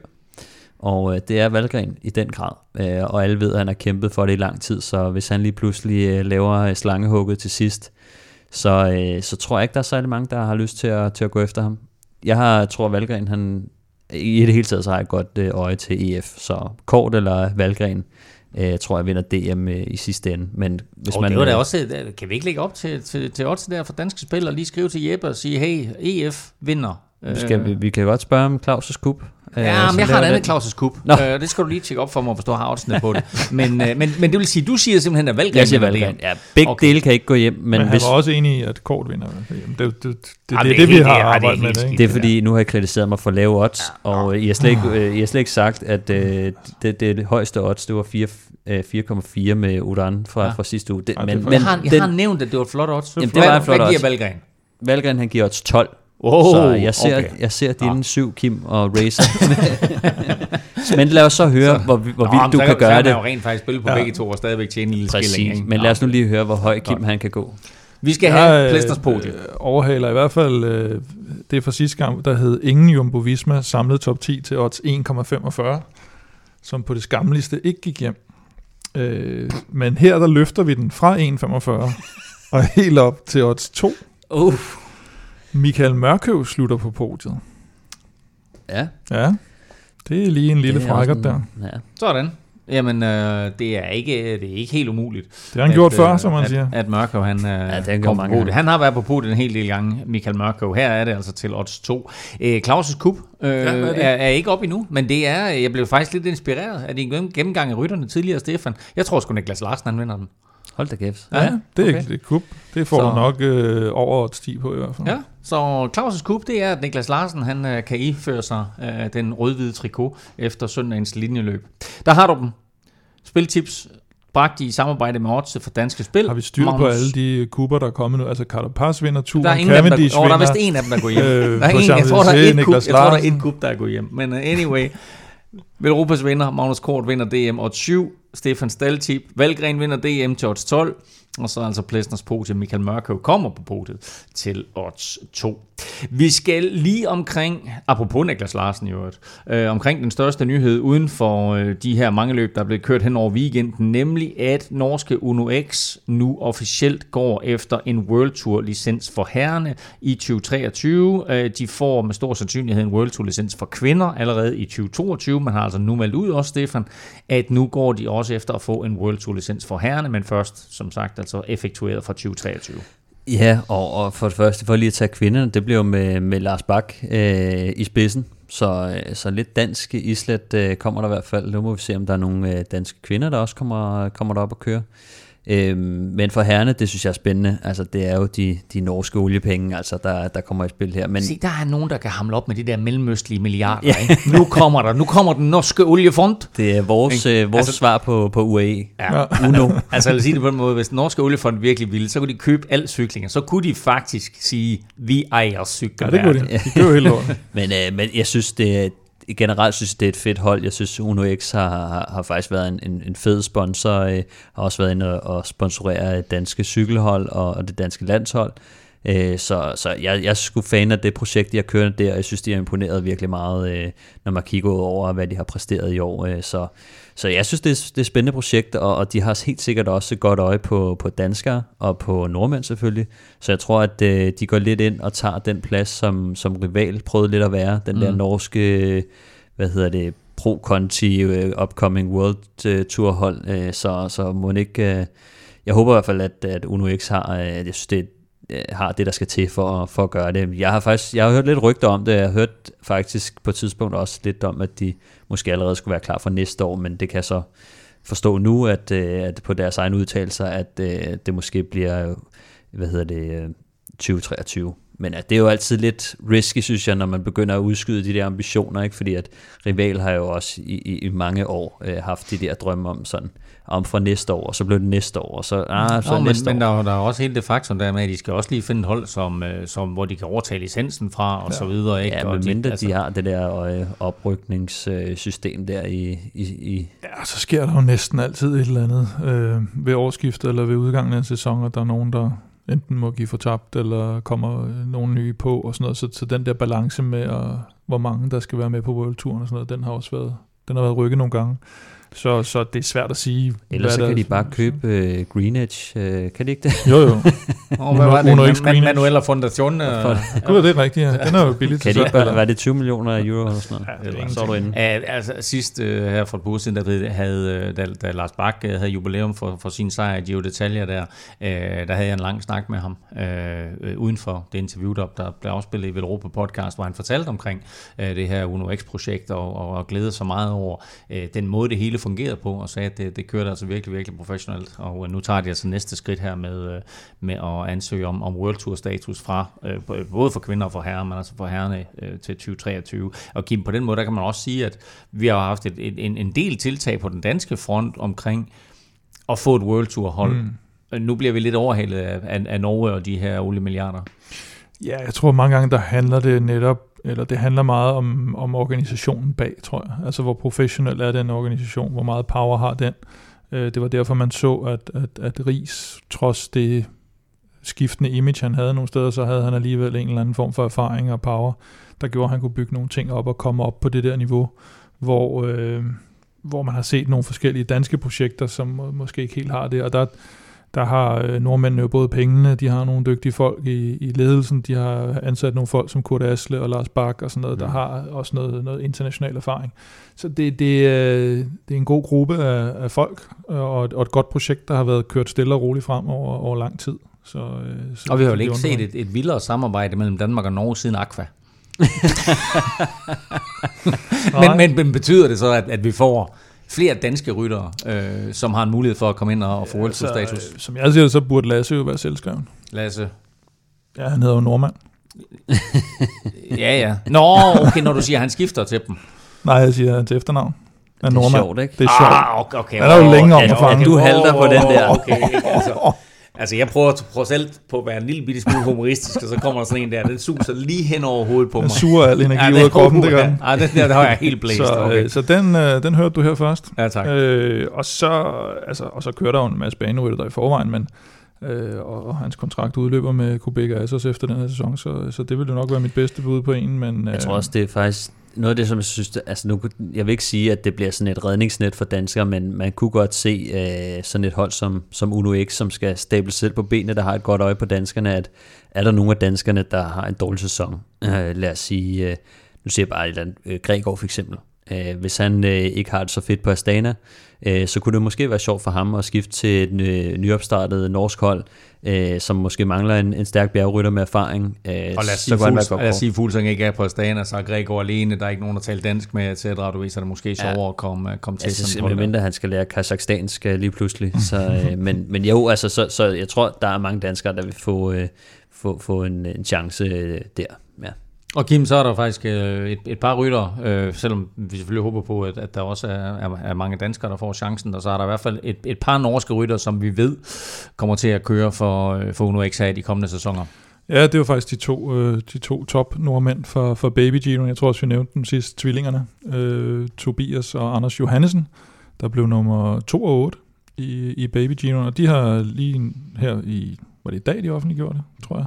Og øh, det er Valgren i den grad. Øh, og alle ved, at han har kæmpet for det i lang tid, så hvis han lige pludselig øh, laver slangehugget til sidst, så, øh, så tror jeg ikke, der er særlig mange, der har lyst til at, til at gå efter ham. Jeg har, tror, at Valgren, han, i det hele taget, så har jeg et godt øh, øje til EF. Så Kort eller Valgren, øh, tror jeg vinder DM øh, i sidste ende. Men hvis Og man, det var da også, øh, kan vi ikke lægge op til, til, til odds der for danske spil og lige skrive til Jeppe og sige, hey, EF vinder. Vi, skal, vi, vi kan godt spørge om Claus' kub. Øh, Ja, som men jeg har et andet den. Claus' kub. Nå. Øh, det skal du lige tjekke op for mig, hvis du har oddsene på det. Men, øh, men, men det vil sige, du siger simpelthen, at Valgren Jeg siger Valgren. Ja, begge Okay. dele kan ikke gå hjem, men, Men, han hvis, var også enig i, at Kort vinder. Jamen, Det, det, det, det, det, er det, vi har ja, det er arbejdet med. Det, ikke? Det er fordi, nu har jeg kritiseret mig for lave odds, og I har slet ikke, øh, I har slet ikke sagt, at øh, det, det, det højeste odds, det var 4, øh, 4,4 med Udan fra, Ja. ja. fra sidste uge. Det, Ja, er men, men Jeg har, jeg den, har nævnt, at det var et flot odds. Jamen, det var et flot Hvad giver odds. Valgren? Valgren han giver odds 12. Oh, så jeg ser, okay. jeg ser dine Nå. syv, Kim og Racer. men lad os så høre, hvor, hvor Nå, vildt du så kan så gøre det. jo rent faktisk spille på Ja. begge to og stadigvæk tjene en lille skilling. Præcis, ikke? men lad os nu lige høre, hvor høj Kim han kan gå. Vi skal Jeg, have øh, Plæsters podium. øh, overhaler i hvert fald øh, det er fra sidste gang, der hed ingen Jumbo Visma samlet top 10 til odds 1,45, som på det skammeligste ikke gik hjem. Øh, men her der løfter vi den fra 1,45 og helt op til odds 2. Uh. Michael Mørkøv slutter på podiet. Ja, Ja, det er lige en lille det er frækker der. Ja. Sådan. Jamen, øh, det, er ikke, det er ikke helt umuligt. Det har han gjort før, som man at, siger. At Mørkøv, han, ja, det han gjort kom på podiet. Han har været på podiet en hel del gange, Michael Mørkøv. Her er det altså til odds 2. Øh, Claus' Cup øh, hvad er er, er ikke op endnu, men det er, jeg blev faktisk lidt inspireret af din gennemgang af rytterne tidligere, Stefan. Jeg tror sgu, Niklas Larsen, han vinder den. Hold da kæft. Ja, det er, okay. det er kup. Det får Så- du nok øh, over odds 10 på i hvert fald. Ja, så Claus' Cup, det er, at Niklas Larsen han, øh, kan iføre sig øh, den rød-hvide trikot efter søndagens linjeløb. Der har du dem. Spiltips bragt i samarbejde med Odds for Danske Spil. Har vi styr på alle de kupper, der er kommet nu? Altså Carapaz vinder turen, Der er ingen af dem, der, Cavendish oh, der er vist en af dem, der går hjem. Øh, der er en, jeg tror, der er et kub, jeg tror, der er et kub, der går hjem. Men uh, anyway, Europas vinder, Magnus Kort vinder DM odds 7, Stefan Staltip, Valgren vinder DM til odds 12, og så altså Plesners podium, Michael Mørkøv kommer på podiet til odds 2. Vi skal lige omkring, apropos Niklas Larsen i øvrigt, øh, omkring den største nyhed uden for øh, de her mange løb, der er blevet kørt hen over weekenden, nemlig at norske Uno X nu officielt går efter en World Tour licens for herrene i 2023. Øh, de får med stor sandsynlighed en World Tour licens for kvinder allerede i 2022. Man har altså nu meldt ud også, Stefan, at nu går de også efter at få en World Tour licens for herrene, men først, som sagt, altså effektueret fra 2023. Ja, og, og for det første, for lige at tage kvinderne, det bliver jo med, med Lars Bak øh, i spidsen. Så, øh, så lidt dansk islet øh, kommer der i hvert fald. Nu må vi se, om der er nogle øh, danske kvinder, der også kommer, kommer derop og køre. Øhm, men for herrene, det synes jeg er spændende. Altså, det er jo de, de norske oliepenge, altså, der, der kommer i spil her. Men Se, der er nogen, der kan hamle op med de der mellemøstlige milliarder. Ja. Ikke? Nu kommer der, nu kommer den norske oliefond. det er vores, øh, vores Altså- svar på, på UAE. Ja. Uno. altså jeg vil sige det på en måde, hvis den norske oliefond virkelig ville, så kunne de købe al cyklinger. Så kunne de faktisk sige, vi ejer cykler. Ja, det kunne de. De kører jo helt lort. Men, øh, men jeg synes, det er, generelt synes jeg, det er et fedt hold. Jeg synes, Uno X har, har, har faktisk været en, en, en fed sponsor. Øh, har også været inde og, og sponsorere danske cykelhold og, og det danske landshold. Øh, så så jeg, jeg er sgu fan af det projekt, de har kørt der. Jeg synes, de har imponeret virkelig meget, øh, når man kigger ud over, hvad de har præsteret i år. Øh, så, så jeg synes, det er, det er et spændende projekt, og, og de har helt sikkert også et godt øje på, på danskere og på nordmænd selvfølgelig. Så jeg tror, at øh, de går lidt ind og tager den plads, som, som rival prøvede lidt at være. Den mm. der norske, øh, hvad hedder det, pro-conti øh, upcoming world øh, tour hold. Øh, så, så må ikke... Øh, jeg håber i hvert fald, at, at Uno X har, øh, jeg synes, det øh, Øh, har det, der skal til for, for at gøre det. Jeg har faktisk jeg har hørt lidt rygter om det. Jeg har hørt faktisk på et tidspunkt også lidt om, at de måske allerede skulle være klar for næste år, men det kan så forstå nu, at, øh, at på deres egen udtalelser, at øh, det måske bliver, hvad hedder det, 2023. Men at det er jo altid lidt risky, synes jeg, når man begynder at udskyde de der ambitioner, ikke? fordi at Rival har jo også i, i, i mange år øh, haft de der drømme om sådan, om fra næste år, og så blev det næste år, og så, ah, så Nå, men, næste men år. der, er- der er også hele det faktum der med, at de skal også lige finde et hold, som, øh, som, hvor de kan overtage licensen fra, og ja. så videre. Ikke? Ja, og men mindre altså, de har det der øh, oprykningssystem der i, i, i Ja, så sker der jo næsten altid et eller andet øh, ved årsskiftet eller ved udgangen af en sæson, at der er nogen, der enten må give fortabt, eller kommer øh, nogle nye på og sådan noget. Så, så den der balance med, at, hvor mange der skal være med på World Touren og sådan noget, den har også været, den har været rykket nogle gange. Så, så det er svært at sige. Ellers så kan der- de bare købe øh, Greenwich, øh, kan de ikke det? Jo, jo. Og hvad var det? Uno Man, X man, Greenwich. Manuela Fundation. Øh, Gud, det er rigtigt, ja. Den er jo billig Kan til de ikke bare, var det 20 millioner euro eller sådan noget? Ja, det er så er du inde. Uh, altså sidst uh, her uger siden, der havde, uh, da, da Lars Bak uh, havde jubilæum for, for sin sejr i Giro Detaljer der, uh, der havde jeg en lang snak med ham uh, uh, uden for det interview, der, der blev afspillet i Velropa podcast, hvor han fortalte omkring uh, det her Uno X-projekt og, og, og glædede sig meget over uh, den måde, det hele fungerede på, og sagde, at det, det kørte altså virkelig, virkelig professionelt, og uh, nu tager de altså næste skridt her med, uh, med at ansøge om, om World Tour status fra, uh, både for kvinder og for herrer, men altså for herrerne til 2023. Og Kim, på den måde, der kan man også sige, at vi har haft et, et, en, en del tiltag på den danske front omkring at få et World Tour hold. Mm. Nu bliver vi lidt overhalet af, af, af Norge og de her oliemilliarder. Ja, jeg tror mange gange, der handler det netop, eller det handler meget om, om organisationen bag, tror jeg. Altså, hvor professionel er den organisation, hvor meget power har den. Øh, Det var derfor, man så, at, at, at Ries, trods det skiftende image, han havde nogle steder, så havde han alligevel en eller anden form for erfaring og power, der gjorde, at han kunne bygge nogle ting op og komme op på det der niveau, hvor, øh, hvor man har set nogle forskellige danske projekter, som må- måske ikke helt har det, og der, der har øh, nordmændene jo både pengene, de har nogle dygtige folk i, i ledelsen, de har ansat nogle folk som Kurt Asle og Lars Bak og sådan noget, der Mm. har også noget, noget international erfaring. Så det, det, øh, det er en god gruppe af, af folk, og et, og et godt projekt, der har været kørt stille og roligt frem over, over lang tid. Så, øh, så Og vi har jo ikke set et, et vildere samarbejde mellem Danmark og Norge siden Aqua. men, men, men betyder det så, at, at vi får flere danske ryttere, øh, som har en mulighed for at komme ind og, og få World Tour status? øh, som jeg siger så burde Lasse jo være selvskreven. Lasse. Ja, han hedder jo Nordmand. Ja, ja. Nå, okay, når du siger, at han skifter til dem. Nej, jeg siger hans efternavn. Er Det er sjovt, ikke? Det er sjovt. Ah, okay, okay. Han er jo længere om ja, at fange. Du halter på den der. Okay, ikke? altså, altså, jeg prøver trods alt på at være en lille bitte smule humoristisk, og så kommer der sådan en der, den suser lige hen over hovedet på mig. Den suger al energi Ja, ud af kroppen, det gør den. Ja, den der, der var jeg helt blæst. Så, okay. øh, så den, øh, den hørte du her først. Ja, tak. Øh, og, så, altså, og så kører der jo en masse banerytter der i forvejen, men øh, og, og hans kontrakt udløber med Kubeka Assos efter den her sæson, så, så det vil jo nok være mit bedste bud på en. Men, øh, Jeg tror også, det er faktisk noget af det, som jeg synes, det, altså nu, jeg vil ikke sige, at det bliver sådan et redningsnet for danskere, men man kunne godt se øh, sådan et hold som, som Uno X, som skal stable selv på benene, der har et godt øje på danskerne, at er der nogle af danskerne, der har en dårlig sæson? Øh, lad os sige, øh, nu siger jeg bare et eller andet, øh, Gregor for eksempel. Øh, hvis han øh, ikke har det så fedt på Astana, øh, så kunne det måske være sjovt for ham at skifte til et øh, nyopstartet norsk hold, øh, som måske mangler en, en stærk bjergrytter med erfaring. Øh, Og lad os så sige, godt lad os sige Fuglsang ikke er på Astana, så er Gregor alene, der er ikke nogen, der taler dansk med, etc. Du ved, så er det måske sjovere at komme, komme til Altså, sådan mindre han skal lære kazakhstansk øh, lige pludselig. Så, øh, men, men jo, altså, så, så jeg tror, der er mange danskere, der vil få, øh, få, få en, en chance øh, der. Ja. Og Kim, så er der faktisk øh, et, et par rytter, øh, selvom vi selvfølgelig håber på, at, at der også er, er, er mange danskere, der får chancen, og så er der i hvert fald et, et par norske rytter, som vi ved kommer til at køre for, øh, for Uno XA i de kommende sæsoner. Ja, det var faktisk de to, øh, de to top nordmænd for, for Baby Gino. Jeg tror også, vi nævnte dem sidst, tvillingerne. Øh, Tobias og Anders Johannesen, der blev nummer 2 og 8 i, i Baby Gino. Og de har lige her i, var det i dag, de offentliggjorde det, tror jeg,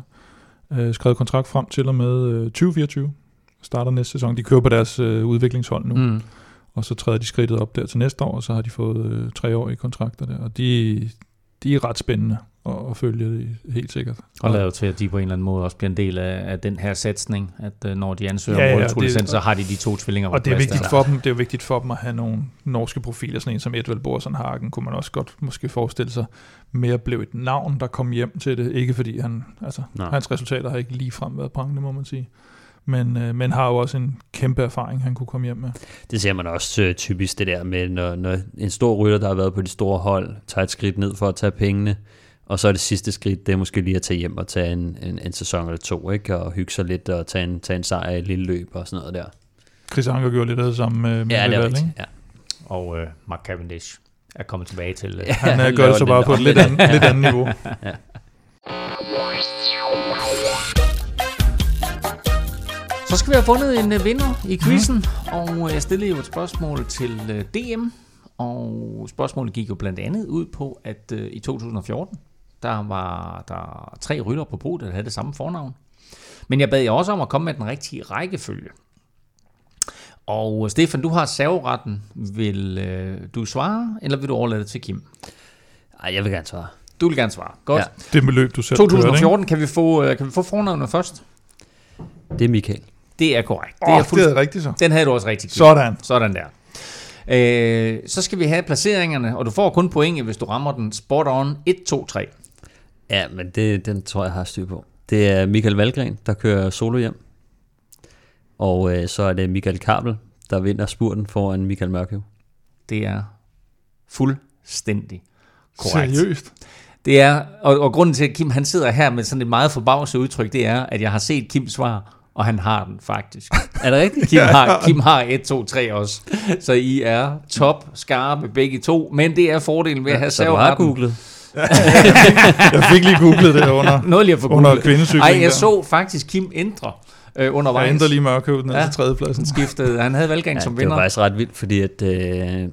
øh, skrevet kontrakt frem til og med øh, 2024. Starter næste sæson. De kører på deres øh, udviklingshold nu. Mm. Og så træder de skridtet op der til næste år, og så har de fået øh, treårige kontrakter der. Og de, de er ret spændende at, at følge det helt sikkert. Og lader til, at de på en eller anden måde også bliver en del af, af den her satsning, at øh, når de ansøger Ja, ja, ja, om World Tour det- licens, så har de de to tvillinger på Og det er, vigtigt for dem, det er jo vigtigt for dem at have nogle norske profiler, sådan en som Edvald Borsen Hagen, kunne man også godt måske forestille sig, mere blev et navn, der kom hjem til det. Ikke fordi han, altså, Nej. hans resultater har ikke lige frem været prangende, må man sige. Men, øh, men har jo også en kæmpe erfaring, han kunne komme hjem med. Det ser man også øh, typisk det der med, når, når en stor rytter, der har været på de store hold, tager et skridt ned for at tage pengene, og så er det sidste skridt, det er måske lige at tage hjem og tage en, en, en sæson eller to, ikke? og hygge sig lidt og tage en, tage en sejr i et lille løb og sådan noget der. Chris Anker gjorde lidt af det samme med, med Ja, det er ikke? Ja. Og øh, Mark Cavendish er kommet tilbage til... Øh, Han han øh, gør laver det så bare på et lidt andet, lidt andet niveau. Så skal vi have fundet en øh, vinder i quizzen, og øh, jeg stillede jo et spørgsmål til øh, DM, og spørgsmålet gik jo blandt andet ud på, at øh, i 2014, der var der tre rytter på podiet, der havde det samme fornavn. Men jeg bad jer også om at komme med den rigtige rækkefølge. Og Stefan, du har serveretten. Vil øh, du svare, eller vil du overlade det til Kim? Ej, jeg vil gerne svare. Du vil gerne svare. Godt. Ja. Det beløb, du selv kørte, 2014, kan vi få, øh, kan vi få fornavnet først? Det er Michael. Det er korrekt. ikke? Åh, det, det er rigtigt så. Den havde du også rigtig Sådan. Sådan der. Øh, så skal vi have placeringerne, og du får kun point, hvis du rammer den spot on 1, 2, 3. Ja, men det, den tror jeg, jeg har styr på. Det er Michael Valgren, der kører solo hjem. Og øh, så er det Michael Kabel, der vinder spurten foran Michael Mørkøv. Det er fuldstændig korrekt. Seriøst. Det er, og, og grunden til, at Kim han sidder her med sådan et meget forbavset udtryk, det er, at jeg har set Kims svar, og han har den faktisk. Er det rigtigt? Kim har, Kim har 1, 2, 3 også. Så I er top skarpe begge to, men det er fordelen ved at have så du har googlet. Jeg fik lige googlet det under, Noget lige at få under googlet. kvindecykling. Ej, jeg der. så faktisk Kim ændre øh, undervejs. Jeg ændrer lige mørkøvet ned Ja. til tredjepladsen. skiftede. Han havde valggang Ja, som det var vinder. faktisk ret vildt, fordi at øh,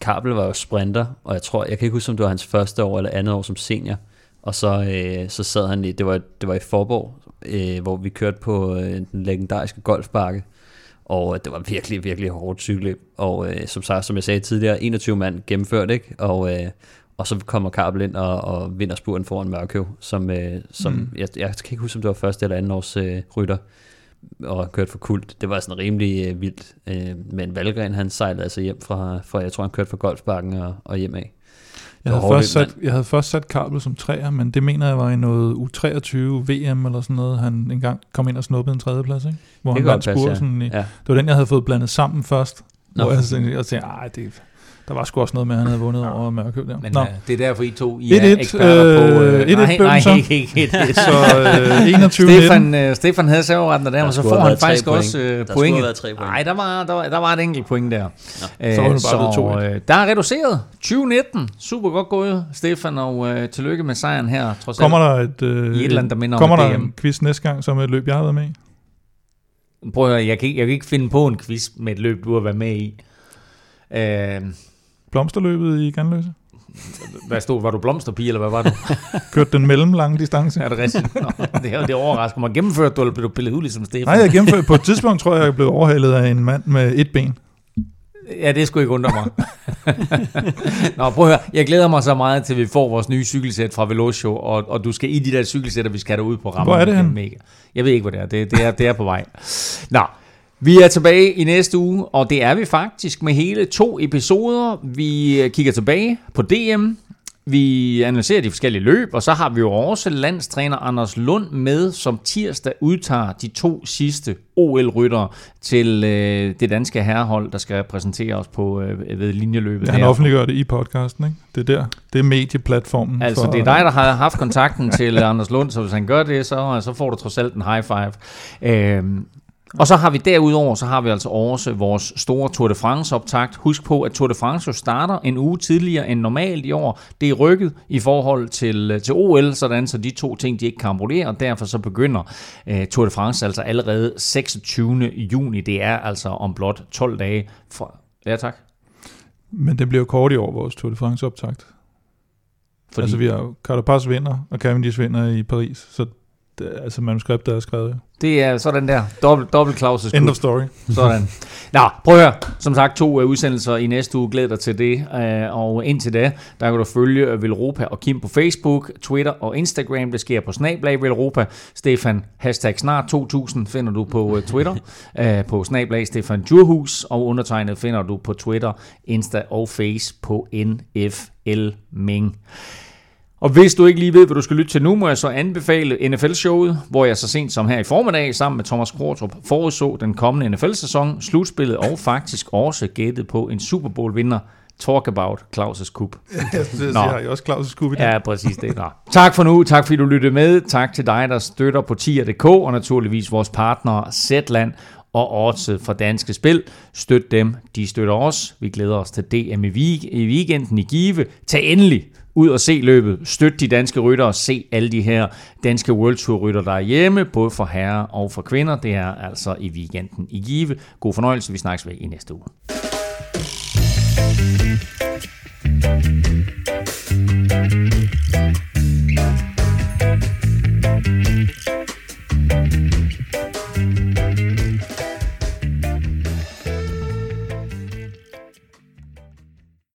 Kabel var jo sprinter, og jeg tror, jeg kan ikke huske, om det var hans første år eller andet år som senior. Og så, øh, så sad han i, det var, det var i Forborg, øh, hvor vi kørte på øh, den legendariske golfbakke. Og øh, det var virkelig, virkelig hårdt cykelløb. Og øh, som, sagt, som jeg sagde tidligere, 21 mand gennemført, ikke? Og, øh, og så kommer Kabel ind og, og vinder spuren foran Mørkøv, som, øh, som mm. jeg, jeg kan ikke huske, om det var første eller anden års øh, rytter, og kørt for kult. Det var sådan rimelig øh, vildt. Øh, men Valgren, han sejlede altså hjem fra, fra jeg tror, han kørte fra Golfbakken og, og hjem af. Jeg havde, først sat, jeg havde først sat Kabel som træer, men det mener jeg var i noget U23 VM eller sådan noget, han engang kom ind og snuppede en tredjeplads, ikke? Hvor Det han vandt passe, ja. i. Ja. Det var den, jeg havde fået blandet sammen først. Nå. Hvor jeg, jeg tænkte, ej, det, der var sgu også noget med, at han havde vundet over Mørkøv der. Men Nå. øh, det er derfor, I to I 1-1, er eksperter på... øh, 1-1 nej, blev nej, så. ikke, ikke, ikke, ikke. Så øh, 21 Stefan, øh, Stefan havde serveretten der, Der og så får han faktisk point. også øh, Der skulle point. have været tre point. Nej, der var, der, var, der var et enkelt point der. Øh, Så var det bare 2-1. øh, der er reduceret. 2019. Super godt gået, Stefan, og øh, tillykke med sejren her, trods Kommer der et, øh, I et eller andet, der minder om kommer et der DM. en quiz næste gang, som et løb, jeg har været med i? Prøv at høre, jeg kan, ikke, jeg kan ikke finde på en quiz med et løb, du har været med i. Øh, Blomsterløbet i Ganløse? hvad stod, var du blomsterpige, eller hvad var du? Kørte den mellemlange distance? er det rigtigt? Nå, det, er, det overrasker mig. Gennemført du, eller blev du pillet ud ligesom Stefan? Nej, jeg gennemførte på et tidspunkt, tror jeg, jeg blev overhalet af en mand med et ben. Ja, det skulle ikke undre mig. Nå, prøv at høre. Jeg glæder mig så meget til, at vi får vores nye cykelsæt fra Velocio, og, og du skal i de der cykelsætter, vi skal derud på rammen. Hvor er det henne? Mega. Jeg ved ikke, hvor det er. Det, det, er, det er på vej. Nå, vi er tilbage i næste uge, og det er vi faktisk med hele to episoder. Vi kigger tilbage på DM, vi analyserer de forskellige løb, og så har vi jo også landstræner Anders Lund med, som tirsdag udtager de to sidste OL-ryttere til øh, det danske herrehold, der skal repræsentere os på øh, ved linjeløbet. Ja, han offentliggør det i podcasten, ikke? Det er der. Det er medieplatformen. Altså, for- det er dig, der har haft kontakten til Anders Lund, så hvis han gør det, så, så får du trods alt en high five. Øhm, og så har vi derudover, så har vi altså også vores store Tour de France optakt. Husk på, at Tour de France jo starter en uge tidligere end normalt i år. Det er rykket i forhold til, til OL, sådan så de to ting, de ikke kan ambulere, og derfor så begynder øh, Tour de France altså allerede 26. juni. Det er altså om blot 12 dage fra... Ja, tak. Men det bliver kort i år, vores Tour de France optakt. Fordi. Altså, vi har Carapaz vinder, og Cavendish vinder i Paris. Så det, altså, manuskriptet er skrevet. Det er sådan der. Dobbelt, dobbelt Claus' End of story. Sådan. Nå, prøv at høre. Som sagt, to uh, udsendelser i næste uge. Glæder dig til det. Uh, og indtil da, der kan du følge Velropa og Kim på Facebook, Twitter og Instagram. Det sker på Snablag Velropa. Stefan, hashtag snart 2000 finder du på Twitter. på Snablag Stefan Djurhus. Og undertegnet finder du på Twitter, Insta og Face på NFL Ming. Og hvis du ikke lige ved, hvad du skal lytte til nu, må jeg så anbefale NFL-showet, hvor jeg så sent som her i formiddag sammen med Thomas Kvartrup forudså den kommende NFL-sæson, slutspillet og faktisk også gættet på en Super Bowl-vinder. Talk about Claus' Cup. Jeg Nå. jeg har jo også Claus' skub i det. Ja, præcis det. Nå. Tak for nu. Tak fordi du lyttede med. Tak til dig, der støtter på tier.dk, og naturligvis vores partnere Zetland og Odds fra Danske Spil. Støt dem, de støtter os. Vi glæder os til DM i weekenden i Give. Tag endelig ud og se løbet. støtte de danske ryttere. Se alle de her danske World Tour rytter, der er hjemme, både for herrer og for kvinder. Det er altså i weekenden i Give. God fornøjelse. Vi snakkes ved i næste uge.